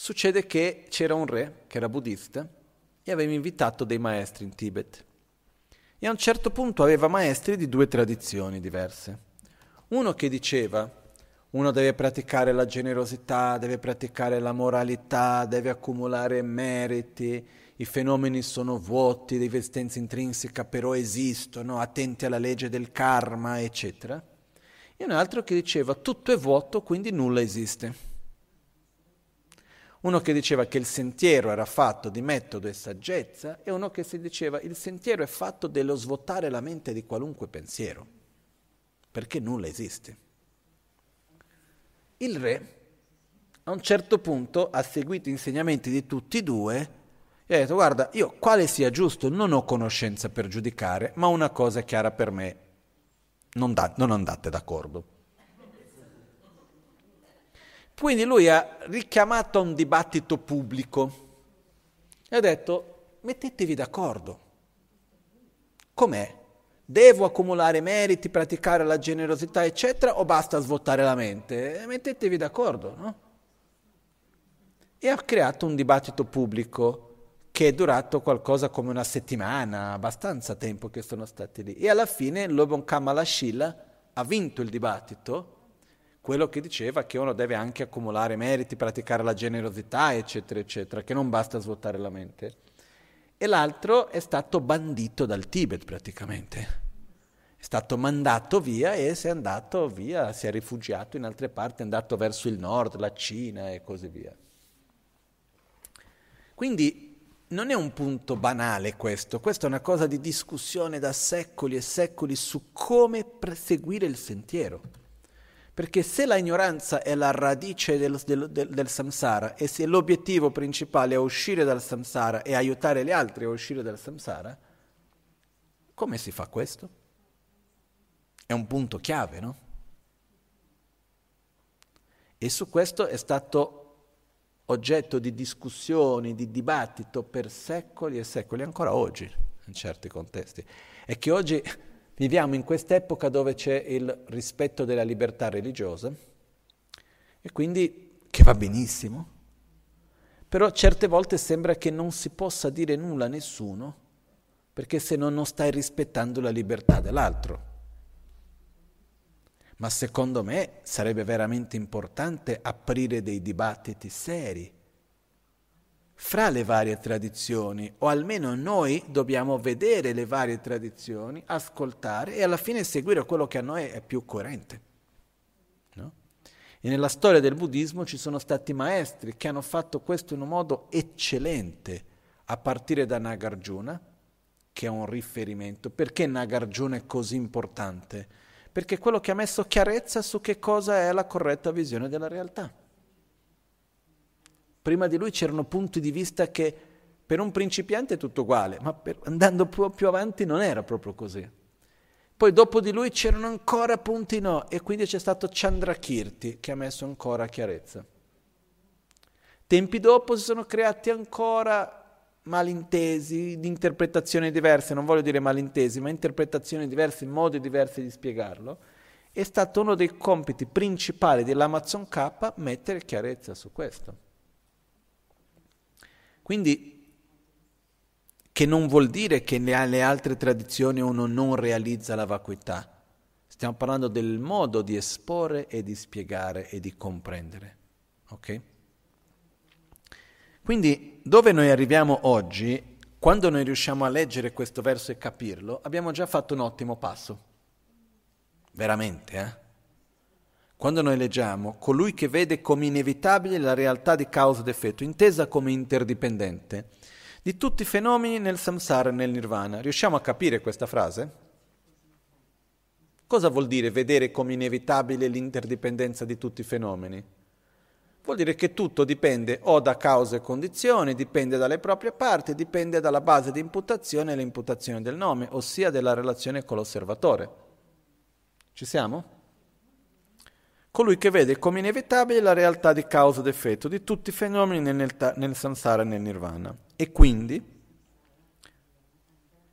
Succede che c'era un re che era buddista e aveva invitato dei maestri in Tibet. E a un certo punto aveva maestri di due tradizioni diverse. Uno che diceva uno deve praticare la generosità, deve praticare la moralità, deve accumulare meriti, i fenomeni sono vuoti di esistenza intrinseca, però esistono, attenti alla legge del karma, eccetera. E un altro che diceva tutto è vuoto, quindi nulla esiste. Uno che diceva che il sentiero era fatto di metodo e saggezza e uno che si diceva il sentiero è fatto dello svuotare la mente di qualunque pensiero, perché nulla esiste. Il re a un certo punto ha seguito insegnamenti di tutti e due e ha detto guarda, io quale sia giusto non ho conoscenza per giudicare, ma una cosa è chiara per me, non, da, non andate d'accordo. Quindi lui ha richiamato a un dibattito pubblico e ha detto mettetevi d'accordo. Com'è? Devo accumulare meriti, praticare la generosità, eccetera, o basta svuotare la mente? Mettetevi d'accordo, no? E ha creato un dibattito pubblico che è durato qualcosa come una settimana, abbastanza tempo che sono stati lì. E alla fine Lobon Kamalashila ha vinto il dibattito quello che diceva che uno deve anche accumulare meriti, praticare la generosità, eccetera, eccetera, che non basta svuotare la mente. E l'altro è stato bandito dal Tibet praticamente. È stato mandato via e si è andato via, si è rifugiato in altre parti, è andato verso il nord, la Cina e così via. Quindi non è un punto banale questo, questa è una cosa di discussione da secoli e secoli su come seguire il sentiero. Perché se la ignoranza è la radice del, del, del, del, samsara e se l'obiettivo principale è uscire dal samsara e aiutare gli altri a uscire dal samsara, come si fa questo? È un punto chiave, no? E su questo è stato oggetto di discussioni, di dibattito per secoli e secoli, ancora oggi in certi contesti. E che oggi Viviamo in quest'epoca dove c'è il rispetto della libertà religiosa e quindi che va benissimo, però certe volte sembra che non si possa dire nulla a nessuno perché se no non stai rispettando la libertà dell'altro. Ma secondo me sarebbe veramente importante aprire dei dibattiti seri fra le varie tradizioni, o almeno noi dobbiamo vedere le varie tradizioni, ascoltare e alla fine seguire quello che a noi è più coerente. No? E nella storia del buddismo ci sono stati maestri che hanno fatto questo in un modo eccellente, a partire da Nagarjuna, che è un riferimento. Perché Nagarjuna è così importante? Perché è quello che ha messo chiarezza su che cosa è la corretta visione della realtà. Prima di lui c'erano punti di vista che per un principiante è tutto uguale, ma per, andando più, più avanti non era proprio così. Poi dopo di lui c'erano ancora punti no, e quindi c'è stato Chandrakirti che ha messo ancora chiarezza. Tempi dopo si sono creati ancora malintesi, interpretazioni diverse, non voglio dire malintesi, ma interpretazioni diverse, modi diversi di spiegarlo. È stato uno dei compiti principali dell'Amazon K mettere chiarezza su questo. Quindi, che non vuol dire che nelle altre tradizioni uno non realizza la vacuità. Stiamo parlando del modo di esporre e di spiegare e di comprendere. Ok? Quindi, dove noi arriviamo oggi, quando noi riusciamo a leggere questo verso e capirlo, abbiamo già fatto un ottimo passo. Veramente, eh? Quando noi leggiamo colui che vede come inevitabile la realtà di causa ed effetto, intesa come interdipendente, di tutti i fenomeni nel samsara e nel nirvana, riusciamo a capire questa frase? Cosa vuol dire vedere come inevitabile l'interdipendenza di tutti i fenomeni? Vuol dire che tutto dipende o da cause e condizioni, dipende dalle proprie parti, dipende dalla base di imputazione e l'imputazione del nome, ossia della relazione con l'osservatore. Ci siamo? Colui che vede come inevitabile la realtà di causa ed effetto di tutti i fenomeni nel, nel samsara e nel nirvana e quindi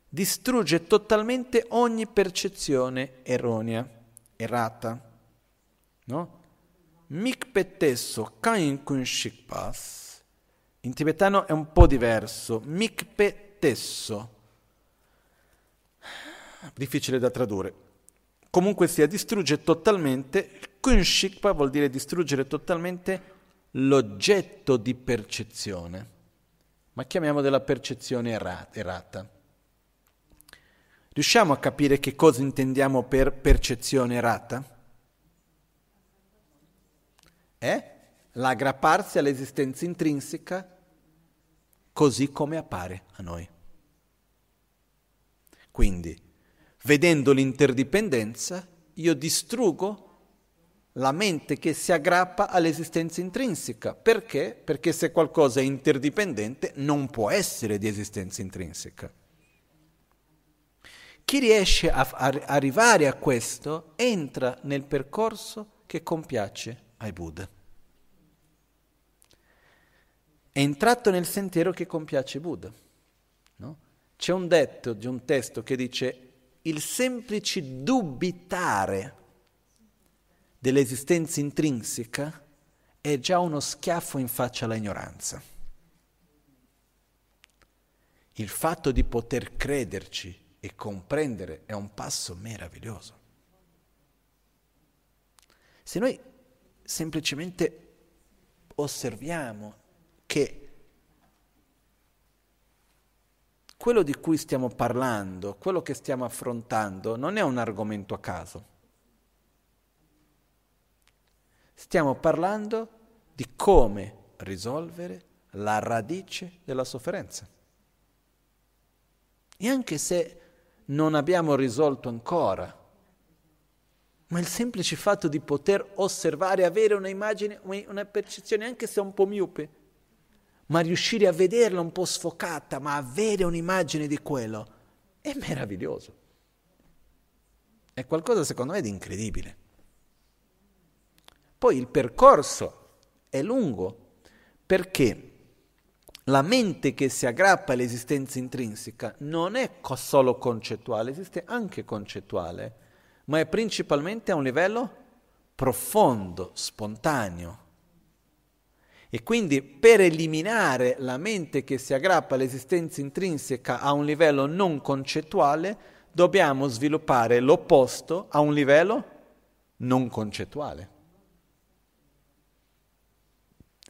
distrugge totalmente ogni percezione erronea, errata. No? Mikpetesso kain kun shikpas. In tibetano è un po' diverso. Mikpetesso. Difficile da tradurre. Comunque sia, distrugge totalmente Kunshikpa vuol dire distruggere totalmente l'oggetto di percezione, ma chiamiamo della percezione errata. Riusciamo a capire che cosa intendiamo per percezione errata? È l'aggrapparsi all'esistenza intrinseca così come appare a noi. Quindi, vedendo l'interdipendenza, io distruggo la mente che si aggrappa all'esistenza intrinseca. Perché? Perché se qualcosa è interdipendente non può essere di esistenza intrinseca. Chi riesce a, a arrivare a questo entra nel percorso che compiace ai Buddha. È entrato nel sentiero che compiace Buddha. No? C'è un detto di un testo che dice il semplice dubitare dell'esistenza intrinseca è già uno schiaffo in faccia all'ignoranza. Il fatto di poter crederci e comprendere è un passo meraviglioso. Se noi semplicemente osserviamo che quello di cui stiamo parlando, quello che stiamo affrontando, non è un argomento a caso. Stiamo parlando di come risolvere la radice della sofferenza. E anche se non abbiamo risolto ancora, ma il semplice fatto di poter osservare, avere una immagine, una percezione, anche se un po' miope, ma riuscire a vederla un po' sfocata, ma avere un'immagine di quello, è meraviglioso. È qualcosa secondo me di incredibile. Poi il percorso è lungo perché la mente che si aggrappa all'esistenza intrinseca non è solo concettuale, esiste anche concettuale, ma è principalmente a un livello profondo, spontaneo. E quindi per eliminare la mente che si aggrappa all'esistenza intrinseca a un livello non concettuale, dobbiamo sviluppare l'opposto a un livello non concettuale.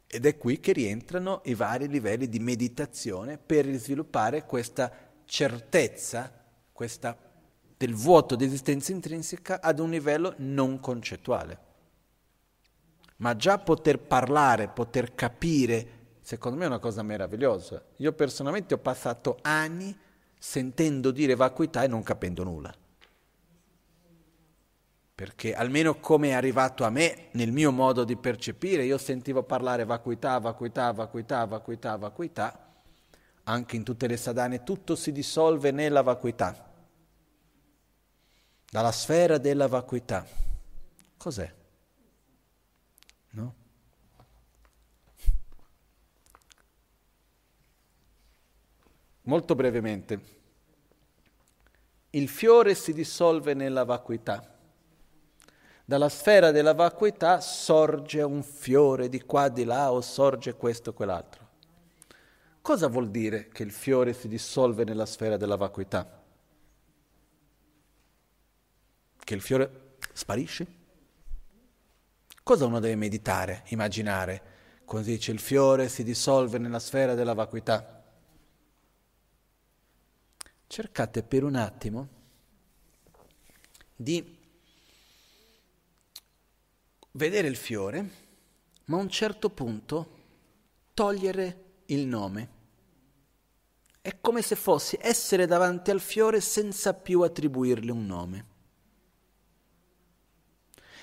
Ed è qui che rientrano i vari livelli di meditazione per sviluppare questa certezza, questa del vuoto di esistenza intrinseca ad un livello non concettuale. Ma già poter parlare, poter capire, secondo me è una cosa meravigliosa. Io personalmente ho passato anni sentendo dire vacuità e non capendo nulla. Perché almeno come è arrivato a me, nel mio modo di percepire, io sentivo parlare vacuità, vacuità, vacuità, vacuità, vacuità, anche in tutte le sadane tutto si dissolve nella vacuità dalla sfera della vacuità. Cos'è? No? Molto brevemente, il fiore si dissolve nella vacuità. Dalla sfera della vacuità sorge un fiore di qua, di là o sorge questo o quell'altro. Cosa vuol dire che il fiore si dissolve nella sfera della vacuità? che il fiore sparisce? Cosa uno deve meditare, immaginare? Quando dice il fiore si dissolve nella sfera della vacuità. Cercate per un attimo di vedere il fiore, ma a un certo punto togliere il nome. È come se fossi essere davanti al fiore senza più attribuirgli un nome.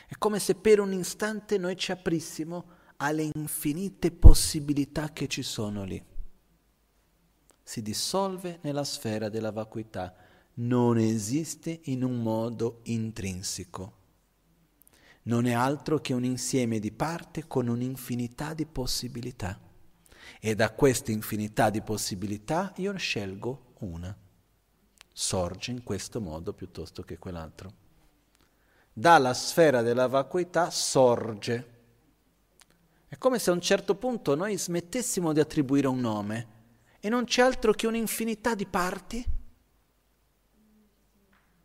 È come se per un istante noi ci aprissimo alle infinite possibilità che ci sono lì. Si dissolve nella sfera della vacuità, non esiste in un modo intrinseco. Non è altro che un insieme di parti con un'infinità di possibilità. E da questa infinità di possibilità io scelgo una. Sorge in questo modo piuttosto che quell'altro dalla sfera della vacuità sorge. È come se a un certo punto noi smettessimo di attribuire un nome e non c'è altro che un'infinità di parti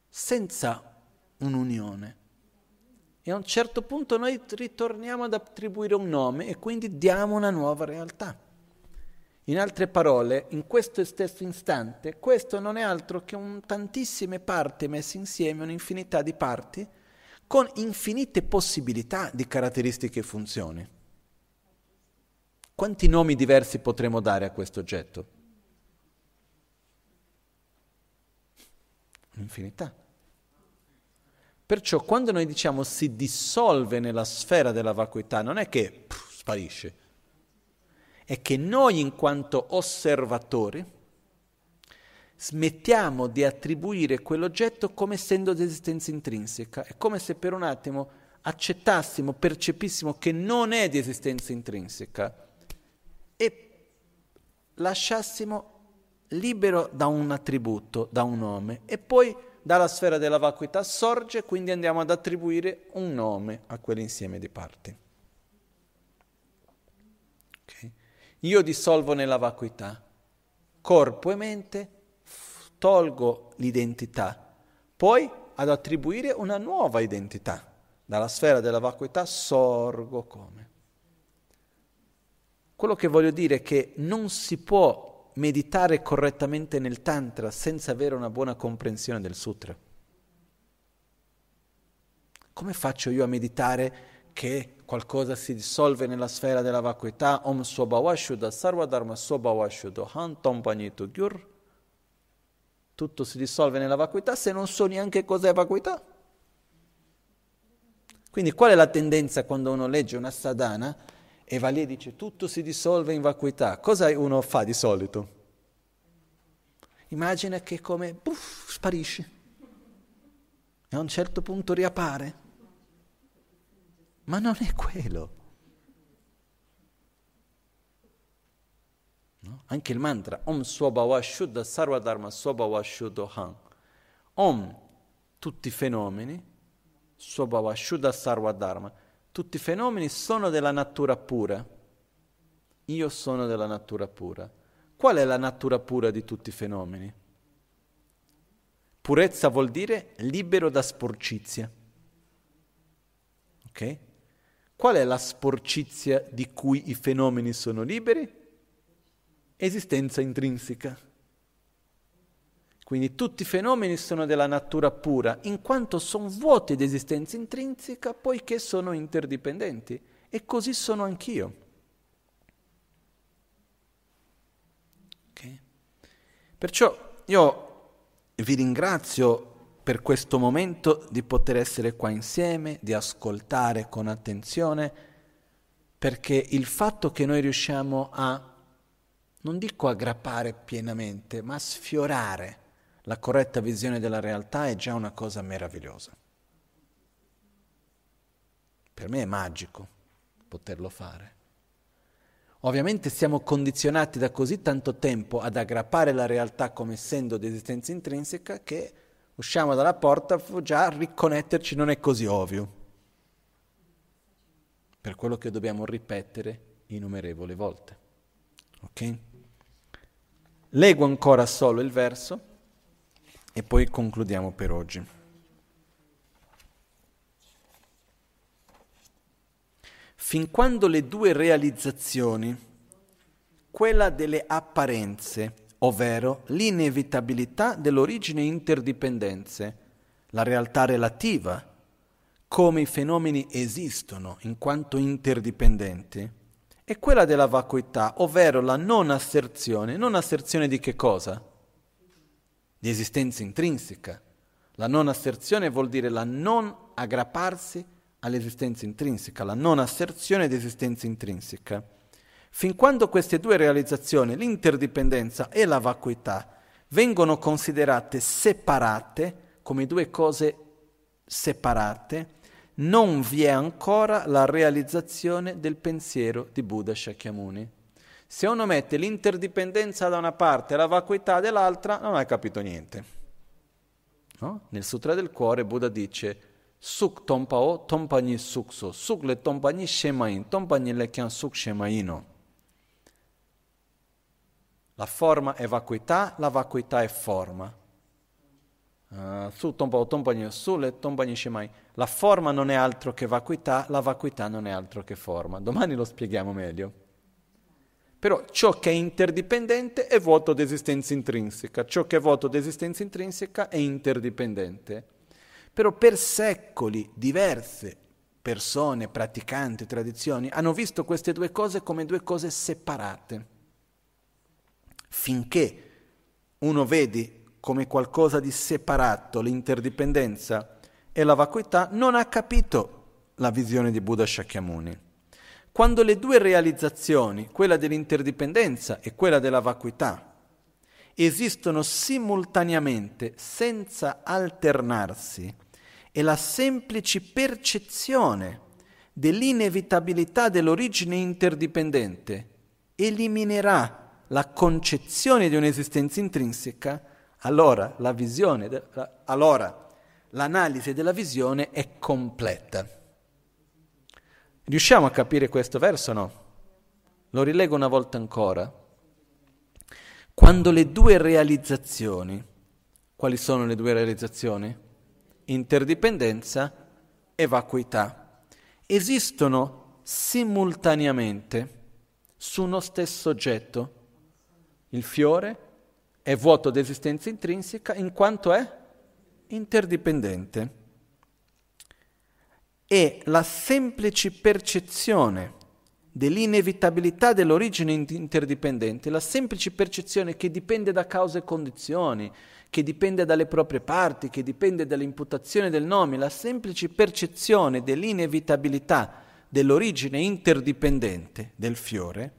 senza un'unione. E a un certo punto noi ritorniamo ad attribuire un nome e quindi diamo una nuova realtà. In altre parole, in questo stesso istante, questo non è altro che un, tantissime parti messe insieme, un'infinità di parti, con infinite possibilità di caratteristiche e funzioni. Quanti nomi diversi potremmo dare a questo oggetto? Un'infinità. Perciò quando noi diciamo si dissolve nella sfera della vacuità, non è che pff, sparisce, è che noi in quanto osservatori smettiamo di attribuire quell'oggetto come essendo di esistenza intrinseca. È come se per un attimo accettassimo, percepissimo che non è di esistenza intrinseca e lasciassimo libero da un attributo, da un nome, e poi dalla sfera della vacuità sorge, quindi andiamo ad attribuire un nome a quell'insieme di parti. Okay? Io dissolvo nella vacuità, corpo e mente tolgo l'identità, poi ad attribuire una nuova identità, dalla sfera della vacuità sorgo come. Quello che voglio dire è che non si può meditare correttamente nel Tantra senza avere una buona comprensione del Sutra. Come faccio io a meditare che qualcosa si dissolve nella sfera della vacuità? Om Swabhavashuddha Sarvadharma Swabhavashuddha Han Tompanitu Gyur. Tutto si dissolve nella vacuità se non so neanche cos'è vacuità. Quindi qual è la tendenza quando uno legge una sadhana? E va lì e dice tutto si dissolve in vacuità, cosa uno fa di solito? Immagina che come puff, sparisce e a un certo punto riappare. Ma non è quello. No? Anche il mantra Om Swabhava Shuddha Sarvadharma Swabhava Shuddha Om, tutti i fenomeni, Swabhava Shuddha Sarvadharma tutti i fenomeni sono della natura pura. Io sono della natura pura. Qual è la natura pura di tutti i fenomeni? Purezza vuol dire libero da sporcizia. Ok? Qual è la sporcizia di cui i fenomeni sono liberi? Esistenza intrinseca. Quindi tutti i fenomeni sono della natura pura, in quanto sono vuoti di esistenza intrinseca, poiché sono interdipendenti. E così sono anch'io. Okay. Perciò io vi ringrazio per questo momento di poter essere qua insieme, di ascoltare con attenzione, perché il fatto che noi riusciamo a, non dico aggrappare pienamente, ma a sfiorare la corretta visione della realtà è già una cosa meravigliosa. Per me è magico poterlo fare. Ovviamente siamo condizionati da così tanto tempo ad aggrappare la realtà come essendo di esistenza intrinseca che usciamo dalla porta, già riconnetterci non è così ovvio. Per quello che dobbiamo ripetere innumerevoli volte. Ok? Leggo ancora solo il verso e poi concludiamo per oggi. Fin quando le due realizzazioni, quella delle apparenze, ovvero l'inevitabilità dell'origine interdipendenze, la realtà relativa, come i fenomeni esistono in quanto interdipendenti, e quella della vacuità, ovvero la non asserzione, non asserzione di che cosa? Di esistenza intrinseca. La non asserzione vuol dire la non aggrapparsi all'esistenza intrinseca, la non asserzione di esistenza intrinseca. Fin quando queste due realizzazioni, l'interdipendenza e la vacuità, vengono considerate separate, come due cose separate, non vi è ancora la realizzazione del pensiero di Buddha Shakyamuni. Se uno mette l'interdipendenza da una parte e la vacuità dall'altra, non hai capito niente. No? Nel Sutra del Cuore Buddha dice Suk tompao tompagni sukso, suk le tompagni shemain, tompagni le kyan suk shemaino. La forma è vacuità, la vacuità è forma. Uh, su tompao tompagni su le tompagni shemain. La forma non è altro che vacuità, la vacuità non è altro che forma. Domani lo spieghiamo meglio. Però ciò che è interdipendente è vuoto di esistenza intrinseca, ciò che è vuoto di esistenza intrinseca è interdipendente. Però per secoli diverse persone, praticanti, tradizioni hanno visto queste due cose come due cose separate. Finché uno vede come qualcosa di separato l'interdipendenza e la vacuità, non ha capito la visione di Buddha Shakyamuni. Quando le due realizzazioni, quella dell'interdipendenza e quella della vacuità, esistono simultaneamente senza alternarsi e la semplice percezione dell'inevitabilità dell'origine interdipendente eliminerà la concezione di un'esistenza intrinseca, allora, la visione, allora l'analisi della visione è completa. Riusciamo a capire questo verso o no? Lo rilego una volta ancora. Quando le due realizzazioni, quali sono le due realizzazioni? Interdipendenza e vacuità esistono simultaneamente su uno stesso oggetto. Il fiore è vuoto di esistenza intrinseca in quanto è interdipendente. E la semplice percezione dell'inevitabilità dell'origine interdipendente, la semplice percezione che dipende da cause e condizioni, che dipende dalle proprie parti, che dipende dall'imputazione del nome, la semplice percezione dell'inevitabilità dell'origine interdipendente del fiore,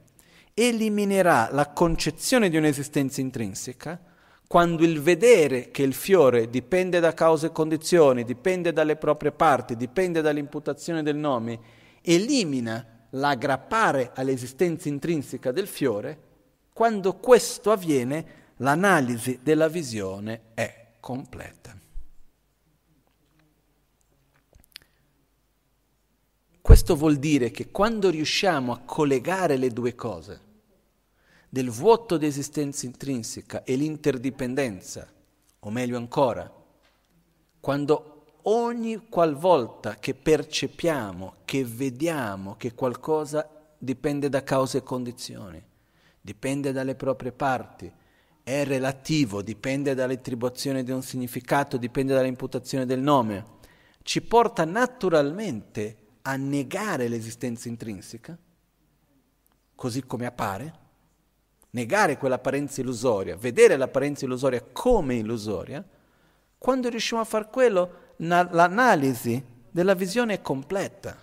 eliminerà la concezione di un'esistenza intrinseca quando il vedere che il fiore dipende da cause e condizioni, dipende dalle proprie parti, dipende dall'imputazione del nome, elimina l'aggrappare all'esistenza intrinseca del fiore, quando questo avviene l'analisi della visione è completa. Questo vuol dire che quando riusciamo a collegare le due cose, del vuoto di esistenza intrinseca e l'interdipendenza, o meglio ancora, quando ogni qualvolta che percepiamo, che vediamo che qualcosa dipende da cause e condizioni, dipende dalle proprie parti, è relativo, dipende dall'attribuzione di un significato, dipende dall'imputazione del nome, ci porta naturalmente a negare l'esistenza intrinseca, così come appare, negare quell'apparenza illusoria, vedere l'apparenza illusoria come illusoria, quando riusciamo a fare quello, na- l'analisi della visione è completa.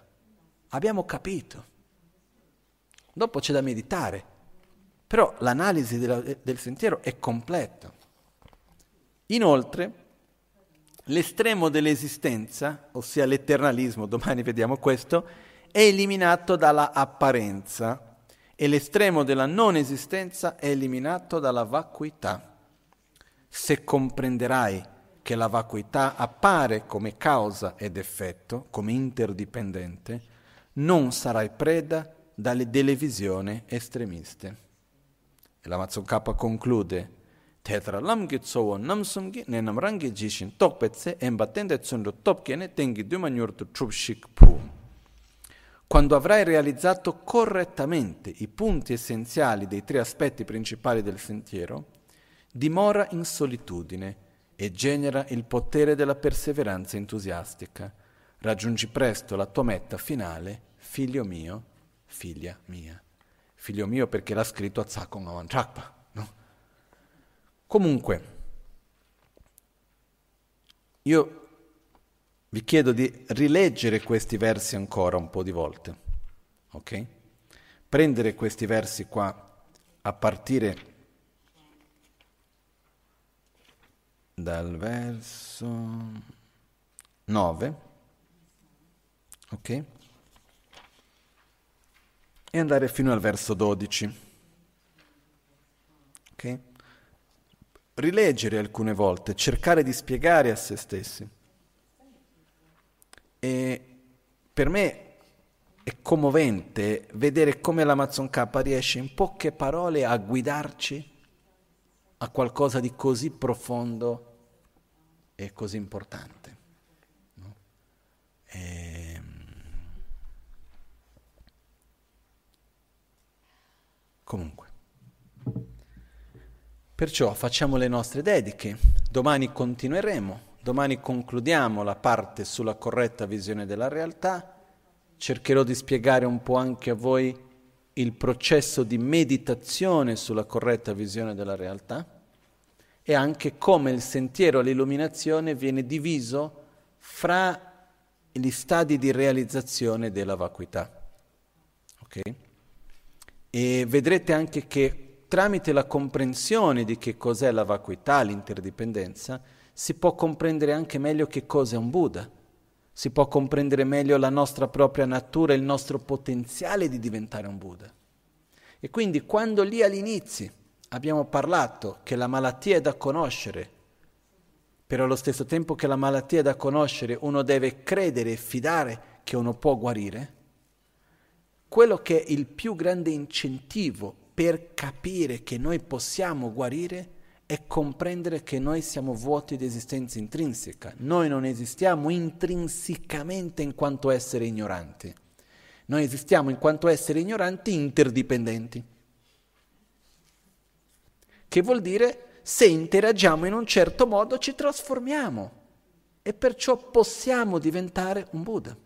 Abbiamo capito. Dopo c'è da meditare, però l'analisi della, del sentiero è completa. Inoltre, l'estremo dell'esistenza, ossia l'eternalismo, domani vediamo questo, è eliminato dalla apparenza e l'estremo della non esistenza è eliminato dalla vacuità. Se comprenderai che la vacuità appare come causa ed effetto, come interdipendente, non sarai preda dalle delle visioni estremiste. E la K conclude Tetra lamgi tsowo namsumgi ne namrangi jishin tokpetse e battende tsundo topkene tengi dumanyurtu trupshik pu. Quando avrai realizzato correttamente i punti essenziali dei tre aspetti principali del sentiero, dimora in solitudine e genera il potere della perseveranza entusiastica. Raggiungi presto la tua meta finale, figlio mio, figlia mia figlio mio perché l'ha scritto a Zakon Avanchakpa. No? Comunque, io vi chiedo di rileggere questi versi ancora un po' di volte, ok? Prendere questi versi qua a partire dal verso 9, ok? e andare fino al verso 12. Okay? Rileggere alcune volte, cercare di spiegare a se stessi. E per me è commovente vedere come l'Amazon K riesce in poche parole a guidarci a qualcosa di così profondo e così importante. No? E Comunque. Perciò facciamo le nostre dediche, domani continueremo, domani concludiamo la parte sulla corretta visione della realtà, cercherò di spiegare un po' anche a voi il processo di meditazione sulla corretta visione della realtà e anche come il sentiero all'illuminazione viene diviso fra gli stadi di realizzazione della vacuità. Okay? E vedrete anche che tramite la comprensione di che cos'è la vacuità, l'interdipendenza, si può comprendere anche meglio che cos'è un Buddha, si può comprendere meglio la nostra propria natura, il nostro potenziale di diventare un Buddha. E quindi quando lì all'inizio abbiamo parlato che la malattia è da conoscere, però allo stesso tempo che la malattia è da conoscere uno deve credere e fidare che uno può guarire, quello che è il più grande incentivo per capire che noi possiamo guarire è comprendere che noi siamo vuoti di esistenza intrinseca. Noi non esistiamo intrinsecamente in quanto esseri ignoranti. Noi esistiamo in quanto esseri ignoranti interdipendenti. Che vuol dire se interagiamo in un certo modo ci trasformiamo e perciò possiamo diventare un Buddha.